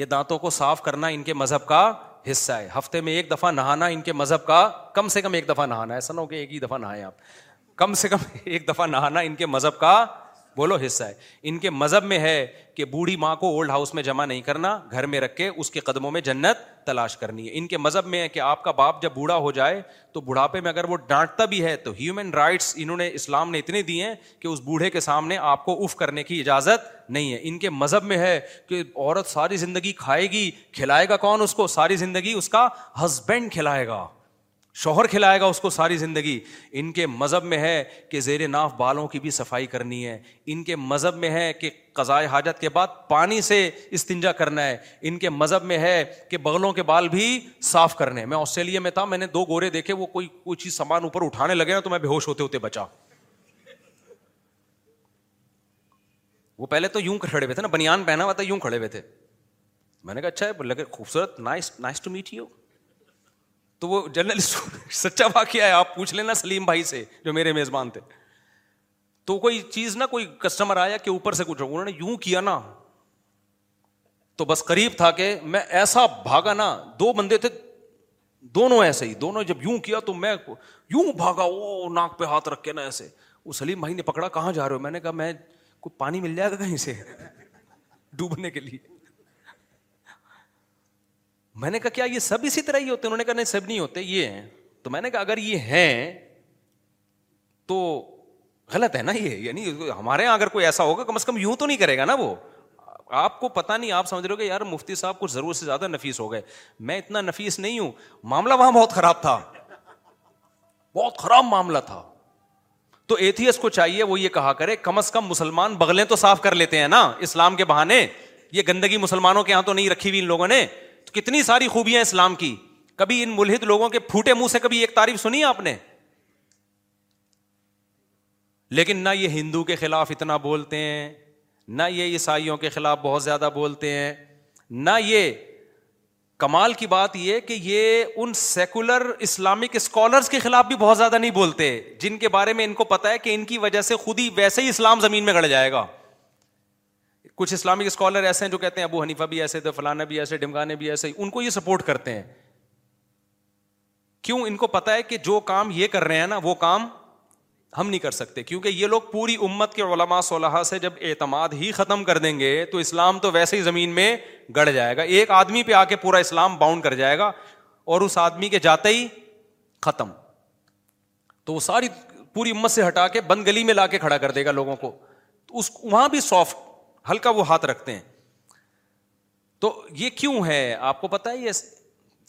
یہ دانتوں کو صاف کرنا ان کے مذہب کا حصہ ہے ہفتے میں ایک دفعہ نہانا ان کے مذہب کا کم سے کم ایک دفعہ نہانا ایسا نہ ہو کہ ایک ہی دفعہ نہائیں آپ کم سے کم ایک دفعہ نہانا ان کے مذہب کا بولو حصہ ہے ان کے مذہب میں ہے کہ بوڑھی ماں کو اولڈ ہاؤس میں جمع نہیں کرنا گھر میں رکھ کے اس کے قدموں میں جنت تلاش کرنی ہے ان کے مذہب میں ہے کہ آپ کا باپ جب بوڑھا ہو جائے تو بڑھاپے میں اگر وہ ڈانٹتا بھی ہے تو ہیومن رائٹس انہوں نے اسلام نے اتنے دیے ہیں کہ اس بوڑھے کے سامنے آپ کو اف کرنے کی اجازت نہیں ہے ان کے مذہب میں ہے کہ عورت ساری زندگی کھائے گی کھلائے گا کون اس کو ساری زندگی اس کا ہسبینڈ کھلائے گا شوہر کھلائے گا اس کو ساری زندگی ان کے مذہب میں ہے کہ زیر ناف بالوں کی بھی صفائی کرنی ہے ان کے مذہب میں ہے کہ قضائے حاجت کے بعد پانی سے استنجا کرنا ہے ان کے مذہب میں ہے کہ بغلوں کے بال بھی صاف کرنے میں آسٹریلیا میں تھا میں نے دو گورے دیکھے وہ کوئی کوئی چیز سامان اوپر اٹھانے لگے نا تو میں بے ہوش ہوتے ہوتے بچا وہ پہلے تو یوں کھڑے ہوئے تھے نا بنیان پہنا ہوا تھا یوں کھڑے ہوئے تھے میں نے کہا اچھا ہے لگے خوبصورت nice nice to meet you تو وہ جنرل سچا واقعہ ہے آپ پوچھ لینا سلیم بھائی سے جو میرے میزبان تھے تو کوئی چیز نہ کوئی کسٹمر آیا کہ اوپر سے کچھ انہوں نے یوں کیا نا تو بس قریب تھا کہ میں ایسا بھاگا نا دو بندے تھے دونوں ایسے ہی دونوں جب یوں کیا تو میں یوں بھاگا وہ ناک پہ ہاتھ رکھ کے نا ایسے وہ سلیم بھائی نے پکڑا کہاں جا رہے ہو میں نے کہا میں کوئی پانی مل جائے گا کہیں سے ڈوبنے کے لیے میں نے کہا کیا یہ سب اسی طرح ہی ہوتے انہوں نے کہا نہیں سب نہیں ہوتے یہ ہیں تو میں نے کہا اگر یہ ہیں تو غلط ہے نا یہ یعنی ہمارے یہاں اگر کوئی ایسا ہوگا کم از کم یوں تو نہیں کرے گا نا وہ آپ کو پتا نہیں آپ سمجھ رہے ہو کہ یار مفتی صاحب ضرور سے زیادہ نفیس ہو گئے میں اتنا نفیس نہیں ہوں معاملہ وہاں بہت خراب تھا بہت خراب معاملہ تھا تو ایتھیس کو چاہیے وہ یہ کہا کرے کم از کم مسلمان بغلیں تو صاف کر لیتے ہیں نا اسلام کے بہانے یہ گندگی مسلمانوں کے یہاں تو نہیں رکھی ہوئی ان لوگوں نے کتنی ساری خوبیاں اسلام کی کبھی ان ملحد لوگوں کے پھوٹے منہ سے کبھی ایک تعریف سنی آپ نے لیکن نہ یہ ہندو کے خلاف اتنا بولتے ہیں نہ یہ عیسائیوں کے خلاف بہت زیادہ بولتے ہیں نہ یہ کمال کی بات یہ کہ یہ ان سیکولر اسلامک اسکالرس کے خلاف بھی بہت زیادہ نہیں بولتے جن کے بارے میں ان کو پتا ہے کہ ان کی وجہ سے خود ہی ویسے ہی اسلام زمین میں گڑ جائے گا کچھ اسلامک اسکالر ایسے ہیں جو کہتے ہیں ابو حنیفہ بھی ایسے تھے فلانا بھی ایسے ڈمکانے بھی ایسے ان کو یہ سپورٹ کرتے ہیں کیوں ان کو پتا ہے کہ جو کام یہ کر رہے ہیں نا وہ کام ہم نہیں کر سکتے کیونکہ یہ لوگ پوری امت کے علماء صلاح سے جب اعتماد ہی ختم کر دیں گے تو اسلام تو ویسے ہی زمین میں گڑ جائے گا ایک آدمی پہ آ کے پورا اسلام باؤنڈ کر جائے گا اور اس آدمی کے جاتے ہی ختم تو وہ ساری پوری امت سے ہٹا کے بند گلی میں لا کے کھڑا کر دے گا لوگوں کو تو اس وہاں بھی سافٹ ہلکا وہ ہاتھ رکھتے ہیں تو یہ کیوں ہے آپ کو پتا ہے یہ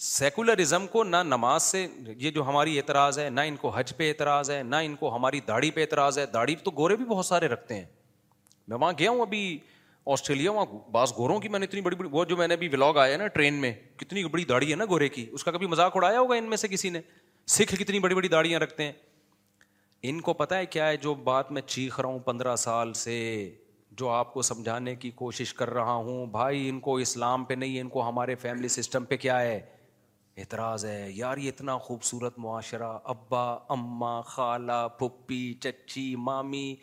سیکولرزم کو نہ نماز سے یہ جو ہماری اعتراض ہے نہ ان کو حج پہ اعتراض ہے نہ ان کو ہماری داڑھی پہ اعتراض ہے داڑھی تو گورے بھی بہت سارے رکھتے ہیں میں وہاں گیا ہوں ابھی آسٹریلیا وہاں بعض گوروں کی میں نے اتنی بڑی بڑی وہ جو میں نے ابھی بلاگ آیا نا ٹرین میں کتنی بڑی داڑھی ہے نا گورے کی اس کا کبھی مذاق اڑایا ہوگا ان میں سے کسی نے سکھ کتنی بڑی بڑی داڑیاں رکھتے ہیں ان کو پتا ہے کیا ہے جو بات میں چیخ رہا ہوں پندرہ سال سے جو آپ کو سمجھانے کی کوشش کر رہا ہوں بھائی ان کو اسلام پہ نہیں ان کو ہمارے فیملی سسٹم پہ کیا ہے اعتراض ہے یار یہ اتنا خوبصورت معاشرہ ابا اماں خالہ پھپھی چچی مامی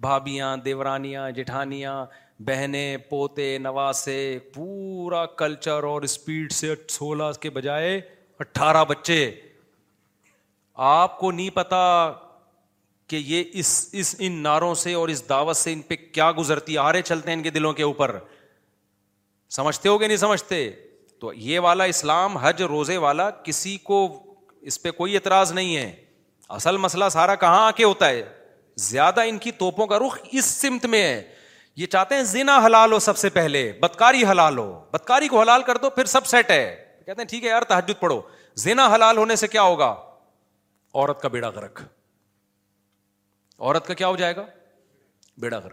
بھابیاں دیورانیاں جٹھانیاں بہنیں پوتے نواسے پورا کلچر اور اسپیڈ سے سولہ کے بجائے اٹھارہ بچے آپ کو نہیں پتا کہ یہ اس اس ان ناروں سے اور اس دعوت سے ان پہ کیا گزرتی آرے چلتے ہیں ان کے دلوں کے اوپر سمجھتے ہو گے نہیں سمجھتے تو یہ والا اسلام حج روزے والا کسی کو اس پہ کوئی اعتراض نہیں ہے اصل مسئلہ سارا کہاں آ کے ہوتا ہے زیادہ ان کی توپوں کا رخ اس سمت میں ہے یہ چاہتے ہیں زینا حلال ہو سب سے پہلے بدکاری حلال ہو بدکاری کو حلال کر دو پھر سب سیٹ ہے کہتے ہیں ٹھیک ہے یار تحجد پڑھو زینا حلال ہونے سے کیا ہوگا عورت کا بیڑا گرک عورت کا کیا ہو جائے گا بیڑا گھر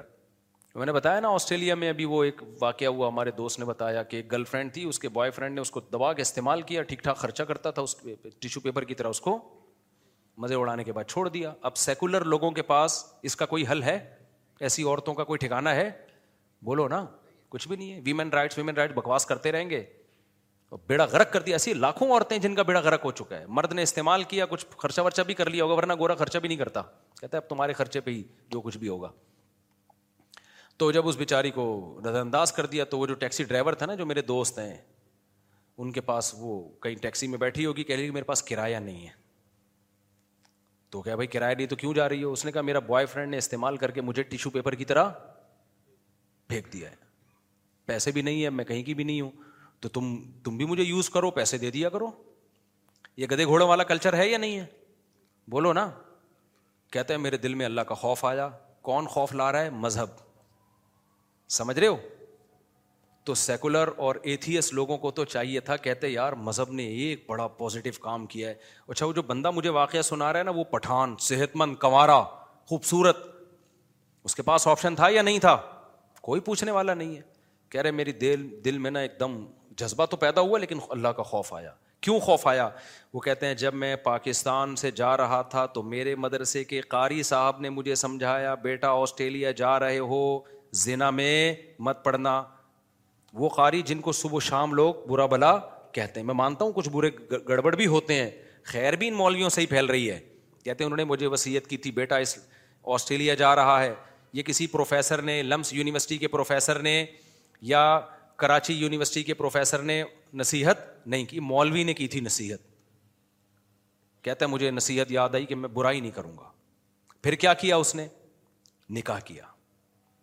میں نے بتایا نا آسٹریلیا میں ابھی وہ ایک واقعہ ہوا ہمارے دوست نے بتایا کہ ایک گرل فرینڈ تھی اس کے بوائے فرینڈ نے اس کو دبا کے استعمال کیا ٹھیک ٹھاک خرچہ کرتا تھا اس ٹیشو پیپر کی طرح اس کو مزے اڑانے کے بعد چھوڑ دیا اب سیکولر لوگوں کے پاس اس کا کوئی حل ہے ایسی عورتوں کا کوئی ٹھکانا ہے بولو نا کچھ بھی نہیں ہے ویمن رائٹس ویمن رائٹ بکواس کرتے رہیں گے بیڑا گرک کر دیا ایسی لاکھوں عورتیں ہیں جن کا بیڑا گرک ہو چکا ہے مرد نے استعمال کیا کچھ خرچہ ورچہ بھی کر لیا ہوگا ورنہ گورا خرچہ بھی نہیں کرتا کہتا ہے اب تمہارے خرچے پہ ہی جو کچھ بھی ہوگا تو جب اس بیچاری کو نظر انداز کر دیا تو وہ جو ٹیکسی ڈرائیور تھا نا جو میرے دوست ہیں ان کے پاس وہ کہیں ٹیکسی میں بیٹھی ہوگی کہہ کہ میرے پاس کرایہ نہیں ہے تو کیا بھائی کرایہ نہیں تو کیوں جا رہی ہے اس نے کہا میرا بوائے فرینڈ نے استعمال کر کے مجھے ٹیشو پیپر کی طرح پھینک دیا ہے پیسے بھی نہیں ہے میں کہیں کی بھی نہیں ہوں تو تم تم بھی مجھے یوز کرو پیسے دے دیا کرو یہ گدے گھوڑے والا کلچر ہے یا نہیں ہے بولو نا کہتے ہیں میرے دل میں اللہ کا خوف آیا کون خوف لا رہا ہے مذہب سمجھ رہے ہو تو سیکولر اور ایتھیس لوگوں کو تو چاہیے تھا کہتے یار مذہب نے ایک بڑا پازیٹو کام کیا ہے اچھا وہ جو بندہ مجھے واقعہ سنا رہا ہے نا وہ پٹھان صحت مند کنوارا خوبصورت اس کے پاس آپشن تھا یا نہیں تھا کوئی پوچھنے والا نہیں ہے کہہ رہے میری دل دل میں نا ایک دم جذبہ تو پیدا ہوا لیکن اللہ کا خوف آیا کیوں خوف آیا وہ کہتے ہیں جب میں پاکستان سے جا رہا تھا تو میرے مدرسے کے قاری صاحب نے مجھے سمجھایا بیٹا آسٹریلیا جا رہے ہو زنا میں مت پڑھنا وہ قاری جن کو صبح شام لوگ برا بلا کہتے ہیں میں مانتا ہوں کچھ برے گڑبڑ بھی ہوتے ہیں خیر بھی ان مولویوں سے ہی پھیل رہی ہے کہتے ہیں انہوں نے مجھے وسیعت کی تھی بیٹا اس آسٹریلیا جا رہا ہے یہ کسی پروفیسر نے لمس یونیورسٹی کے پروفیسر نے یا کراچی یونیورسٹی کے پروفیسر نے نصیحت نہیں کی مولوی نے کی تھی نصیحت کہتا ہے مجھے نصیحت یاد آئی کہ میں برائی نہیں کروں گا پھر کیا کیا اس نے نکاح کیا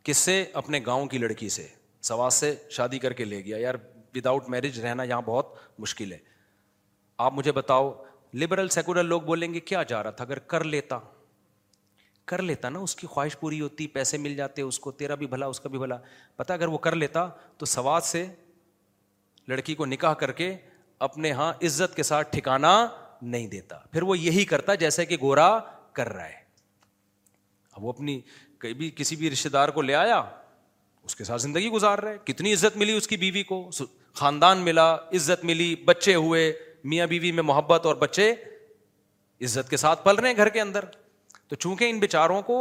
کس سے اپنے گاؤں کی لڑکی سے سواد سے شادی کر کے لے گیا یار وداؤٹ میرج رہنا یہاں بہت مشکل ہے آپ مجھے بتاؤ لبرل سیکولر لوگ بولیں گے کیا جا رہا تھا اگر کر لیتا کر لیتا نا اس کی خواہش پوری ہوتی پیسے مل جاتے اس کو تیرا بھی بھلا اس کا بھی بھلا پتا اگر وہ کر لیتا تو سواد سے لڑکی کو نکاح کر کے اپنے ہاں عزت کے ساتھ ٹھکانا نہیں دیتا پھر وہ یہی کرتا جیسے کہ گورا کر رہا ہے اب وہ اپنی کئی بھی کسی بھی رشتے دار کو لے آیا اس کے ساتھ زندگی گزار رہے کتنی عزت ملی اس کی بیوی کو خاندان ملا عزت ملی بچے ہوئے میاں بیوی میں محبت اور بچے عزت کے ساتھ پل رہے ہیں گھر کے اندر تو چونکہ ان بیچاروں کو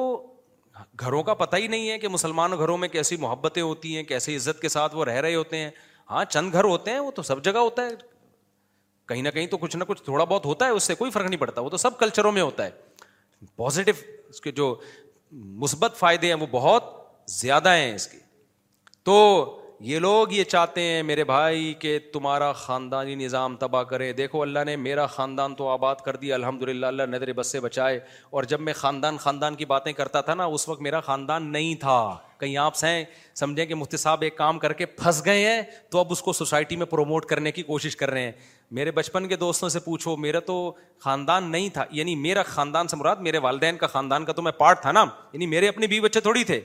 گھروں کا پتہ ہی نہیں ہے کہ مسلمان گھروں میں کیسی محبتیں ہوتی ہیں کیسی عزت کے ساتھ وہ رہ رہے ہوتے ہیں ہاں چند گھر ہوتے ہیں وہ تو سب جگہ ہوتا ہے کہیں نہ کہیں تو کچھ نہ کچھ تھوڑا بہت ہوتا ہے اس سے کوئی فرق نہیں پڑتا وہ تو سب کلچروں میں ہوتا ہے پازیٹو اس کے جو مثبت فائدے ہیں وہ بہت زیادہ ہیں اس کے تو یہ لوگ یہ چاہتے ہیں میرے بھائی کہ تمہارا خاندانی نظام تباہ کرے دیکھو اللہ نے میرا خاندان تو آباد کر دی الحمد للہ اللہ نظر بس سے بچائے اور جب میں خاندان خاندان کی باتیں کرتا تھا نا اس وقت میرا خاندان نہیں تھا کہیں آپ ہیں سمجھیں کہ مفتی صاحب ایک کام کر کے پھنس گئے ہیں تو اب اس کو سوسائٹی میں پروموٹ کرنے کی کوشش کر رہے ہیں میرے بچپن کے دوستوں سے پوچھو میرا تو خاندان نہیں تھا یعنی میرا خاندان سے مراد میرے والدین کا خاندان کا تو میں پارٹ تھا نا یعنی میرے اپنے بیوی بچے تھوڑی تھے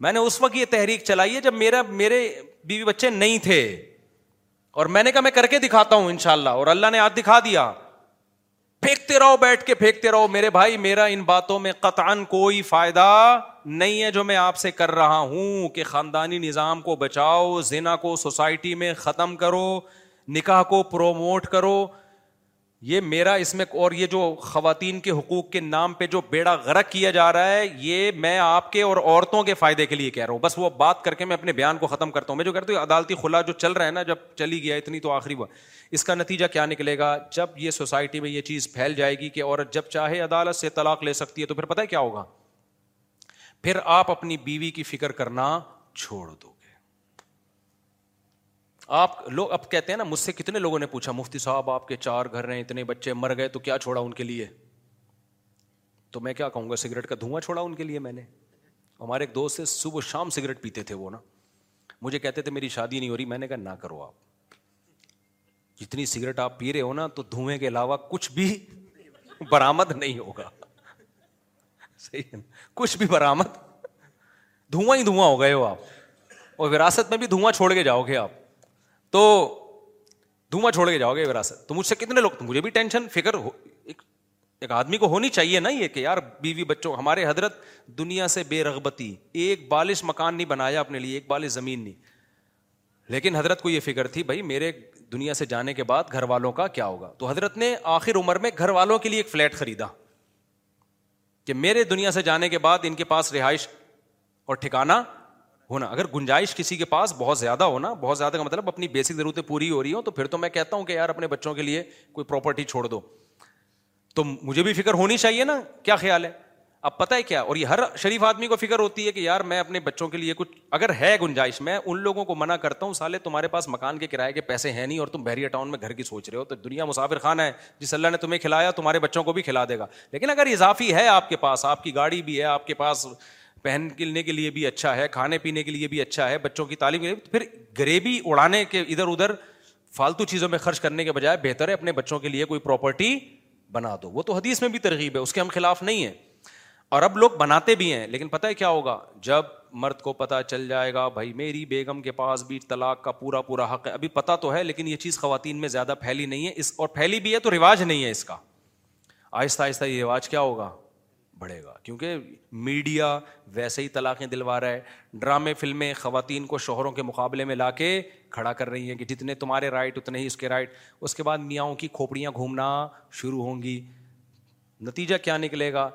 میں نے اس وقت یہ تحریک چلائی ہے جب میرا میرے بیوی بچے نہیں تھے اور میں نے کہا میں کر کے دکھاتا ہوں ان شاء اللہ اور اللہ نے آج دکھا دیا پھینکتے رہو بیٹھ کے پھینکتے رہو میرے بھائی میرا ان باتوں میں قطع کوئی فائدہ نہیں ہے جو میں آپ سے کر رہا ہوں کہ خاندانی نظام کو بچاؤ زینا کو سوسائٹی میں ختم کرو نکاح کو پروموٹ کرو یہ میرا اس میں اور یہ جو خواتین کے حقوق کے نام پہ جو بیڑا غرق کیا جا رہا ہے یہ میں آپ کے اور عورتوں کے فائدے کے لیے کہہ رہا ہوں بس وہ بات کر کے میں اپنے بیان کو ختم کرتا ہوں میں جو کہتا ہوں عدالتی خلا جو چل رہا ہے نا جب چلی گیا اتنی تو آخری وقت اس کا نتیجہ کیا نکلے گا جب یہ سوسائٹی میں یہ چیز پھیل جائے گی کہ عورت جب چاہے عدالت سے طلاق لے سکتی ہے تو پھر پتہ کیا ہوگا پھر آپ اپنی بیوی کی فکر کرنا چھوڑ دو آپ لوگ اب کہتے ہیں نا مجھ سے کتنے لوگوں نے پوچھا مفتی صاحب آپ کے چار گھر ہیں اتنے بچے مر گئے تو کیا چھوڑا ان کے لیے تو میں کیا کہوں گا سگریٹ کا دھواں چھوڑا ان کے لیے میں نے ہمارے ایک دوست سے صبح شام سگریٹ پیتے تھے وہ نا مجھے کہتے تھے میری شادی نہیں ہو رہی میں نے کہا نہ کرو آپ جتنی سگریٹ آپ پی رہے ہو نا تو دھویں کے علاوہ کچھ بھی برامد نہیں ہوگا کچھ بھی برامد دھواں ہی دھواں ہو گئے ہو آپ اور وراثت میں بھی دھواں چھوڑ کے جاؤ گے آپ تو دھواں چھوڑ کے جاؤ گے وراثت تو مجھ سے کتنے لوگ مجھے بھی ٹینشن فکر ایک آدمی کو ہونی چاہیے نا یہ کہ یار بیوی بچوں ہمارے حضرت دنیا سے بے رغبتی ایک بالش مکان نہیں بنایا اپنے لیے ایک بالش زمین نہیں لیکن حضرت کو یہ فکر تھی بھائی میرے دنیا سے جانے کے بعد گھر والوں کا کیا ہوگا تو حضرت نے آخر عمر میں گھر والوں کے لیے ایک فلیٹ خریدا کہ میرے دنیا سے جانے کے بعد ان کے پاس رہائش اور ٹھکانا ہونا اگر گنجائش کسی کے پاس بہت زیادہ ہونا بہت زیادہ کا مطلب اپنی بیسک ضرورتیں پوری ہو رہی ہوں تو پھر تو میں کہتا ہوں کہ یار اپنے بچوں کے لیے کوئی پراپرٹی چھوڑ دو تو مجھے بھی فکر ہونی چاہیے نا کیا خیال ہے اب پتہ ہے کیا اور یہ ہر شریف آدمی کو فکر ہوتی ہے کہ یار میں اپنے بچوں کے لیے کچھ اگر ہے گنجائش میں ان لوگوں کو منع کرتا ہوں سالے تمہارے پاس مکان کے کرائے کے پیسے ہیں نہیں اور تم بحریہ ٹاؤن میں گھر کی سوچ رہے ہو تو دنیا مسافر خان ہے جس اللہ نے تمہیں کھلایا تمہارے بچوں کو بھی کھلا دے گا لیکن اگر اضافی ہے آپ کے پاس آپ کی گاڑی بھی ہے آپ کے پاس پہن کے کے لیے بھی اچھا ہے کھانے پینے کے لیے بھی اچھا ہے بچوں کی تعلیم کے لیے پھر گریبی اڑانے کے ادھر ادھر فالتو چیزوں میں خرچ کرنے کے بجائے بہتر ہے اپنے بچوں کے لیے کوئی پراپرٹی بنا دو وہ تو حدیث میں بھی ترغیب ہے اس کے ہم خلاف نہیں ہیں اور اب لوگ بناتے بھی ہیں لیکن پتہ ہے کیا ہوگا جب مرد کو پتہ چل جائے گا بھائی میری بیگم کے پاس بھی طلاق کا پورا پورا حق ہے ابھی پتہ تو ہے لیکن یہ چیز خواتین میں زیادہ پھیلی نہیں ہے اس اور پھیلی بھی ہے تو رواج نہیں ہے اس کا آہستہ آہستہ یہ رواج کیا ہوگا بڑھے گا کیونکہ میڈیا ویسے ہی طلاقیں دلوا رہا ہے ڈرامے فلمیں خواتین کو شوہروں کے مقابلے میں لا کے کھڑا کر رہی ہیں کہ جتنے تمہارے رائٹ اتنے ہی اس کے رائٹ اس کے بعد میاں کی کھوپڑیاں گھومنا شروع ہوں گی نتیجہ کیا نکلے گا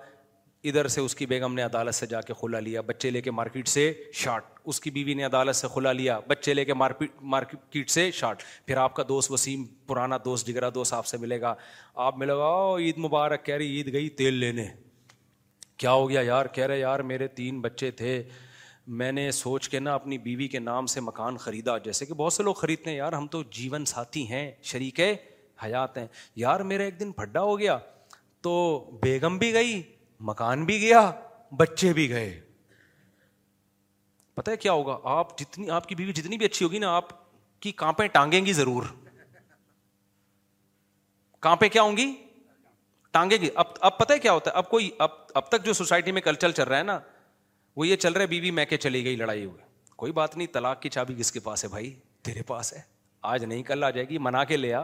ادھر سے اس کی بیگم نے عدالت سے جا کے کھلا لیا بچے لے کے مارکیٹ سے شارٹ اس کی بیوی نے عدالت سے کھلا لیا بچے لے کے مارکیٹ سے شارٹ پھر آپ کا دوست وسیم پرانا دوست جگرا دوست آپ سے ملے گا آپ ملے گا عید مبارک کہہ رہی عید گئی تیل لینے کیا ہو گیا یار کہہ رہے یار میرے تین بچے تھے میں نے سوچ کے نا اپنی بیوی کے نام سے مکان خریدا جیسے کہ بہت سے لوگ خریدتے ہیں یار ہم تو جیون ساتھی ہیں شریک حیات ہیں یار میرا ایک دن پھڈا ہو گیا تو بیگم بھی گئی مکان بھی گیا بچے بھی گئے پتہ ہے کیا ہوگا آپ جتنی آپ کی بیوی جتنی بھی اچھی ہوگی نا آپ کی کانپیں ٹانگیں گی ضرور کانپیں کیا ہوں گی ٹانگے اب اب اب پتہ کیا ہوتا ہے کوئی اب اب تک جو سوسائٹی میں کلچر چل رہا ہے نا وہ یہ چل رہا ہے کوئی بات نہیں طلاق کی چابی کس کے پاس ہے بھائی تیرے پاس ہے آج نہیں کل آ جائے گی منا کے لیا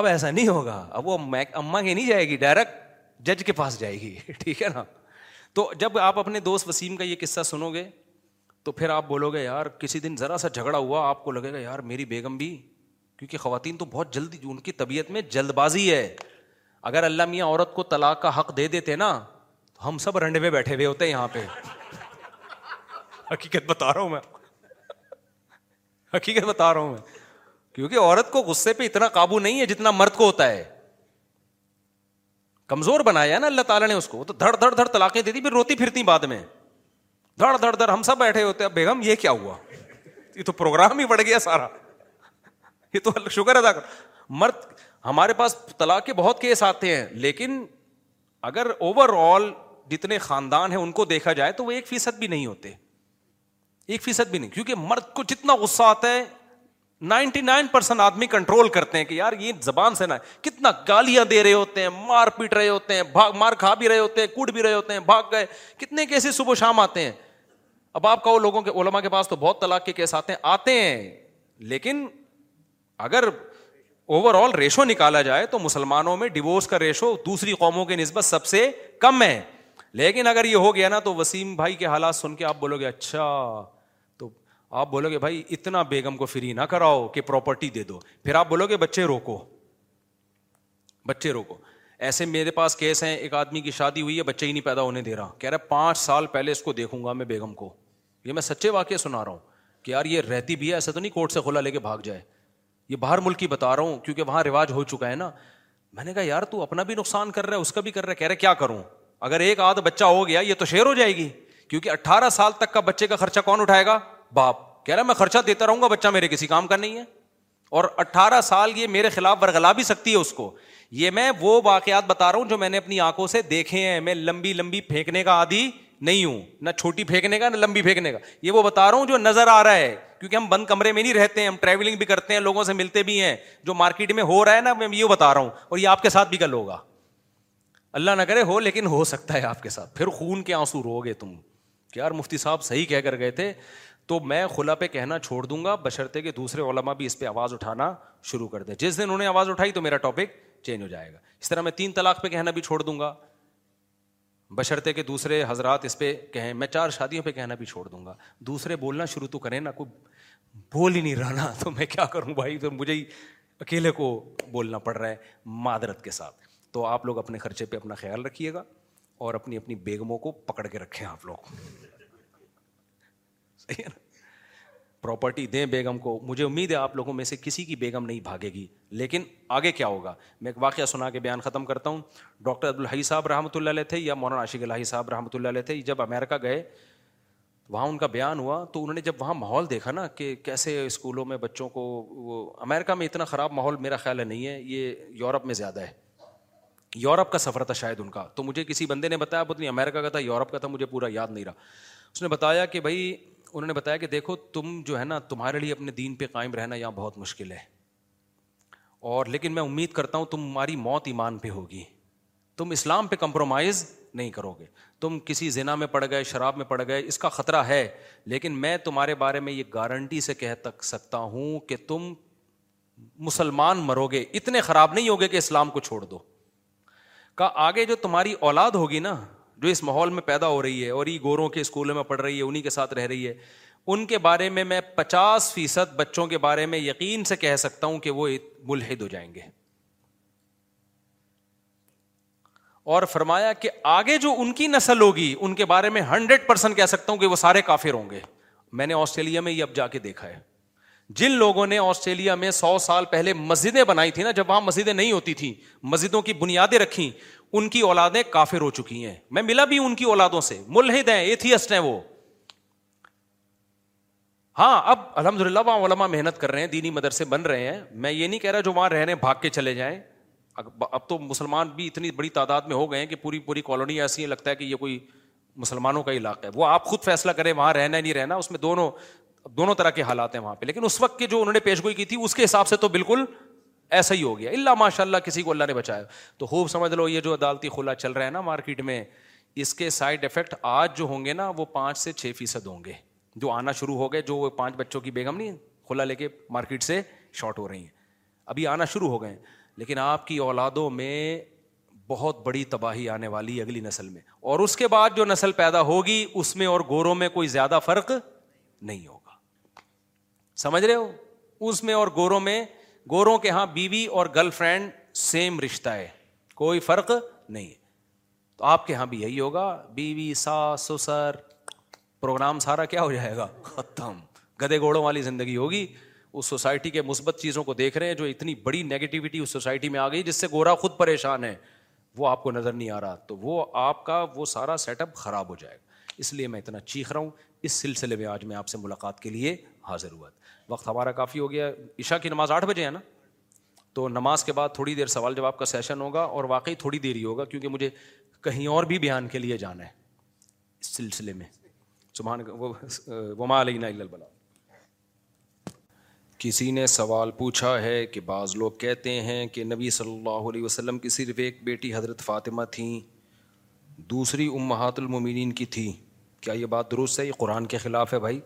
اب ایسا نہیں ہوگا اب وہ اما کے نہیں جائے گی ڈائریکٹ جج کے پاس جائے گی ٹھیک ہے نا تو جب آپ اپنے دوست وسیم کا یہ قصہ سنو گے تو پھر آپ بولو گے یار کسی دن ذرا سا جھگڑا ہوا آپ کو لگے گا یار میری بیگم بھی کیونکہ خواتین تو بہت جلدی ان کی طبیعت میں جلد بازی ہے اگر اللہ میاں عورت کو طلاق کا حق دے دیتے نا تو ہم سب رنڈے میں بیٹھے ہوئے ہوتے ہیں یہاں پہ حقیقت بتا رہا ہوں میں حقیقت بتا رہا ہوں میں کیونکہ عورت کو غصے پہ اتنا قابو نہیں ہے جتنا مرد کو ہوتا ہے کمزور بنایا نا اللہ تعالیٰ نے اس کو تو دھڑ دھڑ دھڑ تلاقیں دے دی پھر روتی پھرتی بعد میں دھڑ دھڑ دھڑ ہم سب بیٹھے ہوتے ہیں بیگم یہ کیا ہوا یہ تو پروگرام ہی بڑھ گیا سارا یہ تو شکر شکر کر مرد ہمارے پاس طلاق کے بہت کیس آتے ہیں لیکن اگر اوور آل جتنے خاندان ہیں ان کو دیکھا جائے تو وہ ایک فیصد بھی نہیں ہوتے ایک فیصد بھی نہیں کیونکہ مرد کو جتنا غصہ آتا ہے نائنٹی نائن پرسینٹ آدمی کنٹرول کرتے ہیں کہ یار یہ زبان سے نہ کتنا گالیاں دے رہے ہوتے ہیں مار پیٹ رہے ہوتے ہیں بھاگ مار کھا بھی رہے ہوتے ہیں کوٹ بھی رہے ہوتے ہیں بھاگ گئے کتنے کیسے صبح شام آتے ہیں اب آپ کہو لوگوں کے علما کے پاس تو بہت طلاق کے کیس آتے ہیں آتے ہیں لیکن اگر اوور آل ریشو نکالا جائے تو مسلمانوں میں ڈیوس کا ریشو دوسری قوموں کے نسبت سب سے کم ہے لیکن اگر یہ ہو گیا نا تو وسیم بھائی کے حالات سن کے آپ بولو گے اچھا تو آپ بولو گے بھائی اتنا بیگم کو فری نہ کراؤ کہ پراپرٹی دے دو پھر آپ بولو گے بچے روکو بچے روکو ایسے میرے پاس کیس ہیں ایک آدمی کی شادی ہوئی ہے بچے ہی نہیں پیدا ہونے دے رہا کہہ رہے پانچ سال پہلے اس کو دیکھوں گا میں بیگم کو یہ میں سچے واقعہ سنا رہا ہوں کہ یار یہ رہتی بھی ہے ایسا تو نہیں کورٹ سے کھلا لے کے بھاگ جائے یہ باہر ملک کی بتا رہا ہوں کیونکہ وہاں رواج ہو چکا ہے نا میں نے کہا یار تو اپنا بھی نقصان کر رہا ہے اس کا بھی کر رہا ہے کہہ رہے کیا کروں اگر ایک آدھ بچہ ہو گیا یہ تو شیر ہو جائے گی کیونکہ اٹھارہ سال تک کا بچے کا خرچہ کون اٹھائے گا باپ کہہ رہا میں خرچہ دیتا رہوں گا بچہ میرے کسی کام کا نہیں ہے اور اٹھارہ سال یہ میرے خلاف برگلا بھی سکتی ہے اس کو یہ میں وہ واقعات بتا رہا ہوں جو میں نے اپنی آنکھوں سے دیکھے ہیں میں لمبی لمبی پھینکنے کا آدھی نہیں ہوں نہ چھوٹی پھینکنے کا نہ لمبی پھینکنے کا یہ وہ بتا رہا ہوں جو نظر آ رہا ہے کیونکہ ہم بند کمرے میں نہیں رہتے ہیں ہم ٹریولنگ بھی کرتے ہیں لوگوں سے ملتے بھی ہیں جو مارکیٹ میں ہو رہا ہے نا میں یہ بتا رہا ہوں اور یہ آپ کے ساتھ بھی کل ہوگا اللہ نہ کرے ہو لیکن ہو سکتا ہے آپ کے ساتھ پھر خون کے آنسو رو گے تم کہ یار مفتی صاحب صحیح کہہ کر گئے تھے تو میں خلا پہ کہنا چھوڑ دوں گا بشرتے کے دوسرے علما بھی اس پہ آواز اٹھانا شروع کر دے جس دن انہوں نے آواز اٹھائی تو میرا ٹاپک چینج ہو جائے گا اس طرح میں تین طلاق پہ کہنا بھی چھوڑ دوں گا بشرتے کے دوسرے حضرات اس پہ کہیں میں چار شادیوں پہ کہنا بھی چھوڑ دوں گا دوسرے بولنا شروع تو کریں نہ کوئی بول ہی نہیں رہا نا تو میں کیا کروں بھائی تو مجھے ہی اکیلے کو بولنا پڑ رہا ہے معذرت کے ساتھ تو آپ لوگ اپنے خرچے پہ اپنا خیال رکھیے گا اور اپنی اپنی بیگموں کو پکڑ کے رکھیں آپ لوگ صحیح ہے نا پراپرٹی دیں بیگم کو مجھے امید ہے آپ لوگوں میں سے کسی کی بیگم نہیں بھاگے گی لیکن آگے کیا ہوگا میں ایک واقعہ سنا کے بیان ختم کرتا ہوں ڈاکٹر عبدالحی صاحب رحمۃ اللہ علیہ تھے یا مولانا عاشق الہی صاحب رحمۃ اللہ علیہ تھے جب امیرکا گئے وہاں ان کا بیان ہوا تو انہوں نے جب وہاں ماحول دیکھا نا کہ کیسے اسکولوں میں بچوں کو وہ امیرکا میں اتنا خراب ماحول میرا خیال ہے نہیں ہے یہ یورپ میں زیادہ ہے یورپ کا سفر تھا شاید ان کا تو مجھے کسی بندے نے بتایا بولے امیرکا کا تھا یورپ کا تھا مجھے پورا یاد نہیں رہا اس نے بتایا کہ بھائی انہوں نے بتایا کہ دیکھو تم جو ہے نا تمہارے لیے اپنے دین پہ قائم رہنا یہاں بہت مشکل ہے اور لیکن میں امید کرتا ہوں تمہاری موت ایمان پہ ہوگی تم اسلام پہ کمپرومائز نہیں کرو گے تم کسی زنا میں پڑ گئے شراب میں پڑ گئے اس کا خطرہ ہے لیکن میں تمہارے بارے میں یہ گارنٹی سے کہہ تک سکتا ہوں کہ تم مسلمان مرو گے اتنے خراب نہیں ہوگے کہ اسلام کو چھوڑ دو کا آگے جو تمہاری اولاد ہوگی نا جو اس ماحول میں پیدا ہو رہی ہے اور یہ گوروں کے اسکولوں میں پڑھ رہی ہے انہیں کے ساتھ رہ رہی ہے ان کے بارے میں میں پچاس فیصد بچوں کے بارے میں یقین سے کہہ سکتا ہوں کہ وہ ملحد ہو جائیں گے اور فرمایا کہ آگے جو ان کی نسل ہوگی ان کے بارے میں ہنڈریڈ پرسینٹ کہہ سکتا ہوں کہ وہ سارے کافر ہوں گے میں نے آسٹریلیا میں یہ اب جا کے دیکھا ہے جن لوگوں نے آسٹریلیا میں سو سال پہلے مسجدیں بنائی تھیں نا جب وہاں مسجدیں نہیں ہوتی تھیں مسجدوں کی بنیادیں رکھیں ان کی اولادیں کافر ہو چکی ہیں میں ملا بھی ان کی اولادوں سے ملحد ہیں ایتھیسٹ ہیں وہ ہاں اب الحمد للہ وہاں علما محنت کر رہے ہیں دینی مدرسے بن رہے ہیں میں یہ نہیں کہہ رہا جو وہاں رہنے بھاگ کے چلے جائیں اب تو مسلمان بھی اتنی بڑی تعداد میں ہو گئے ہیں کہ پوری پوری کالونی ایسی لگتا ہے کہ یہ کوئی مسلمانوں کا علاقہ ہے وہ آپ خود فیصلہ کریں وہاں رہنا نہیں رہنا اس میں دونوں دونوں طرح کے حالات ہیں وہاں پہ لیکن اس وقت کے جو انہوں پیش گوئی کی تھی اس کے حساب سے تو بالکل ایسا ہی ہو گیا اللہ ماشاء اللہ کسی کو اللہ نے بچایا تو خوب سمجھ لو یہ جو عدالتی کھلا چل رہا ہے نا مارکیٹ میں اس کے سائڈ افیکٹ آج جو ہوں گے نا وہ پانچ سے چھ فیصد ہوں گے جو آنا شروع ہو گئے جو پانچ بچوں کی بیگم نہیں کھلا لے کے مارکیٹ سے شارٹ ہو رہی ہیں ابھی آنا شروع ہو گئے ہیں لیکن آپ کی اولادوں میں بہت بڑی تباہی آنے والی اگلی نسل میں اور اس کے بعد جو نسل پیدا ہوگی اس میں اور گوروں میں کوئی زیادہ فرق نہیں ہوگا سمجھ رہے ہو اس میں اور گوروں میں گوروں کے ہاں بیوی اور گرل فرینڈ سیم رشتہ ہے کوئی فرق نہیں ہے تو آپ کے ہاں بھی یہی ہوگا بیوی ساس سسر پروگرام سارا کیا ہو جائے گا ختم گدے گوڑوں والی زندگی ہوگی اس سوسائٹی کے مثبت چیزوں کو دیکھ رہے ہیں جو اتنی بڑی نگیٹیوٹی اس سوسائٹی میں آ گئی جس سے گورا خود پریشان ہے وہ آپ کو نظر نہیں آ رہا تو وہ آپ کا وہ سارا سیٹ اپ خراب ہو جائے گا اس لیے میں اتنا چیخ رہا ہوں اس سلسلے میں آج میں آپ سے ملاقات کے لیے حاضر ہوا وقت ہمارا کافی ہو گیا عشاء کی نماز آٹھ بجے ہے نا تو نماز کے بعد تھوڑی دیر سوال جواب کا سیشن ہوگا اور واقعی تھوڑی دیر ہی ہوگا کیونکہ مجھے کہیں اور بھی بیان کے لیے جانا ہے اس سلسلے میں سبحان وما علین کسی نے سوال پوچھا ہے کہ بعض لوگ کہتے ہیں کہ نبی صلی اللہ علیہ وسلم کی صرف ایک بیٹی حضرت فاطمہ تھیں دوسری امہات المومنین کی تھی کیا یہ بات درست ہے یہ قرآن کے خلاف ہے بھائی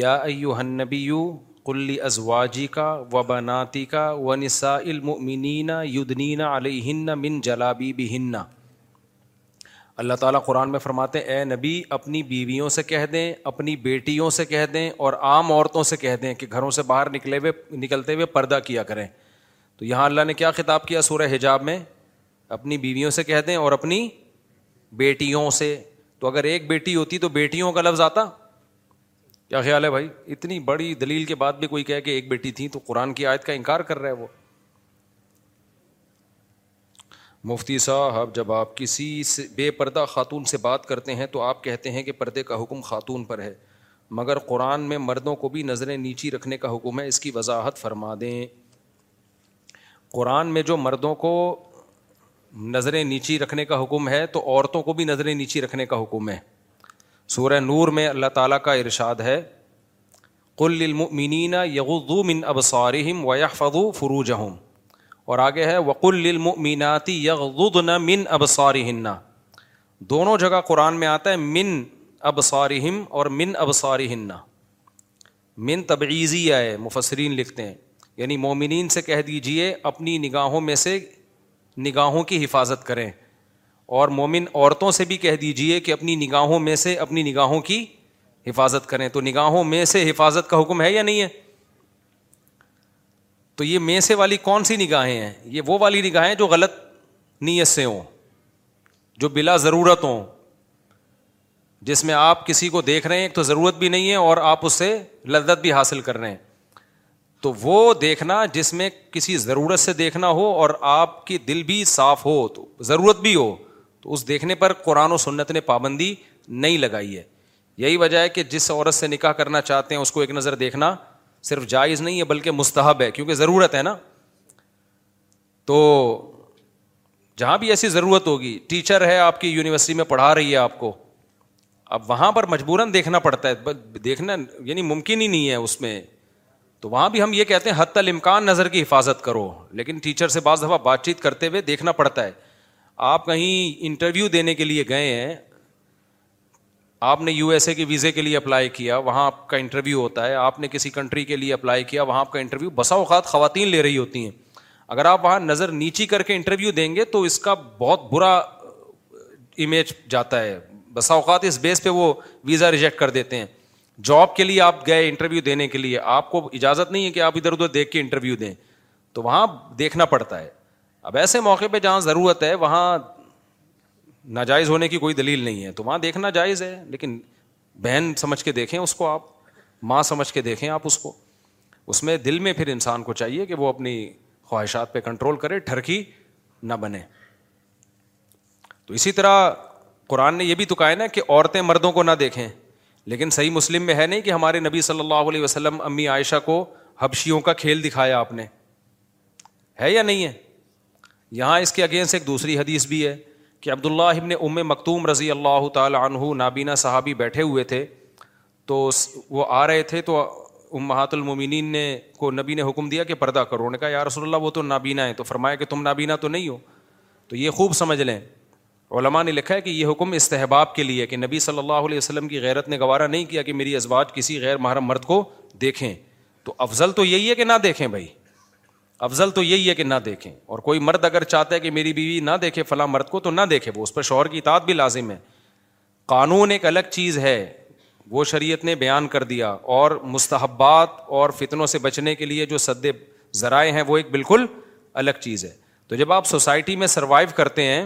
یا ایوہنبی یو کلی ازواجی کا و بناتی کا و نسا المنینہ یدنینہ علیہ من جلابی بھی اللہ تعالیٰ قرآن میں فرماتے ہیں اے نبی اپنی بیویوں سے کہہ دیں اپنی بیٹیوں سے کہہ دیں اور عام عورتوں سے کہہ دیں کہ گھروں سے باہر نکلے ہوئے نکلتے ہوئے پردہ کیا کریں تو یہاں اللہ نے کیا خطاب کیا سورہ حجاب میں اپنی بیویوں سے کہہ دیں اور اپنی بیٹیوں سے تو اگر ایک بیٹی ہوتی تو بیٹیوں کا لفظ آتا کیا خیال ہے بھائی اتنی بڑی دلیل کے بعد بھی کوئی کہہ کہ ایک بیٹی تھی تو قرآن کی آیت کا انکار کر رہا ہے وہ مفتی صاحب جب آپ کسی سے بے پردہ خاتون سے بات کرتے ہیں تو آپ کہتے ہیں کہ پردے کا حکم خاتون پر ہے مگر قرآن میں مردوں کو بھی نظریں نیچی رکھنے کا حکم ہے اس کی وضاحت فرما دیں قرآن میں جو مردوں کو نظریں نیچی رکھنے کا حکم ہے تو عورتوں کو بھی نظریں نیچی رکھنے کا حکم ہے سورہ نور میں اللہ تعالیٰ کا ارشاد ہے قلم منینا یغن اب سارحم و فروج اور آگے ہے وقل اللم یغضضن نہ من ابسار دونوں جگہ قرآن میں آتا ہے من ابسارہم اور من ابسار من تبعیضی آئے مفسرین لکھتے ہیں یعنی مومنین سے کہہ دیجیے اپنی نگاہوں میں سے نگاہوں کی حفاظت کریں اور مومن عورتوں سے بھی کہہ دیجیے کہ اپنی نگاہوں میں سے اپنی نگاہوں کی حفاظت کریں تو نگاہوں میں سے حفاظت کا حکم ہے یا نہیں ہے تو یہ میں سے والی کون سی نگاہیں ہیں یہ وہ والی نگاہیں جو غلط نیت سے ہوں جو بلا ضرورت ہوں جس میں آپ کسی کو دیکھ رہے ہیں تو ضرورت بھی نہیں ہے اور آپ اس سے لذت بھی حاصل کر رہے ہیں تو وہ دیکھنا جس میں کسی ضرورت سے دیکھنا ہو اور آپ کی دل بھی صاف ہو تو ضرورت بھی ہو تو اس دیکھنے پر قرآن و سنت نے پابندی نہیں لگائی ہے یہی وجہ ہے کہ جس عورت سے نکاح کرنا چاہتے ہیں اس کو ایک نظر دیکھنا صرف جائز نہیں ہے بلکہ مستحب ہے کیونکہ ضرورت ہے نا تو جہاں بھی ایسی ضرورت ہوگی ٹیچر ہے آپ کی یونیورسٹی میں پڑھا رہی ہے آپ کو اب وہاں پر مجبوراً دیکھنا پڑتا ہے دیکھنا یعنی ممکن ہی نہیں ہے اس میں تو وہاں بھی ہم یہ کہتے ہیں حتی الامکان نظر کی حفاظت کرو لیکن ٹیچر سے بعض دفعہ بات چیت کرتے ہوئے دیکھنا پڑتا ہے آپ کہیں انٹرویو دینے کے لیے گئے ہیں آپ نے یو ایس اے کے ویزے کے لیے اپلائی کیا وہاں آپ کا انٹرویو ہوتا ہے آپ نے کسی کنٹری کے لیے اپلائی کیا وہاں آپ کا انٹرویو بسا اوقات خواتین لے رہی ہوتی ہیں اگر آپ وہاں نظر نیچی کر کے انٹرویو دیں گے تو اس کا بہت برا امیج جاتا ہے بسا اوقات اس بیس پہ وہ ویزا ریجیکٹ کر دیتے ہیں جاب کے لیے آپ گئے انٹرویو دینے کے لیے آپ کو اجازت نہیں ہے کہ آپ ادھر ادھر دیکھ کے انٹرویو دیں تو وہاں دیکھنا پڑتا ہے اب ایسے موقع پہ جہاں ضرورت ہے وہاں ناجائز ہونے کی کوئی دلیل نہیں ہے تو وہاں دیکھنا جائز ہے لیکن بہن سمجھ کے دیکھیں اس کو آپ ماں سمجھ کے دیکھیں آپ اس کو اس میں دل میں پھر انسان کو چاہیے کہ وہ اپنی خواہشات پہ کنٹرول کرے ٹھرکی نہ بنے تو اسی طرح قرآن نے یہ بھی تو ہے نا کہ عورتیں مردوں کو نہ دیکھیں لیکن صحیح مسلم میں ہے نہیں کہ ہمارے نبی صلی اللہ علیہ وسلم امی عائشہ کو حبشیوں کا کھیل دکھایا آپ نے ہے یا نہیں ہے یہاں اس کے اگینسٹ ایک دوسری حدیث بھی ہے کہ عبداللہ ابن ام مکتوم رضی اللہ تعالی عنہ نابینا صحابی بیٹھے ہوئے تھے تو وہ آ رہے تھے تو امہات المومنین نے کو نبی نے حکم دیا کہ پردہ کرو انہوں نے کہا یا رسول اللہ وہ تو نابینا ہے تو فرمایا کہ تم نابینا تو نہیں ہو تو یہ خوب سمجھ لیں علماء نے لکھا ہے کہ یہ حکم استحباب کے لیے کہ نبی صلی اللہ علیہ وسلم کی غیرت نے گوارا نہیں کیا کہ میری ازواج کسی غیر محرم مرد کو دیکھیں تو افضل تو یہی ہے کہ نہ دیکھیں بھائی افضل تو یہی ہے کہ نہ دیکھیں اور کوئی مرد اگر چاہتا ہے کہ میری بیوی نہ دیکھے فلاں مرد کو تو نہ دیکھے وہ اس پر شوہر کی اطاعت بھی لازم ہے قانون ایک الگ چیز ہے وہ شریعت نے بیان کر دیا اور مستحبات اور فتنوں سے بچنے کے لیے جو سدے ذرائع ہیں وہ ایک بالکل الگ چیز ہے تو جب آپ سوسائٹی میں سروائیو کرتے ہیں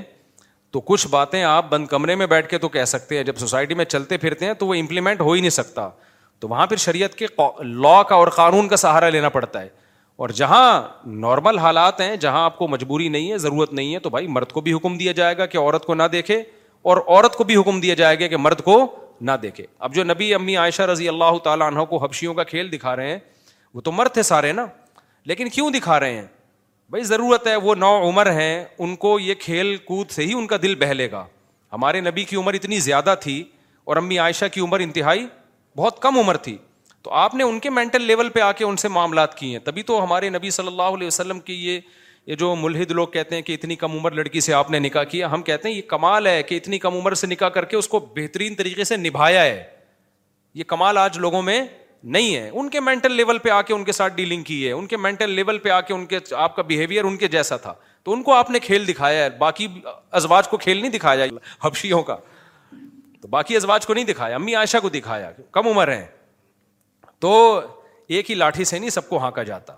تو کچھ باتیں آپ بند کمرے میں بیٹھ کے تو کہہ سکتے ہیں جب سوسائٹی میں چلتے پھرتے ہیں تو وہ امپلیمنٹ ہو ہی نہیں سکتا تو وہاں پھر شریعت کے لا کا اور قانون کا سہارا لینا پڑتا ہے اور جہاں نارمل حالات ہیں جہاں آپ کو مجبوری نہیں ہے ضرورت نہیں ہے تو بھائی مرد کو بھی حکم دیا جائے گا کہ عورت کو نہ دیکھے اور عورت کو بھی حکم دیا جائے گا کہ مرد کو نہ دیکھے اب جو نبی امی عائشہ رضی اللہ تعالیٰ عنہ کو حبشیوں کا کھیل دکھا رہے ہیں وہ تو مرد تھے سارے نا لیکن کیوں دکھا رہے ہیں بھائی ضرورت ہے وہ نو عمر ہیں ان کو یہ کھیل کود سے ہی ان کا دل بہلے گا ہمارے نبی کی عمر اتنی زیادہ تھی اور امی عائشہ کی عمر انتہائی بہت کم عمر تھی تو آپ نے ان کے مینٹل لیول پہ آ کے ان سے معاملات کیے ہیں تبھی تو ہمارے نبی صلی اللہ علیہ وسلم کی یہ یہ جو ملحد لوگ کہتے ہیں کہ اتنی کم عمر لڑکی سے آپ نے نکاح کیا ہم کہتے ہیں یہ کمال ہے کہ اتنی کم عمر سے نکاح کر کے اس کو بہترین طریقے سے نبھایا ہے یہ کمال آج لوگوں میں نہیں ہے ان کے مینٹل لیول پہ آ کے ان کے ساتھ ڈیلنگ کی ہے ان کے مینٹل لیول پہ آ کے ان کے آپ کا بہیویئر ان کے جیسا تھا تو ان کو آپ نے کھیل دکھایا ہے باقی ازواج کو کھیل نہیں دکھایا حفشیوں کا تو باقی ازواج کو نہیں دکھایا امی عائشہ کو دکھایا کم عمر ہیں تو ایک ہی لاٹھی سے نہیں سب کو ہانکا جاتا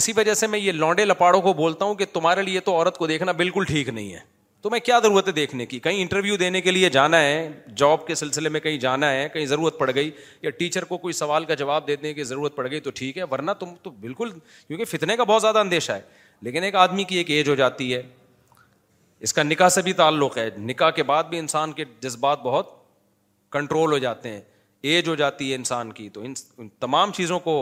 اسی وجہ سے میں یہ لانڈے لپاڑوں کو بولتا ہوں کہ تمہارے لیے تو عورت کو دیکھنا بالکل ٹھیک نہیں ہے تو میں کیا ضرورت ہے دیکھنے کی کہیں انٹرویو دینے کے لیے جانا ہے جاب کے سلسلے میں کہیں جانا ہے کہیں ضرورت پڑ گئی یا ٹیچر کو کوئی سوال کا جواب دینے کی ضرورت پڑ گئی تو ٹھیک ہے ورنہ تم تو بالکل کیونکہ فتنے کا بہت زیادہ اندیشہ ہے لیکن ایک آدمی کی ایک ایج ہو جاتی ہے اس کا نکاح سے بھی تعلق ہے نکاح کے بعد بھی انسان کے جذبات بہت کنٹرول ہو جاتے ہیں ایج ہو جاتی ہے انسان کی تو ان تمام چیزوں کو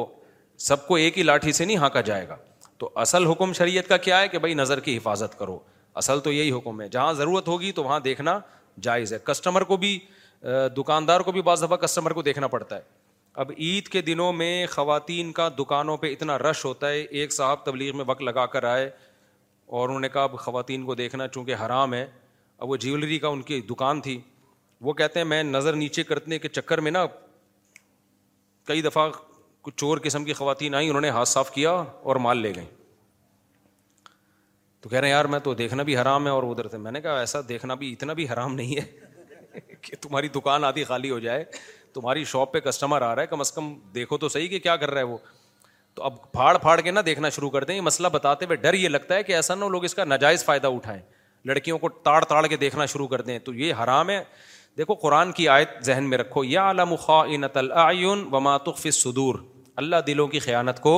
سب کو ایک ہی لاٹھی سے نہیں ہانکا جائے گا تو اصل حکم شریعت کا کیا ہے کہ بھائی نظر کی حفاظت کرو اصل تو یہی حکم ہے جہاں ضرورت ہوگی تو وہاں دیکھنا جائز ہے کسٹمر کو بھی دکاندار کو بھی بعض دفعہ کسٹمر کو دیکھنا پڑتا ہے اب عید کے دنوں میں خواتین کا دکانوں پہ اتنا رش ہوتا ہے ایک صاحب تبلیغ میں وقت لگا کر آئے اور انہوں نے کہا اب خواتین کو دیکھنا چونکہ حرام ہے اب وہ جیولری کا ان کی دکان تھی وہ کہتے ہیں میں نظر نیچے کرنے کے چکر میں نا کئی دفعہ کچھ چور قسم کی خواتین آئیں انہوں نے ہاتھ صاف کیا اور مال لے گئیں تو کہہ رہے ہیں یار میں تو دیکھنا بھی حرام ہے اور ادھر سے میں نے کہا ایسا دیکھنا بھی اتنا بھی حرام نہیں ہے کہ تمہاری دکان آدھی خالی ہو جائے تمہاری شاپ پہ کسٹمر آ رہا ہے کم از کم دیکھو تو صحیح کہ کیا کر رہا ہے وہ تو اب پھاڑ پھاڑ کے نہ دیکھنا شروع کر دیں یہ مسئلہ بتاتے ہوئے ڈر یہ لگتا ہے کہ ایسا نہ لوگ اس کا ناجائز فائدہ اٹھائیں لڑکیوں کو تاڑ تاڑ کے دیکھنا شروع کر دیں تو یہ حرام ہے دیکھو قرآن کی آیت ذہن میں رکھو یا علام العین وما تخفی صدور اللہ دلوں کی خیانت کو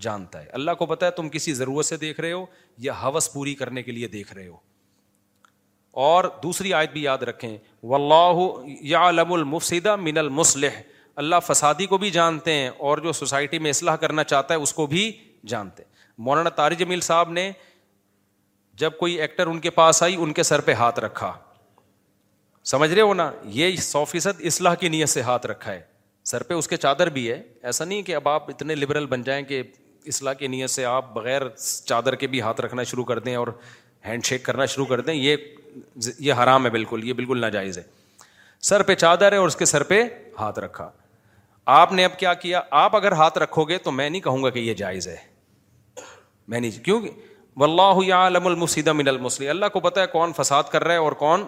جانتا ہے اللہ کو پتا ہے تم کسی ضرورت سے دیکھ رہے ہو یا حوث پوری کرنے کے لیے دیکھ رہے ہو اور دوسری آیت بھی یاد رکھیں و اللہ یا علم المفصدہ من المسلح اللہ فسادی کو بھی جانتے ہیں اور جو سوسائٹی میں اصلاح کرنا چاہتا ہے اس کو بھی جانتے ہیں مولانا طارج جمیل صاحب نے جب کوئی ایکٹر ان کے پاس آئی ان کے سر پہ ہاتھ رکھا سمجھ رہے ہو نا یہ سو فیصد اصلاح کی نیت سے ہاتھ رکھا ہے سر پہ اس کے چادر بھی ہے ایسا نہیں کہ اب آپ اتنے لبرل بن جائیں کہ اصلاح کی نیت سے آپ بغیر چادر کے بھی ہاتھ رکھنا شروع کر دیں اور ہینڈ شیک کرنا شروع کر دیں یہ یہ حرام ہے بالکل یہ بالکل ناجائز ہے سر پہ چادر ہے اور اس کے سر پہ ہاتھ رکھا آپ نے اب کیا کیا آپ اگر ہاتھ رکھو گے تو میں نہیں کہوں گا کہ یہ جائز ہے میں نہیں کیوں المسیدہ من المسلی اللہ کو پتا ہے کون فساد کر رہا ہے اور کون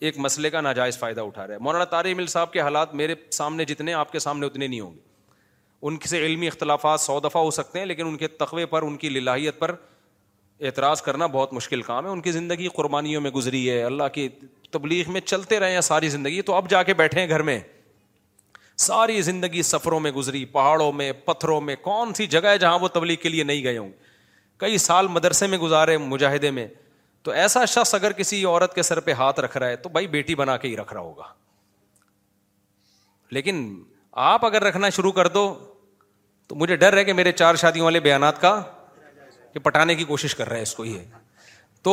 ایک مسئلے کا ناجائز فائدہ اٹھا رہا ہے مولانا طارق مل صاحب کے حالات میرے سامنے جتنے آپ کے سامنے اتنے نہیں ہوں گے ان سے علمی اختلافات سو دفعہ ہو سکتے ہیں لیکن ان کے تقوے پر ان کی للاحیت پر اعتراض کرنا بہت مشکل کام ہے ان کی زندگی قربانیوں میں گزری ہے اللہ کی تبلیغ میں چلتے رہے ہیں ساری زندگی تو اب جا کے بیٹھے ہیں گھر میں ساری زندگی سفروں میں گزری پہاڑوں میں پتھروں میں کون سی جگہ ہے جہاں وہ تبلیغ کے لیے نہیں گئے ہوں گے کئی سال مدرسے میں گزارے مجاہدے میں تو ایسا شخص اگر کسی عورت کے سر پہ ہاتھ رکھ رہا ہے تو بھائی بیٹی بنا کے ہی رکھ رہا ہوگا لیکن آپ اگر رکھنا شروع کر دو تو مجھے ڈر ہے کہ میرے چار شادیوں والے بیانات کا پٹانے کی کوشش کر رہا ہے اس کو یہ تو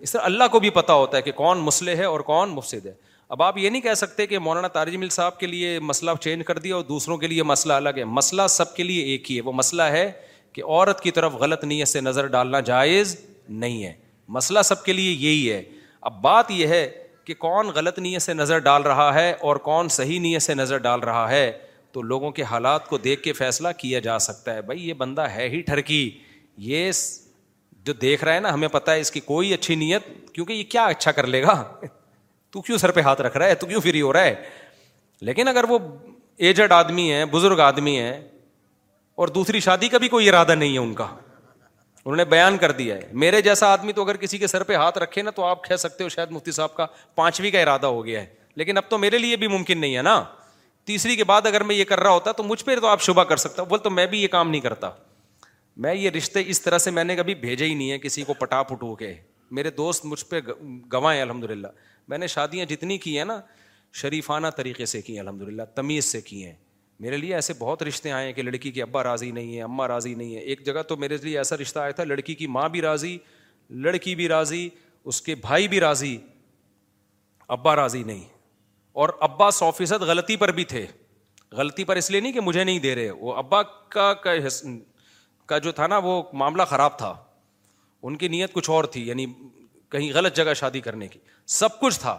اس طرح اللہ کو بھی پتا ہوتا ہے کہ کون مسلح ہے اور کون مفصد ہے اب آپ یہ نہیں کہہ سکتے کہ مولانا تارج مل صاحب کے لیے مسئلہ چینج کر دیا اور دوسروں کے لیے مسئلہ الگ ہے مسئلہ سب کے لیے ایک ہی ہے وہ مسئلہ ہے کہ عورت کی طرف غلط نیت سے نظر ڈالنا جائز نہیں ہے مسئلہ سب کے لیے یہی ہے اب بات یہ ہے کہ کون غلط نیت سے نظر ڈال رہا ہے اور کون صحیح نیت سے نظر ڈال رہا ہے تو لوگوں کے حالات کو دیکھ کے فیصلہ کیا جا سکتا ہے بھائی یہ بندہ ہے ہی ٹھرکی یہ جو دیکھ رہا ہے نا ہمیں پتا ہے اس کی کوئی اچھی نیت کیونکہ یہ کیا اچھا کر لے گا تو کیوں سر پہ ہاتھ رکھ رہا ہے تو کیوں فری ہو رہا ہے لیکن اگر وہ ایجڈ آدمی ہے بزرگ آدمی ہے اور دوسری شادی کا بھی کوئی ارادہ نہیں ہے ان کا انہوں نے بیان کر دیا ہے میرے جیسا آدمی تو اگر کسی کے سر پہ ہاتھ رکھے نا تو آپ کہہ سکتے ہو شاید مفتی صاحب کا پانچویں کا ارادہ ہو گیا ہے لیکن اب تو میرے لیے بھی ممکن نہیں ہے نا تیسری کے بعد اگر میں یہ کر رہا ہوتا تو مجھ پہ تو آپ شبہ کر سکتا بول تو میں بھی یہ کام نہیں کرتا میں یہ رشتے اس طرح سے میں نے کبھی بھیجے ہی نہیں ہے کسی کو پٹا پٹو کے میرے دوست مجھ پہ گواہ ہیں الحمد للہ میں نے شادیاں جتنی کی ہیں نا شریفانہ طریقے سے کی ہیں الحمد للہ تمیز سے کی ہیں میرے لیے ایسے بہت رشتے آئے ہیں کہ لڑکی کے ابا راضی نہیں ہے اما راضی نہیں ہے ایک جگہ تو میرے لیے ایسا رشتہ آیا تھا لڑکی کی ماں بھی راضی لڑکی بھی راضی اس کے بھائی بھی راضی ابا راضی نہیں اور ابا سو فیصد غلطی پر بھی تھے غلطی پر اس لیے نہیں کہ مجھے نہیں دے رہے وہ ابا کا کا جو تھا نا وہ معاملہ خراب تھا ان کی نیت کچھ اور تھی یعنی کہیں غلط جگہ شادی کرنے کی سب کچھ تھا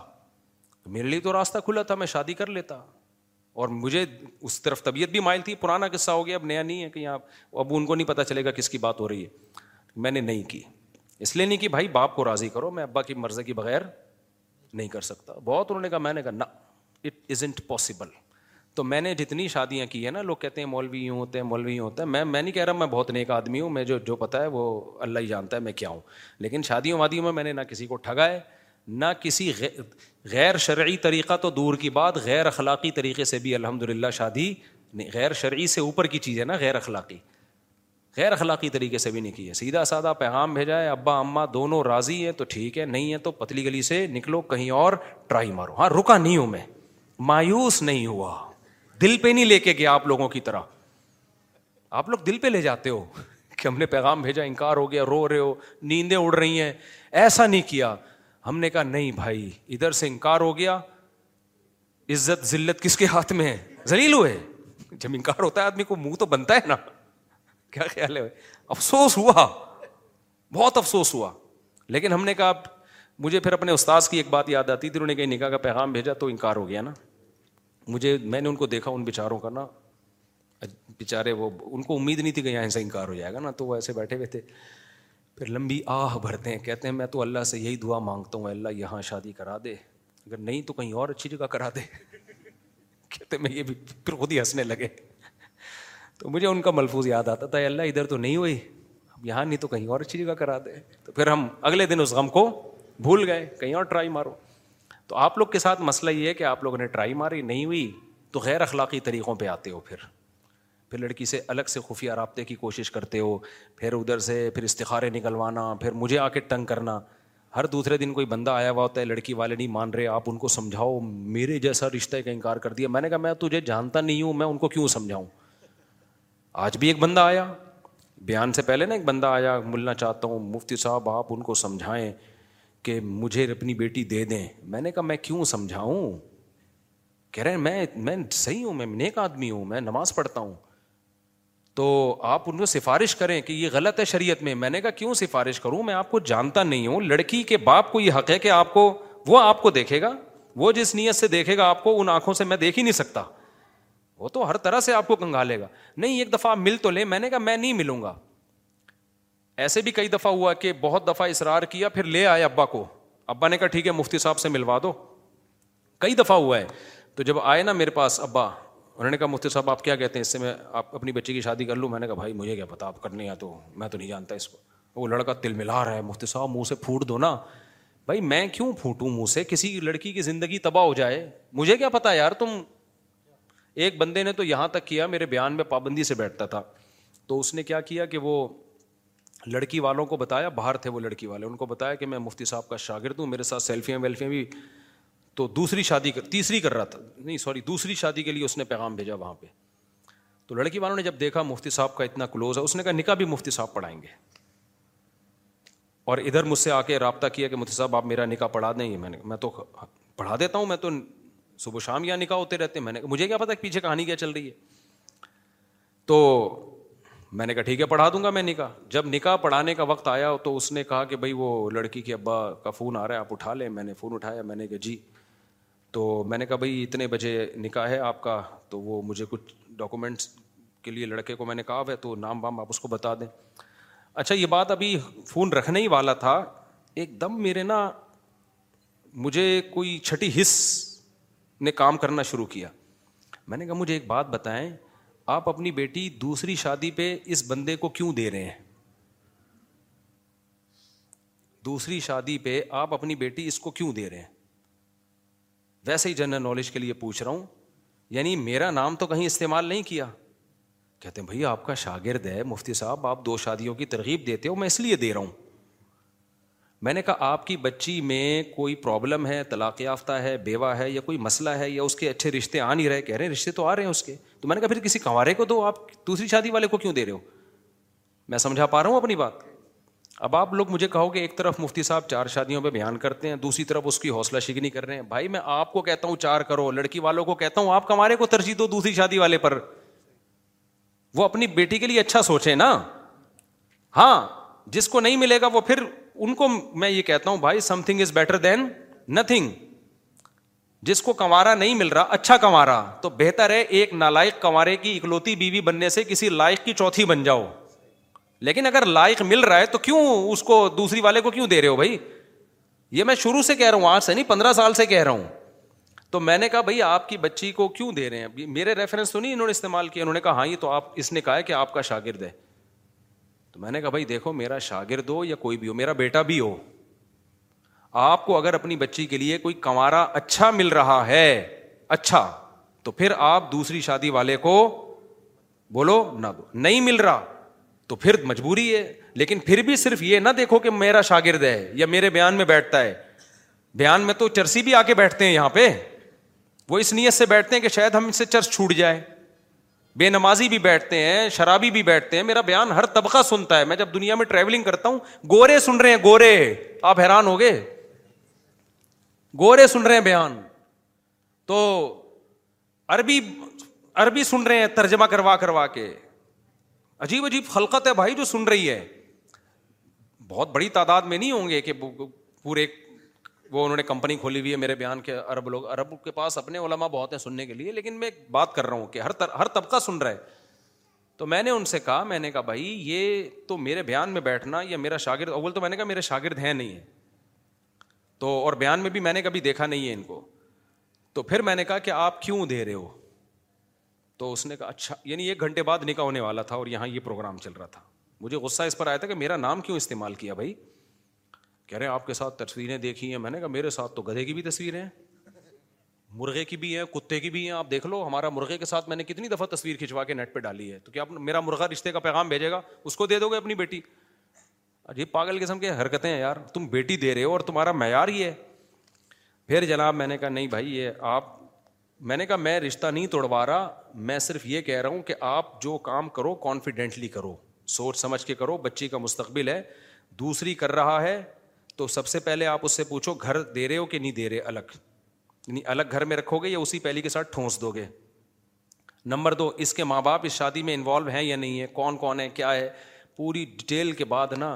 میرے لیے تو راستہ کھلا تھا میں شادی کر لیتا اور مجھے اس طرف طبیعت بھی مائل تھی پرانا قصہ ہو گیا اب نیا نہیں ہے کہ یہاں اب ان کو نہیں پتا چلے گا کس کی بات ہو رہی ہے میں نے نہیں کی اس لیے نہیں کہ بھائی باپ کو راضی کرو میں ابا کی مرضی کے بغیر نہیں کر سکتا بہت انہوں نے کہا میں نے کہا نا اٹ از انٹ پاسبل تو میں نے جتنی شادیاں کی ہیں نا لوگ کہتے ہیں مولوی یوں ہوتے ہیں مولوی یوں ہوتے ہیں میں میں نہیں کہہ رہا میں بہت نیک آدمی ہوں میں جو پتا ہے وہ اللہ ہی جانتا ہے میں کیا ہوں لیکن شادیوں وادیوں میں میں نے نہ کسی کو ٹھگا ہے نہ کسی غیر شرعی طریقہ تو دور کی بات غیر اخلاقی طریقے سے بھی الحمد للہ شادی نہیں غیر شرعی سے اوپر کی چیز ہے نا غیر اخلاقی غیر اخلاقی طریقے سے بھی نہیں کی ہے سیدھا سادہ پیغام بھیجا ہے ابا اماں دونوں راضی ہیں تو ٹھیک ہے نہیں ہے تو پتلی گلی سے نکلو کہیں اور ٹرائی مارو ہاں رکا نہیں ہوں میں مایوس نہیں ہوا دل پہ نہیں لے کے گیا آپ لوگوں کی طرح آپ لوگ دل پہ لے جاتے ہو کہ ہم نے پیغام بھیجا انکار ہو گیا رو رہے ہو نیندیں اڑ رہی ہیں ایسا نہیں کیا ہم نے کہا نہیں بھائی ادھر سے انکار ہو گیا عزت ذلت کس کے ہاتھ میں ہے زلیل ہوئے جب انکار ہوتا ہے آدمی کو منہ تو بنتا ہے نا کیا خیال ہے افسوس ہوا بہت افسوس ہوا لیکن ہم نے کہا مجھے پھر اپنے استاذ کی ایک بات یاد آتی تھی انہوں نے کہیں نکاح کا پیغام بھیجا تو انکار ہو گیا نا مجھے میں نے ان کو دیکھا ان بیچاروں کا نا بیچارے وہ ان کو امید نہیں تھی کہ یہاں سے انکار ہو جائے گا نا تو وہ ایسے بیٹھے ہوئے تھے پھر لمبی آہ بھرتے ہیں کہتے ہیں میں تو اللہ سے یہی دعا مانگتا ہوں اللہ یہاں شادی کرا دے اگر نہیں تو کہیں اور اچھی جگہ کرا دے کہتے میں یہ بھی پھر خود ہی ہنسنے لگے تو مجھے ان کا ملفوظ یاد آتا تھا اللہ ادھر تو نہیں ہوئی اب یہاں نہیں تو کہیں اور اچھی جگہ کرا دے تو پھر ہم اگلے دن اس غم کو بھول گئے کہیں اور ٹرائی مارو تو آپ لوگ کے ساتھ مسئلہ یہ ہے کہ آپ لوگوں نے ٹرائی ماری نہیں ہوئی تو غیر اخلاقی طریقوں پہ آتے ہو پھر پھر لڑکی سے الگ سے خفیہ رابطے کی کوشش کرتے ہو پھر ادھر سے پھر استخارے نکلوانا پھر مجھے آ کے تنگ کرنا ہر دوسرے دن کوئی بندہ آیا ہوا ہوتا ہے لڑکی والے نہیں مان رہے آپ ان کو سمجھاؤ میرے جیسا رشتہ کا انکار کر دیا میں نے کہا میں تجھے جانتا نہیں ہوں میں ان کو کیوں سمجھاؤں آج بھی ایک بندہ آیا بیان سے پہلے نا ایک بندہ آیا ملنا چاہتا ہوں مفتی صاحب آپ ان کو سمجھائیں کہ مجھے اپنی بیٹی دے دیں میں نے کہا میں کیوں سمجھاؤں کہہ رہے ہیں میں میں صحیح ہوں میں نیک آدمی ہوں میں نماز پڑھتا ہوں تو آپ ان کو سفارش کریں کہ یہ غلط ہے شریعت میں میں نے کہا کیوں سفارش کروں میں آپ کو جانتا نہیں ہوں لڑکی کے باپ کو یہ حق ہے کہ آپ کو وہ آپ کو دیکھے گا وہ جس نیت سے دیکھے گا آپ کو ان آنکھوں سے میں دیکھ ہی نہیں سکتا وہ تو ہر طرح سے آپ کو لے گا نہیں ایک دفعہ آپ مل تو لیں میں نے کہا میں نہیں ملوں گا ایسے بھی کئی دفعہ ہوا کہ بہت دفعہ اصرار کیا پھر لے آئے ابا کو ابا نے کہا ٹھیک ہے مفتی صاحب سے ملوا دو کئی دفعہ ہوا ہے تو جب آئے نا میرے پاس ابا انہوں نے کہا مفتی صاحب آپ کیا کہتے ہیں اس سے میں آپ اپنی بچی کی شادی کر لوں میں نے کہا بھائی مجھے کیا پتا آپ کرنے یا تو میں تو نہیں جانتا اس کو وہ لڑکا تل ملا رہا ہے مفتی صاحب منہ سے پھوٹ دو نا بھائی میں کیوں پھوٹوں منہ سے کسی لڑکی کی زندگی تباہ ہو جائے مجھے کیا پتا یار تم ایک بندے نے تو یہاں تک کیا میرے بیان میں پابندی سے بیٹھتا تھا تو اس نے کیا کیا کہ وہ لڑکی والوں کو بتایا باہر تھے وہ لڑکی والے ان کو بتایا کہ میں مفتی صاحب کا شاگرد ہوں میرے ساتھ سیلفیاں ویلفیاں بھی تو دوسری شادی کر تیسری کر رہا تھا نہیں سوری دوسری شادی کے لیے اس نے پیغام بھیجا وہاں پہ تو لڑکی والوں نے جب دیکھا مفتی صاحب کا اتنا کلوز ہے اس نے کہا نکاح بھی مفتی صاحب پڑھائیں گے اور ادھر مجھ سے آ کے رابطہ کیا کہ مفتی صاحب آپ میرا نکاح پڑھا دیں یہ میں نے میں تو پڑھا دیتا ہوں میں تو صبح شام یہاں نکاح ہوتے رہتے ہیں میں نے مجھے کیا پتا پیچھے کہانی کیا چل رہی ہے تو میں نے کہا ٹھیک ہے پڑھا دوں گا میں نکاح جب نکاح پڑھانے کا وقت آیا تو اس نے کہا کہ بھائی وہ لڑکی کے ابا کا فون آ رہا ہے آپ اٹھا لیں میں نے فون اٹھایا میں نے کہا جی تو میں نے کہا بھائی اتنے بجے نکاح ہے آپ کا تو وہ مجھے کچھ ڈاکومنٹس کے لیے لڑکے کو میں نے کہا ہے تو نام وام آپ اس کو بتا دیں اچھا یہ بات ابھی فون رکھنے ہی والا تھا ایک دم میرے نا مجھے کوئی چھٹی حص نے کام کرنا شروع کیا میں نے کہا مجھے ایک بات بتائیں آپ اپنی بیٹی دوسری شادی پہ اس بندے کو کیوں دے رہے ہیں دوسری شادی پہ آپ اپنی بیٹی اس کو کیوں دے رہے ہیں ویسے ہی جنرل نالج کے لیے پوچھ رہا ہوں یعنی میرا نام تو کہیں استعمال نہیں کیا کہتے ہیں بھائی آپ کا شاگرد ہے مفتی صاحب آپ دو شادیوں کی ترغیب دیتے ہو میں اس لیے دے رہا ہوں میں نے کہا آپ کی بچی میں کوئی پرابلم ہے طلاق یافتہ ہے بیوہ ہے یا کوئی مسئلہ ہے یا اس کے اچھے رشتے آ نہیں رہے کہہ رہے ہیں رشتے تو آ رہے ہیں اس کے تو میں نے کہا پھر کسی کنوارے کو دو آپ دوسری شادی والے کو کیوں دے رہے ہو میں سمجھا پا رہا ہوں اپنی بات اب آپ لوگ مجھے کہو کہ ایک طرف مفتی صاحب چار شادیوں پہ بیان کرتے ہیں دوسری طرف اس کی حوصلہ شکنی کر رہے ہیں بھائی میں آپ کو کہتا ہوں چار کرو لڑکی والوں کو کہتا ہوں آپ کمارے کو ترجیح دو دوسری شادی والے پر وہ اپنی بیٹی کے لیے اچھا سوچے نا ہاں جس کو نہیں ملے گا وہ پھر ان کو میں یہ کہتا ہوں بھائی something is better than nothing جس کو کنوارا نہیں مل رہا اچھا کنوارا تو بہتر ہے ایک نالائق کنوارے کی اکلوتی بیوی بننے سے کسی لائق کی چوتھی بن جاؤ لیکن اگر لائق مل رہا ہے تو کیوں اس کو دوسری والے کو کیوں دے رہے ہو بھائی یہ میں شروع سے کہہ رہا ہوں آج سے نہیں پندرہ سال سے کہہ رہا ہوں تو میں نے کہا بھائی آپ کی بچی کو کیوں دے رہے ہیں میرے ریفرنس تو نہیں انہوں نے استعمال کیا انہوں نے نے کہا کہا ہاں یہ تو آپ آپ اس ہے کہ کا شاگرد ہے تو میں نے کہا بھائی دیکھو میرا شاگرد ہو یا کوئی بھی ہو میرا بیٹا بھی ہو آپ کو اگر اپنی بچی کے لیے کوئی کمارا اچھا مل رہا ہے اچھا تو پھر آپ دوسری شادی والے کو بولو نہ نہیں مل رہا تو پھر مجبوری ہے لیکن پھر بھی صرف یہ نہ دیکھو کہ میرا شاگرد ہے یا میرے بیان میں بیٹھتا ہے بیان میں تو چرسی بھی آ کے بیٹھتے ہیں یہاں پہ وہ اس نیت سے بیٹھتے ہیں کہ شاید ہم اس سے چرچ چھوٹ جائے بے نمازی بھی بیٹھتے ہیں شرابی بھی بیٹھتے ہیں میرا بیان ہر طبقہ سنتا ہے میں جب دنیا میں ٹریولنگ کرتا ہوں گورے سن رہے ہیں گورے آپ حیران ہو گئے گورے سن رہے ہیں بیان تو عربی عربی سن رہے ہیں ترجمہ کروا کروا کے عجیب عجیب خلقت ہے بھائی جو سن رہی ہے بہت بڑی تعداد میں نہیں ہوں گے کہ پورے وہ انہوں نے کمپنی کھولی ہوئی ہے میرے بیان کے عرب لوگ عرب کے پاس اپنے علما بہت ہیں سننے کے لیے لیکن میں بات کر رہا ہوں کہ ہر ہر طبقہ سن رہا ہے تو میں نے ان سے کہا میں نے کہا بھائی یہ تو میرے بیان میں بیٹھنا یا میرا شاگرد اول تو میں نے کہا میرے شاگرد ہیں نہیں ہیں تو اور بیان میں بھی میں نے کبھی دیکھا نہیں ہے ان کو تو پھر میں نے کہا کہ آپ کیوں دے رہے ہو تو اس نے کہا اچھا یعنی ایک گھنٹے بعد نکاح ہونے والا تھا اور یہاں یہ پروگرام چل رہا تھا مجھے غصہ اس پر آیا تھا کہ میرا نام کیوں استعمال کیا بھائی کہہ رہے ہیں آپ کے ساتھ تصویریں دیکھی ہیں میں نے کہا میرے ساتھ تو گدھے کی بھی تصویریں ہیں مرغے کی بھی ہیں کتے کی بھی ہیں آپ دیکھ لو ہمارا مرغے کے ساتھ میں نے کتنی دفعہ تصویر کھنچوا کے نیٹ پہ ڈالی ہے تو کیا میرا مرغہ رشتے کا پیغام بھیجے گا اس کو دے دو گے اپنی بیٹی ارے پاگل قسم کے حرکتیں ہیں یار تم بیٹی دے رہے ہو اور تمہارا معیار ہی ہے پھر جناب میں نے کہا نہیں بھائی یہ آپ میں نے کہا میں رشتہ نہیں توڑوا رہا میں صرف یہ کہہ رہا ہوں کہ آپ جو کام کرو کانفیڈینٹلی کرو سوچ سمجھ کے کرو بچی کا مستقبل ہے دوسری کر رہا ہے تو سب سے پہلے آپ اس سے پوچھو گھر دے رہے ہو کہ نہیں دے رہے الگ یعنی الگ گھر میں رکھو گے یا اسی پہلی کے ساتھ ٹھونس دو گے نمبر دو اس کے ماں باپ اس شادی میں انوالو ہیں یا نہیں ہے کون کون ہے کیا ہے پوری ڈیٹیل کے بعد نا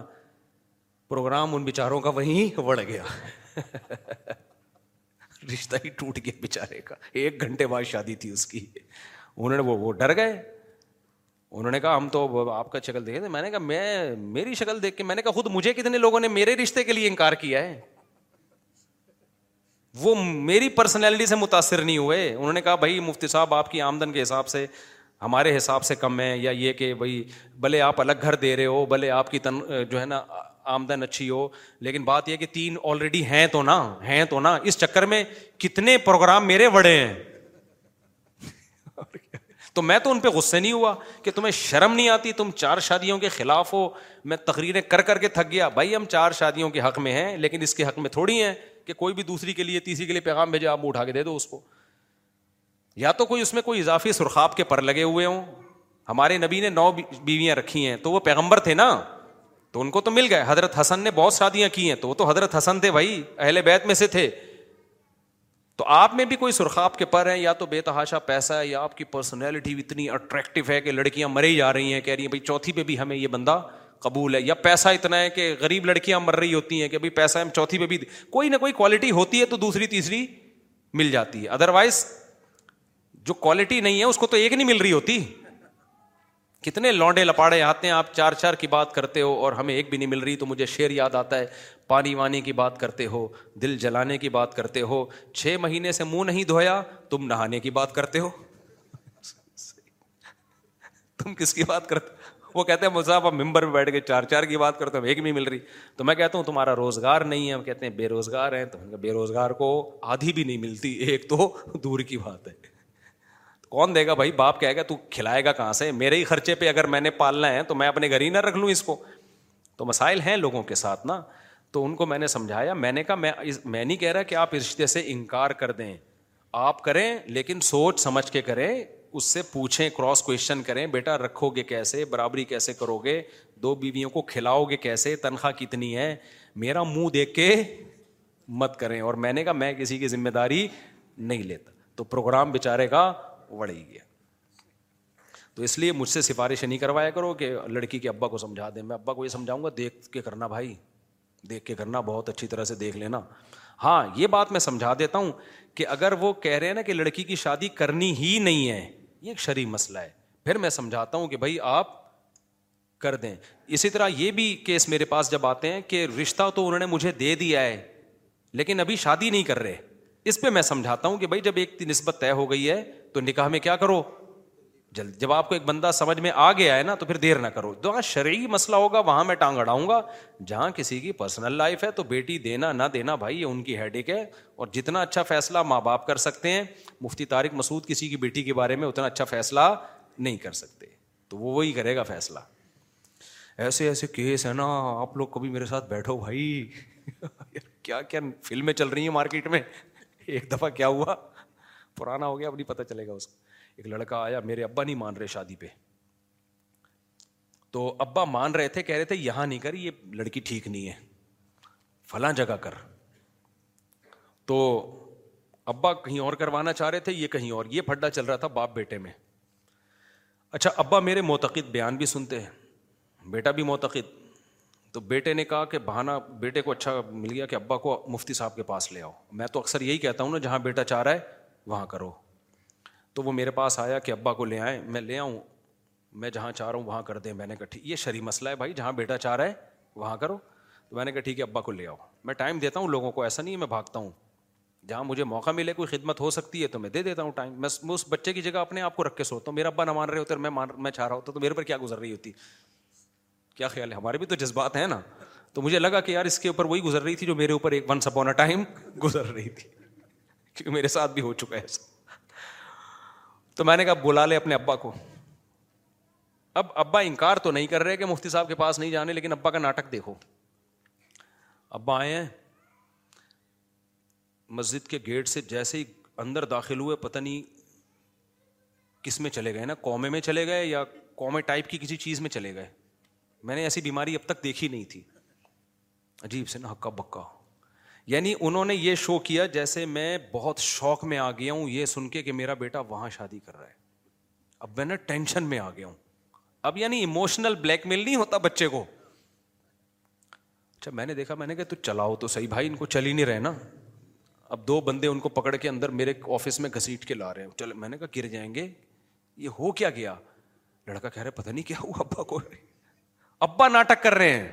پروگرام ان بیچاروں کا وہیں بڑھ گیا رشتہ ہی ٹوٹ گیا بیچارے کا ایک گھنٹے بعد شادی تھی اس کی انہوں نے وہ وہ ڈر گئے انہوں نے کہا ہم تو آپ کا شکل دیکھے تھے میں نے کہا میں میری شکل دیکھ کے میں نے کہا خود مجھے کتنے لوگوں نے میرے رشتے کے لیے انکار کیا ہے وہ میری پرسنالٹی سے متاثر نہیں ہوئے انہوں نے کہا بھائی مفتی صاحب آپ کی آمدن کے حساب سے ہمارے حساب سے کم ہے یا یہ کہ بھائی بھلے آپ الگ گھر دے رہے ہو بھلے آپ کی تن جو ہے نا آمدن اچھی ہو لیکن بات یہ کہ تین آلریڈی ہیں تو نا ہیں تو نا اس چکر میں کتنے پروگرام میرے بڑے ہیں تو میں تو ان پہ غصے نہیں ہوا کہ تمہیں شرم نہیں آتی تم چار شادیوں کے خلاف ہو میں تقریریں کر کر کے تھک گیا بھائی ہم چار شادیوں کے حق میں ہیں لیکن اس کے حق میں تھوڑی ہیں کہ کوئی بھی دوسری کے لیے تیسری کے لیے پیغام بھیجے آپ اٹھا کے دے دو اس کو یا تو کوئی اس میں کوئی اضافی سرخاب کے پر لگے ہوئے ہوں ہمارے نبی نے نو بیویاں رکھی ہیں تو وہ پیغمبر تھے نا تو ان کو تو مل گئے حضرت حسن نے بہت شادیاں کی ہیں تو وہ تو حضرت حسن تھے بھائی اہل بیت میں سے تھے تو آپ میں بھی کوئی سرخاب کے پر ہیں یا تو بے تحاشا پیسہ ہے یا آپ کی پرسنالٹی اتنی اٹریکٹو ہے کہ لڑکیاں مرے جا رہی ہیں کہہ رہی ہیں بھائی چوتھی پہ بھی ہمیں یہ بندہ قبول ہے یا پیسہ اتنا ہے کہ غریب لڑکیاں مر رہی ہوتی ہیں کہ بھائی پیسہ ہم چوتھی پہ بھی کوئی نہ کوئی کوالٹی ہوتی ہے تو دوسری تیسری مل جاتی ہے ادروائز جو کوالٹی نہیں ہے اس کو تو ایک نہیں مل رہی ہوتی کتنے لونڈے لپاڑے آتے ہیں آپ چار چار کی بات کرتے ہو اور ہمیں ایک بھی نہیں مل رہی تو مجھے شیر یاد آتا ہے پانی وانی کی بات کرتے ہو دل جلانے کی بات کرتے ہو چھ مہینے سے منہ نہیں دھویا تم نہانے کی بات کرتے ہو تم کس کی بات کرتے وہ کہتے ہیں آپ ممبر میں بیٹھ کے چار چار کی بات کرتے ہو ایک بھی مل رہی تو میں کہتا ہوں تمہارا روزگار نہیں ہے ہم کہتے ہیں بے روزگار ہیں تو بے روزگار کو آدھی بھی نہیں ملتی ایک تو دور کی بات ہے کون دے گا بھائی باپ کہے گا تو کھلائے گا کہاں سے میرے ہی خرچے پہ اگر میں نے پالنا ہے تو میں اپنے گھر ہی نہ رکھ لوں اس کو تو مسائل ہیں لوگوں کے ساتھ نا تو ان کو میں نے سمجھایا میں نے کہا میں نہیں کہہ رہا کہ آپ رشتے سے انکار کر دیں آپ کریں لیکن سوچ سمجھ کے کریں اس سے پوچھیں کراس کوشچن کریں بیٹا رکھو گے کیسے برابری کیسے کرو گے دو بیویوں کو کھلاؤ گے کیسے تنخواہ کتنی ہے میرا منہ دیکھ کے مت کریں اور میں نے کہا میں کسی کی ذمہ داری نہیں لیتا تو پروگرام بےچارے کا ہی گیا تو اس لیے مجھ سے سفارش نہیں کروایا کرو کہ لڑکی کے ابا کو سمجھا دیں میں ابا کو یہ سمجھاؤں گا دیکھ کے کرنا بھائی دیکھ کے کرنا بہت اچھی طرح سے دیکھ لینا ہاں یہ بات میں سمجھا دیتا ہوں کہ اگر وہ کہہ رہے ہیں نا کہ لڑکی کی شادی کرنی ہی نہیں ہے یہ ایک شرعی مسئلہ ہے پھر میں سمجھاتا ہوں کہ بھائی آپ کر دیں اسی طرح یہ بھی کیس میرے پاس جب آتے ہیں کہ رشتہ تو انہوں نے مجھے دے دیا ہے لیکن ابھی شادی نہیں کر رہے اس پہ میں سمجھاتا ہوں کہ بھائی جب ایک نسبت طے ہو گئی ہے تو نکاح میں کیا کرو جلد جب آپ کو ایک بندہ سمجھ میں آ گیا ہے نا تو پھر دیر نہ کرو جہاں شرعی مسئلہ ہوگا وہاں میں ٹانگ اڑاؤں گا جہاں کسی کی پرسنل لائف ہے تو بیٹی دینا نہ دینا بھائی یہ ان کی ہیڈ ایک ہے اور جتنا اچھا فیصلہ ماں باپ کر سکتے ہیں مفتی طارق مسعود کسی کی بیٹی کے بارے میں اتنا اچھا فیصلہ نہیں کر سکتے تو وہ وہی کرے گا فیصلہ ایسے ایسے کیس ہے نا آپ لوگ کبھی میرے ساتھ بیٹھو بھائی کیا کیا فلمیں چل رہی ہیں مارکیٹ میں ایک دفعہ کیا ہوا پرانا ہو گیا اب نہیں پتا چلے گا اس کا ایک لڑکا آیا میرے ابا نہیں مان رہے شادی پہ تو ابا مان رہے تھے کہہ رہے تھے یہاں نہیں کر یہ لڑکی ٹھیک نہیں ہے فلاں جگہ کر تو ابا کہیں اور کروانا چاہ رہے تھے یہ کہیں اور یہ پھڈا چل رہا تھا باپ بیٹے میں اچھا ابا میرے معتقد بیان بھی سنتے ہیں بیٹا بھی معتقد تو بیٹے نے کہا کہ بہانا بیٹے کو اچھا مل گیا کہ ابا کو مفتی صاحب کے پاس لے آؤ میں تو اکثر یہی کہتا ہوں نا جہاں بیٹا چاہ رہا ہے وہاں کرو تو وہ میرے پاس آیا کہ ابا کو لے آئیں میں لے آؤں میں جہاں چاہ رہا ہوں وہاں کر دیں میں نے کہا ٹھیک یہ شری مسئلہ ہے بھائی جہاں بیٹا چاہ رہا ہے وہاں کرو تو میں نے کہا ٹھیک ہے ابا کو لے آؤ میں ٹائم دیتا ہوں لوگوں کو ایسا نہیں ہے میں بھاگتا ہوں جہاں مجھے موقع ملے کوئی خدمت ہو سکتی ہے تو میں دے دیتا ہوں ٹائم میں اس بچے کی جگہ اپنے آپ کو رکھ کے سوتا ہوں میرا ابا نہ مان رہے ہوتے میں مان میں چاہ رہا ہوتا تو میرے پر کیا گزر رہی ہوتی کیا خیال ہے ہمارے بھی تو جذبات ہیں نا تو مجھے لگا کہ یار اس کے اوپر وہی گزر رہی تھی جو میرے اوپر ایک ون سب ٹائم گزر رہی تھی کیونکہ میرے ساتھ بھی ہو چکا ہے تو میں نے کہا بلا لے اپنے ابا کو اب ابا انکار تو نہیں کر رہے کہ مفتی صاحب کے پاس نہیں جانے لیکن ابا کا ناٹک دیکھو ابا آئے ہیں مسجد کے گیٹ سے جیسے ہی اندر داخل ہوئے پتہ نہیں کس میں چلے گئے نا قومے میں چلے گئے یا قومے ٹائپ کی کسی چیز میں چلے گئے میں نے ایسی بیماری اب تک دیکھی نہیں تھی عجیب سے نا ہکا بکا یعنی انہوں نے یہ شو کیا جیسے میں بہت شوق میں میں میں آ آ گیا گیا ہوں ہوں یہ سن کے کہ میرا بیٹا وہاں شادی کر رہا ہے اب اب ٹینشن یعنی بلیک میل نہیں ہوتا بچے کو اچھا میں نے دیکھا میں نے کہا تو چلاؤ تو صحیح بھائی ان کو چل ہی نہیں رہے نا اب دو بندے ان کو پکڑ کے اندر میرے آفس میں گھسیٹ کے لا رہے ہیں چل میں نے کہا گر جائیں گے یہ ہو کیا گیا لڑکا کہہ رہے پتہ نہیں کیا ہوا ابا کو ابا ناٹک کر رہے ہیں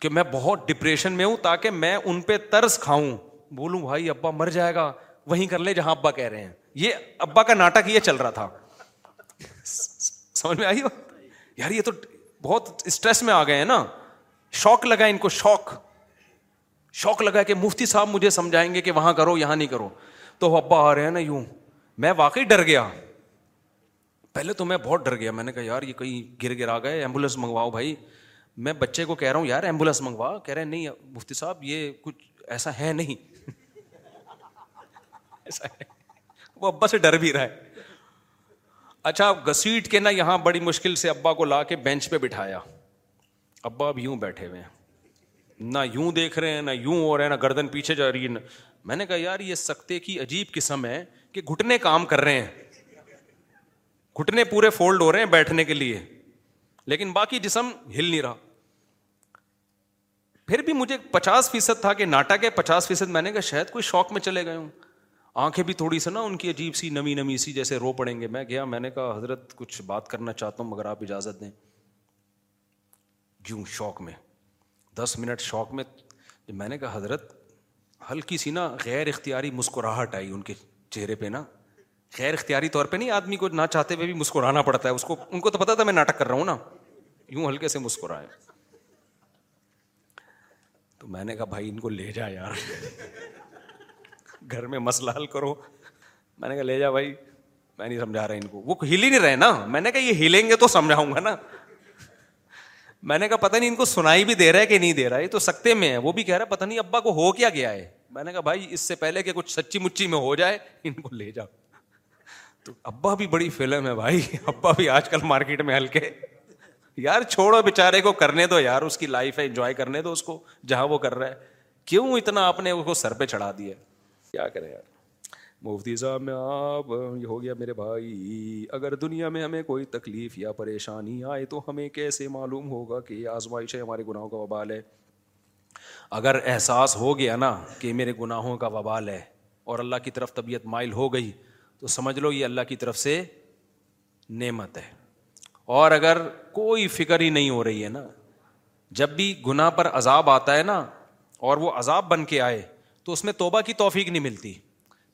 کہ میں بہت ڈپریشن میں ہوں تاکہ میں ان پہ ترس کھاؤں بولوں بھائی ابا مر جائے گا وہیں کر لے جہاں ابا کہہ رہے ہیں یہ ابا کا ناٹک یہ چل رہا تھا سمجھ میں آئی ہو یار یہ تو بہت اسٹریس میں آ گئے ہیں نا شوق لگا ان کو شوق شوق لگا کہ مفتی صاحب مجھے سمجھائیں گے کہ وہاں کرو یہاں نہیں کرو تو ابا آ رہے ہیں نا یوں میں واقعی ڈر گیا پہلے تو میں بہت ڈر گیا میں نے کہا یار یہ کہیں گر گر آ گئے ایمبولینس منگواؤ بھائی میں بچے کو کہہ رہا ہوں یار ایمبولینس منگوا کہہ رہے نہیں مفتی صاحب یہ کچھ ایسا ہے نہیں ایسا ہے وہ ابا سے ڈر بھی رہا ہے اچھا گسیٹ کے نا یہاں بڑی مشکل سے ابا کو لا کے بینچ پہ بٹھایا ابا اب یوں بیٹھے ہوئے ہیں نہ یوں دیکھ رہے ہیں نہ یوں ہو رہے ہیں نہ گردن پیچھے جا رہی ہے میں نے کہا یار یہ سکتے کی عجیب قسم ہے کہ گھٹنے کام کر رہے ہیں گھٹنے پورے فولڈ ہو رہے ہیں بیٹھنے کے لیے لیکن باقی جسم ہل نہیں رہا پھر بھی مجھے پچاس فیصد تھا کہ ناٹک ہے پچاس فیصد میں نے کہا شاید کوئی شوق میں چلے گئے ہوں آنکھیں بھی تھوڑی سا نا ان کی عجیب سی نمی نمی سی جیسے رو پڑیں گے میں گیا میں نے کہا حضرت کچھ بات کرنا چاہتا ہوں مگر آپ اجازت دیں جیوں شوق میں دس منٹ شوق میں میں نے کہا حضرت ہلکی سی نا غیر اختیاری مسکراہٹ آئی ان کے چہرے پہ نا غیر اختیاری طور پہ نہیں آدمی کو نہ چاہتے ہوئے بھی مسکرانا پڑتا ہے اس کو ان کو تو پتا تھا میں ناٹک کر رہا ہوں نا یوں ہلکے سے مسکرائے تو میں نے کہا بھائی ان کو لے جا یار گھر میں مسلح کرو میں نے کہا لے جا بھائی میں نہیں سمجھا رہا ان کو وہ ہل ہی نہیں رہے نا میں نے کہا یہ ہلیں گے تو سمجھاؤں گا نا میں نے کہا پتا نہیں ان کو سنائی بھی دے رہا ہے کہ نہیں دے رہا ہے تو سکتے میں ہے وہ بھی کہہ رہا ہے پتا نہیں ابا کو ہو کیا گیا ہے میں نے کہا بھائی اس سے پہلے کہ کچھ سچی مچی میں ہو جائے ان کو لے جاؤ تو ابا بھی بڑی فلم ہے بھائی ابا بھی آج کل مارکیٹ میں ہلکے یار چھوڑو بےچارے کو کرنے دو یار اس کی لائف ہے انجوائے کرنے دو اس کو جہاں وہ کر رہا ہے کیوں اتنا آپ نے اس کو سر پہ چڑھا صاحب میں کیا کرے ہو گیا میرے بھائی اگر دنیا میں ہمیں کوئی تکلیف یا پریشانی آئے تو ہمیں کیسے معلوم ہوگا کہ یہ آزمائش ہے ہمارے گناہوں کا وبال ہے اگر احساس ہو گیا نا کہ میرے گناہوں کا وبال ہے اور اللہ کی طرف طبیعت مائل ہو گئی تو سمجھ لو یہ اللہ کی طرف سے نعمت ہے اور اگر کوئی فکر ہی نہیں ہو رہی ہے نا جب بھی گناہ پر عذاب آتا ہے نا اور وہ عذاب بن کے آئے تو اس میں توبہ کی توفیق نہیں ملتی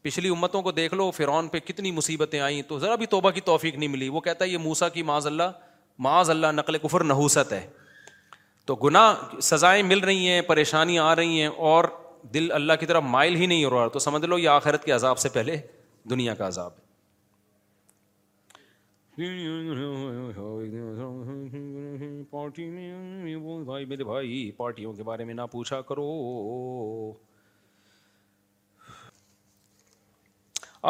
پچھلی امتوں کو دیکھ لو فرعون پہ کتنی مصیبتیں آئیں تو ذرا بھی توبہ کی توفیق نہیں ملی وہ کہتا ہے یہ موسا کی معاذ اللہ معاذ اللہ نقل کفر نحوست ہے تو گناہ سزائیں مل رہی ہیں پریشانیاں آ رہی ہیں اور دل اللہ کی طرف مائل ہی نہیں ہو رہا تو سمجھ لو یہ آخرت کے عذاب سے پہلے دنیا کا عذاب ہے میرے بھائی پارٹیوں کے بارے میں نہ پوچھا کرو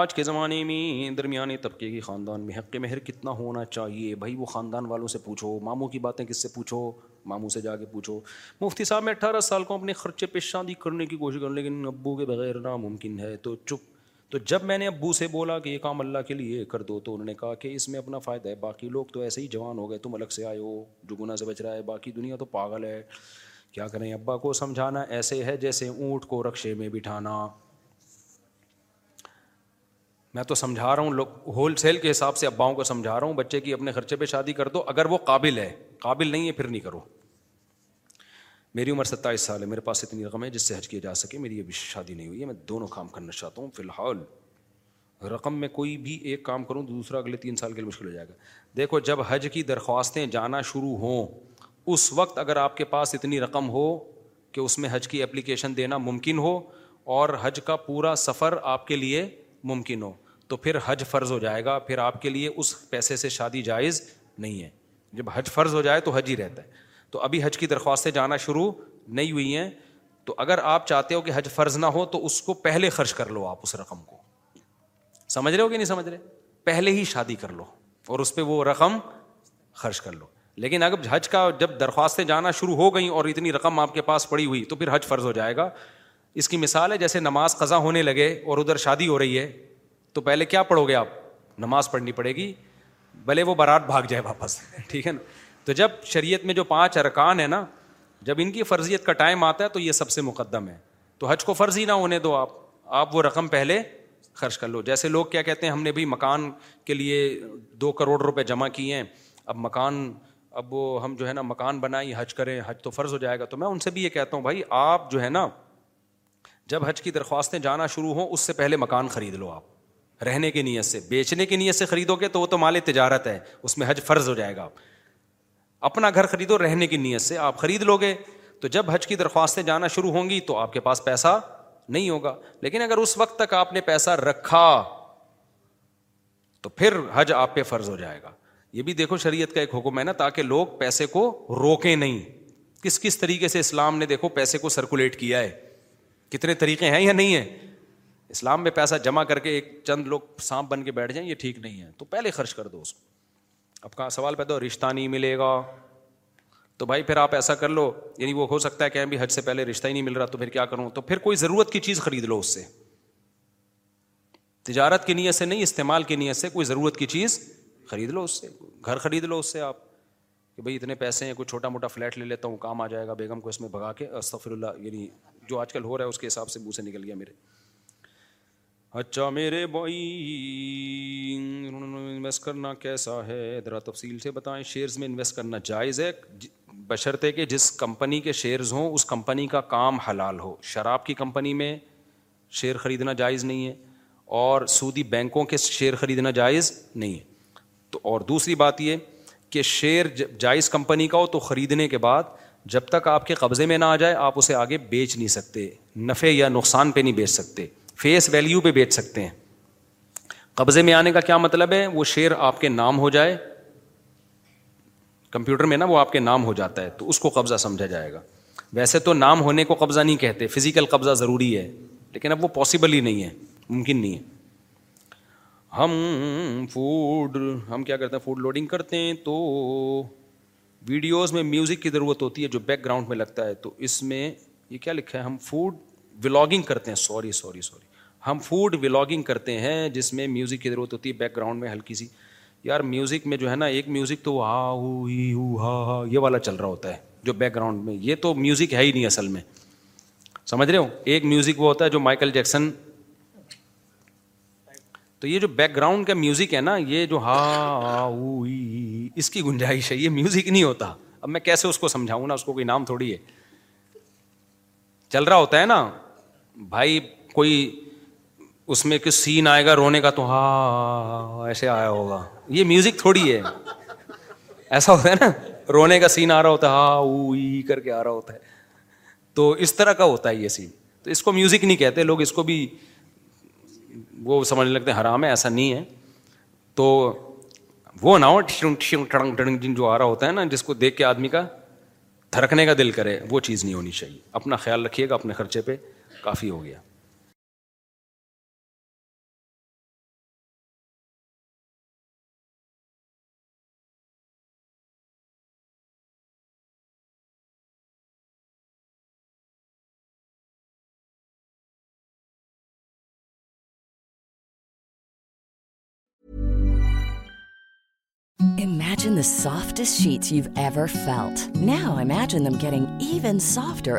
آج کے زمانے میں درمیانے طبقے کے خاندان میں حق مہر کتنا ہونا چاہیے بھائی وہ خاندان والوں سے پوچھو ماموں کی باتیں کس سے پوچھو ماموں سے جا کے پوچھو مفتی صاحب میں اٹھارہ سال کو اپنے خرچے پہ شادی کرنے کی کوشش کر لیکن ابو کے بغیر ناممکن ہے تو چپ تو جب میں نے ابو سے بولا کہ یہ کام اللہ کے لیے کر دو تو انہوں نے کہا کہ اس میں اپنا فائدہ ہے باقی لوگ تو ایسے ہی جوان ہو گئے تم الگ سے آئے ہو جو گناہ سے بچ رہا ہے باقی دنیا تو پاگل ہے کیا کریں ابا کو سمجھانا ایسے ہے جیسے اونٹ کو رکشے میں بٹھانا میں تو سمجھا رہا ہوں لوگ ہول سیل کے حساب سے اباؤں کو سمجھا رہا ہوں بچے کی اپنے خرچے پہ شادی کر دو اگر وہ قابل ہے قابل نہیں ہے پھر نہیں کرو میری عمر ستائیس سال ہے میرے پاس اتنی رقم ہے جس سے حج کیا جا سکے میری ابھی شادی نہیں ہوئی ہے میں دونوں کام کرنا چاہتا ہوں فی الحال رقم میں کوئی بھی ایک کام کروں تو دوسرا اگلے تین سال کے لیے مشکل ہو جائے گا دیکھو جب حج کی درخواستیں جانا شروع ہوں اس وقت اگر آپ کے پاس اتنی رقم ہو کہ اس میں حج کی اپلیکیشن دینا ممکن ہو اور حج کا پورا سفر آپ کے لیے ممکن ہو تو پھر حج فرض ہو جائے گا پھر آپ کے لیے اس پیسے سے شادی جائز نہیں ہے جب حج فرض ہو جائے تو حج ہی رہتا ہے تو ابھی حج کی درخواستیں جانا شروع نہیں ہوئی ہیں تو اگر آپ چاہتے ہو کہ حج فرض نہ ہو تو اس کو پہلے خرچ کر لو آپ اس رقم کو سمجھ رہے ہو کہ نہیں سمجھ رہے پہلے ہی شادی کر لو اور اس پہ وہ رقم خرچ کر لو لیکن اگر حج کا جب درخواستیں جانا شروع ہو گئیں اور اتنی رقم آپ کے پاس پڑی ہوئی تو پھر حج فرض ہو جائے گا اس کی مثال ہے جیسے نماز قضا ہونے لگے اور ادھر شادی ہو رہی ہے تو پہلے کیا پڑھو گے آپ نماز پڑھنی پڑے گی بھلے وہ بارات بھاگ جائے واپس ٹھیک ہے نا تو جب شریعت میں جو پانچ ارکان ہے نا جب ان کی فرضیت کا ٹائم آتا ہے تو یہ سب سے مقدم ہے تو حج کو فرض ہی نہ ہونے دو آپ آپ وہ رقم پہلے خرچ کر لو جیسے لوگ کیا کہتے ہیں ہم نے بھی مکان کے لیے دو کروڑ روپے جمع کیے ہیں اب اب مکان وہ ہم جو ہے نا مکان بنائیں حج کریں حج تو فرض ہو جائے گا تو میں ان سے بھی یہ کہتا ہوں بھائی آپ جو ہے نا جب حج کی درخواستیں جانا شروع ہوں اس سے پہلے مکان خرید لو آپ رہنے کی نیت سے بیچنے کی نیت سے خریدو گے تو وہ تو مال تجارت ہے اس میں حج فرض ہو جائے گا آپ اپنا گھر خریدو رہنے کی نیت سے آپ خرید لو گے تو جب حج کی درخواستیں جانا شروع ہوں گی تو آپ کے پاس پیسہ نہیں ہوگا لیکن اگر اس وقت تک آپ نے پیسہ رکھا تو پھر حج آپ پہ فرض ہو جائے گا یہ بھی دیکھو شریعت کا ایک حکم ہے نا تاکہ لوگ پیسے کو روکیں نہیں کس کس طریقے سے اسلام نے دیکھو پیسے کو سرکولیٹ کیا ہے کتنے طریقے ہیں یا نہیں ہیں اسلام میں پیسہ جمع کر کے ایک چند لوگ سانپ بن کے بیٹھ جائیں یہ ٹھیک نہیں ہے تو پہلے خرچ کر دو اس کو اب کہاں سوال پیدا ہو رشتہ نہیں ملے گا تو بھائی پھر آپ ایسا کر لو یعنی وہ ہو سکتا ہے کہ حج سے پہلے رشتہ ہی نہیں مل رہا تو پھر کیا کروں تو پھر کوئی ضرورت کی چیز خرید لو اس سے تجارت کی نیت سے نہیں استعمال کی نیت سے کوئی ضرورت کی چیز خرید لو اس سے گھر خرید لو اس سے آپ کہ بھائی اتنے پیسے ہیں کوئی چھوٹا موٹا فلیٹ لے لیتا ہوں کام آ جائے گا بیگم کو اس میں بھگا کے استفر اللہ یعنی جو آج کل ہو رہا ہے اس کے حساب سے بو سے نکل گیا میرے اچھا میرے بھائی انہوں نے انویسٹ کرنا کیسا ہے ذرا تفصیل سے بتائیں شیئرز میں انویسٹ کرنا جائز ہے جی، بشرطے کہ جس کمپنی کے شیئرز ہوں اس کمپنی کا کام حلال ہو شراب کی کمپنی میں شیئر خریدنا جائز نہیں ہے اور سعودی بینکوں کے شیئر خریدنا جائز نہیں ہے تو اور دوسری بات یہ کہ شیئر جائز کمپنی کا ہو تو خریدنے کے بعد جب تک آپ کے قبضے میں نہ آ جائے آپ اسے آگے بیچ نہیں سکتے نفع یا نقصان پہ نہیں بیچ سکتے فیس ویلیو پہ بیچ سکتے ہیں قبضے میں آنے کا کیا مطلب ہے وہ شیئر آپ کے نام ہو جائے کمپیوٹر میں نا وہ آپ کے نام ہو جاتا ہے تو اس کو قبضہ سمجھا جائے گا ویسے تو نام ہونے کو قبضہ نہیں کہتے فزیکل قبضہ ضروری ہے لیکن اب وہ پاسبل ہی نہیں ہے ممکن نہیں ہے ہم فوڈ ہم کیا کرتے ہیں فوڈ لوڈنگ کرتے ہیں تو ویڈیوز میں میوزک کی ضرورت ہوتی ہے جو بیک گراؤنڈ میں لگتا ہے تو اس میں یہ کیا لکھا ہے ہم فوڈ ولاگنگ کرتے ہیں سوری سوری سوری ہم فوڈ ولاگنگ کرتے ہیں جس میں میوزک کی ضرورت ہوتی ہے بیک گراؤنڈ میں ہلکی سی یار میوزک میں جو ہے نا ایک میوزک تو ہا ہو ہا ہا چل رہا ہوتا ہے جو بیک گراؤنڈ میں یہ تو میوزک ہے ہی نہیں اصل میں سمجھ رہے ہو ایک میوزک وہ ہوتا ہے جو مائیکل جیکسن تو یہ جو بیک گراؤنڈ کا میوزک ہے نا یہ جو ہا او اس کی گنجائش ہے یہ میوزک نہیں ہوتا اب میں کیسے اس کو سمجھاؤں نا اس کو کوئی نام تھوڑی ہے چل رہا ہوتا ہے نا بھائی کوئی اس میں کچھ سین آئے گا رونے کا تو ہاں ایسے آیا ہوگا یہ میوزک تھوڑی ہے ایسا ہوتا ہے نا رونے کا سین آ رہا ہوتا ہے ہاں او ای کر کے آ رہا ہوتا ہے تو اس طرح کا ہوتا ہے یہ سین تو اس کو میوزک نہیں کہتے لوگ اس کو بھی وہ سمجھنے لگتے ہیں حرام ہے ایسا نہیں ہے تو وہ نہ جن جو آ رہا ہوتا ہے نا جس کو دیکھ کے آدمی کا تھرکنے کا دل کرے وہ چیز نہیں ہونی چاہیے اپنا خیال رکھیے گا اپنے خرچے پہ کافی ہو گیا softest cheese felt no imagining even softer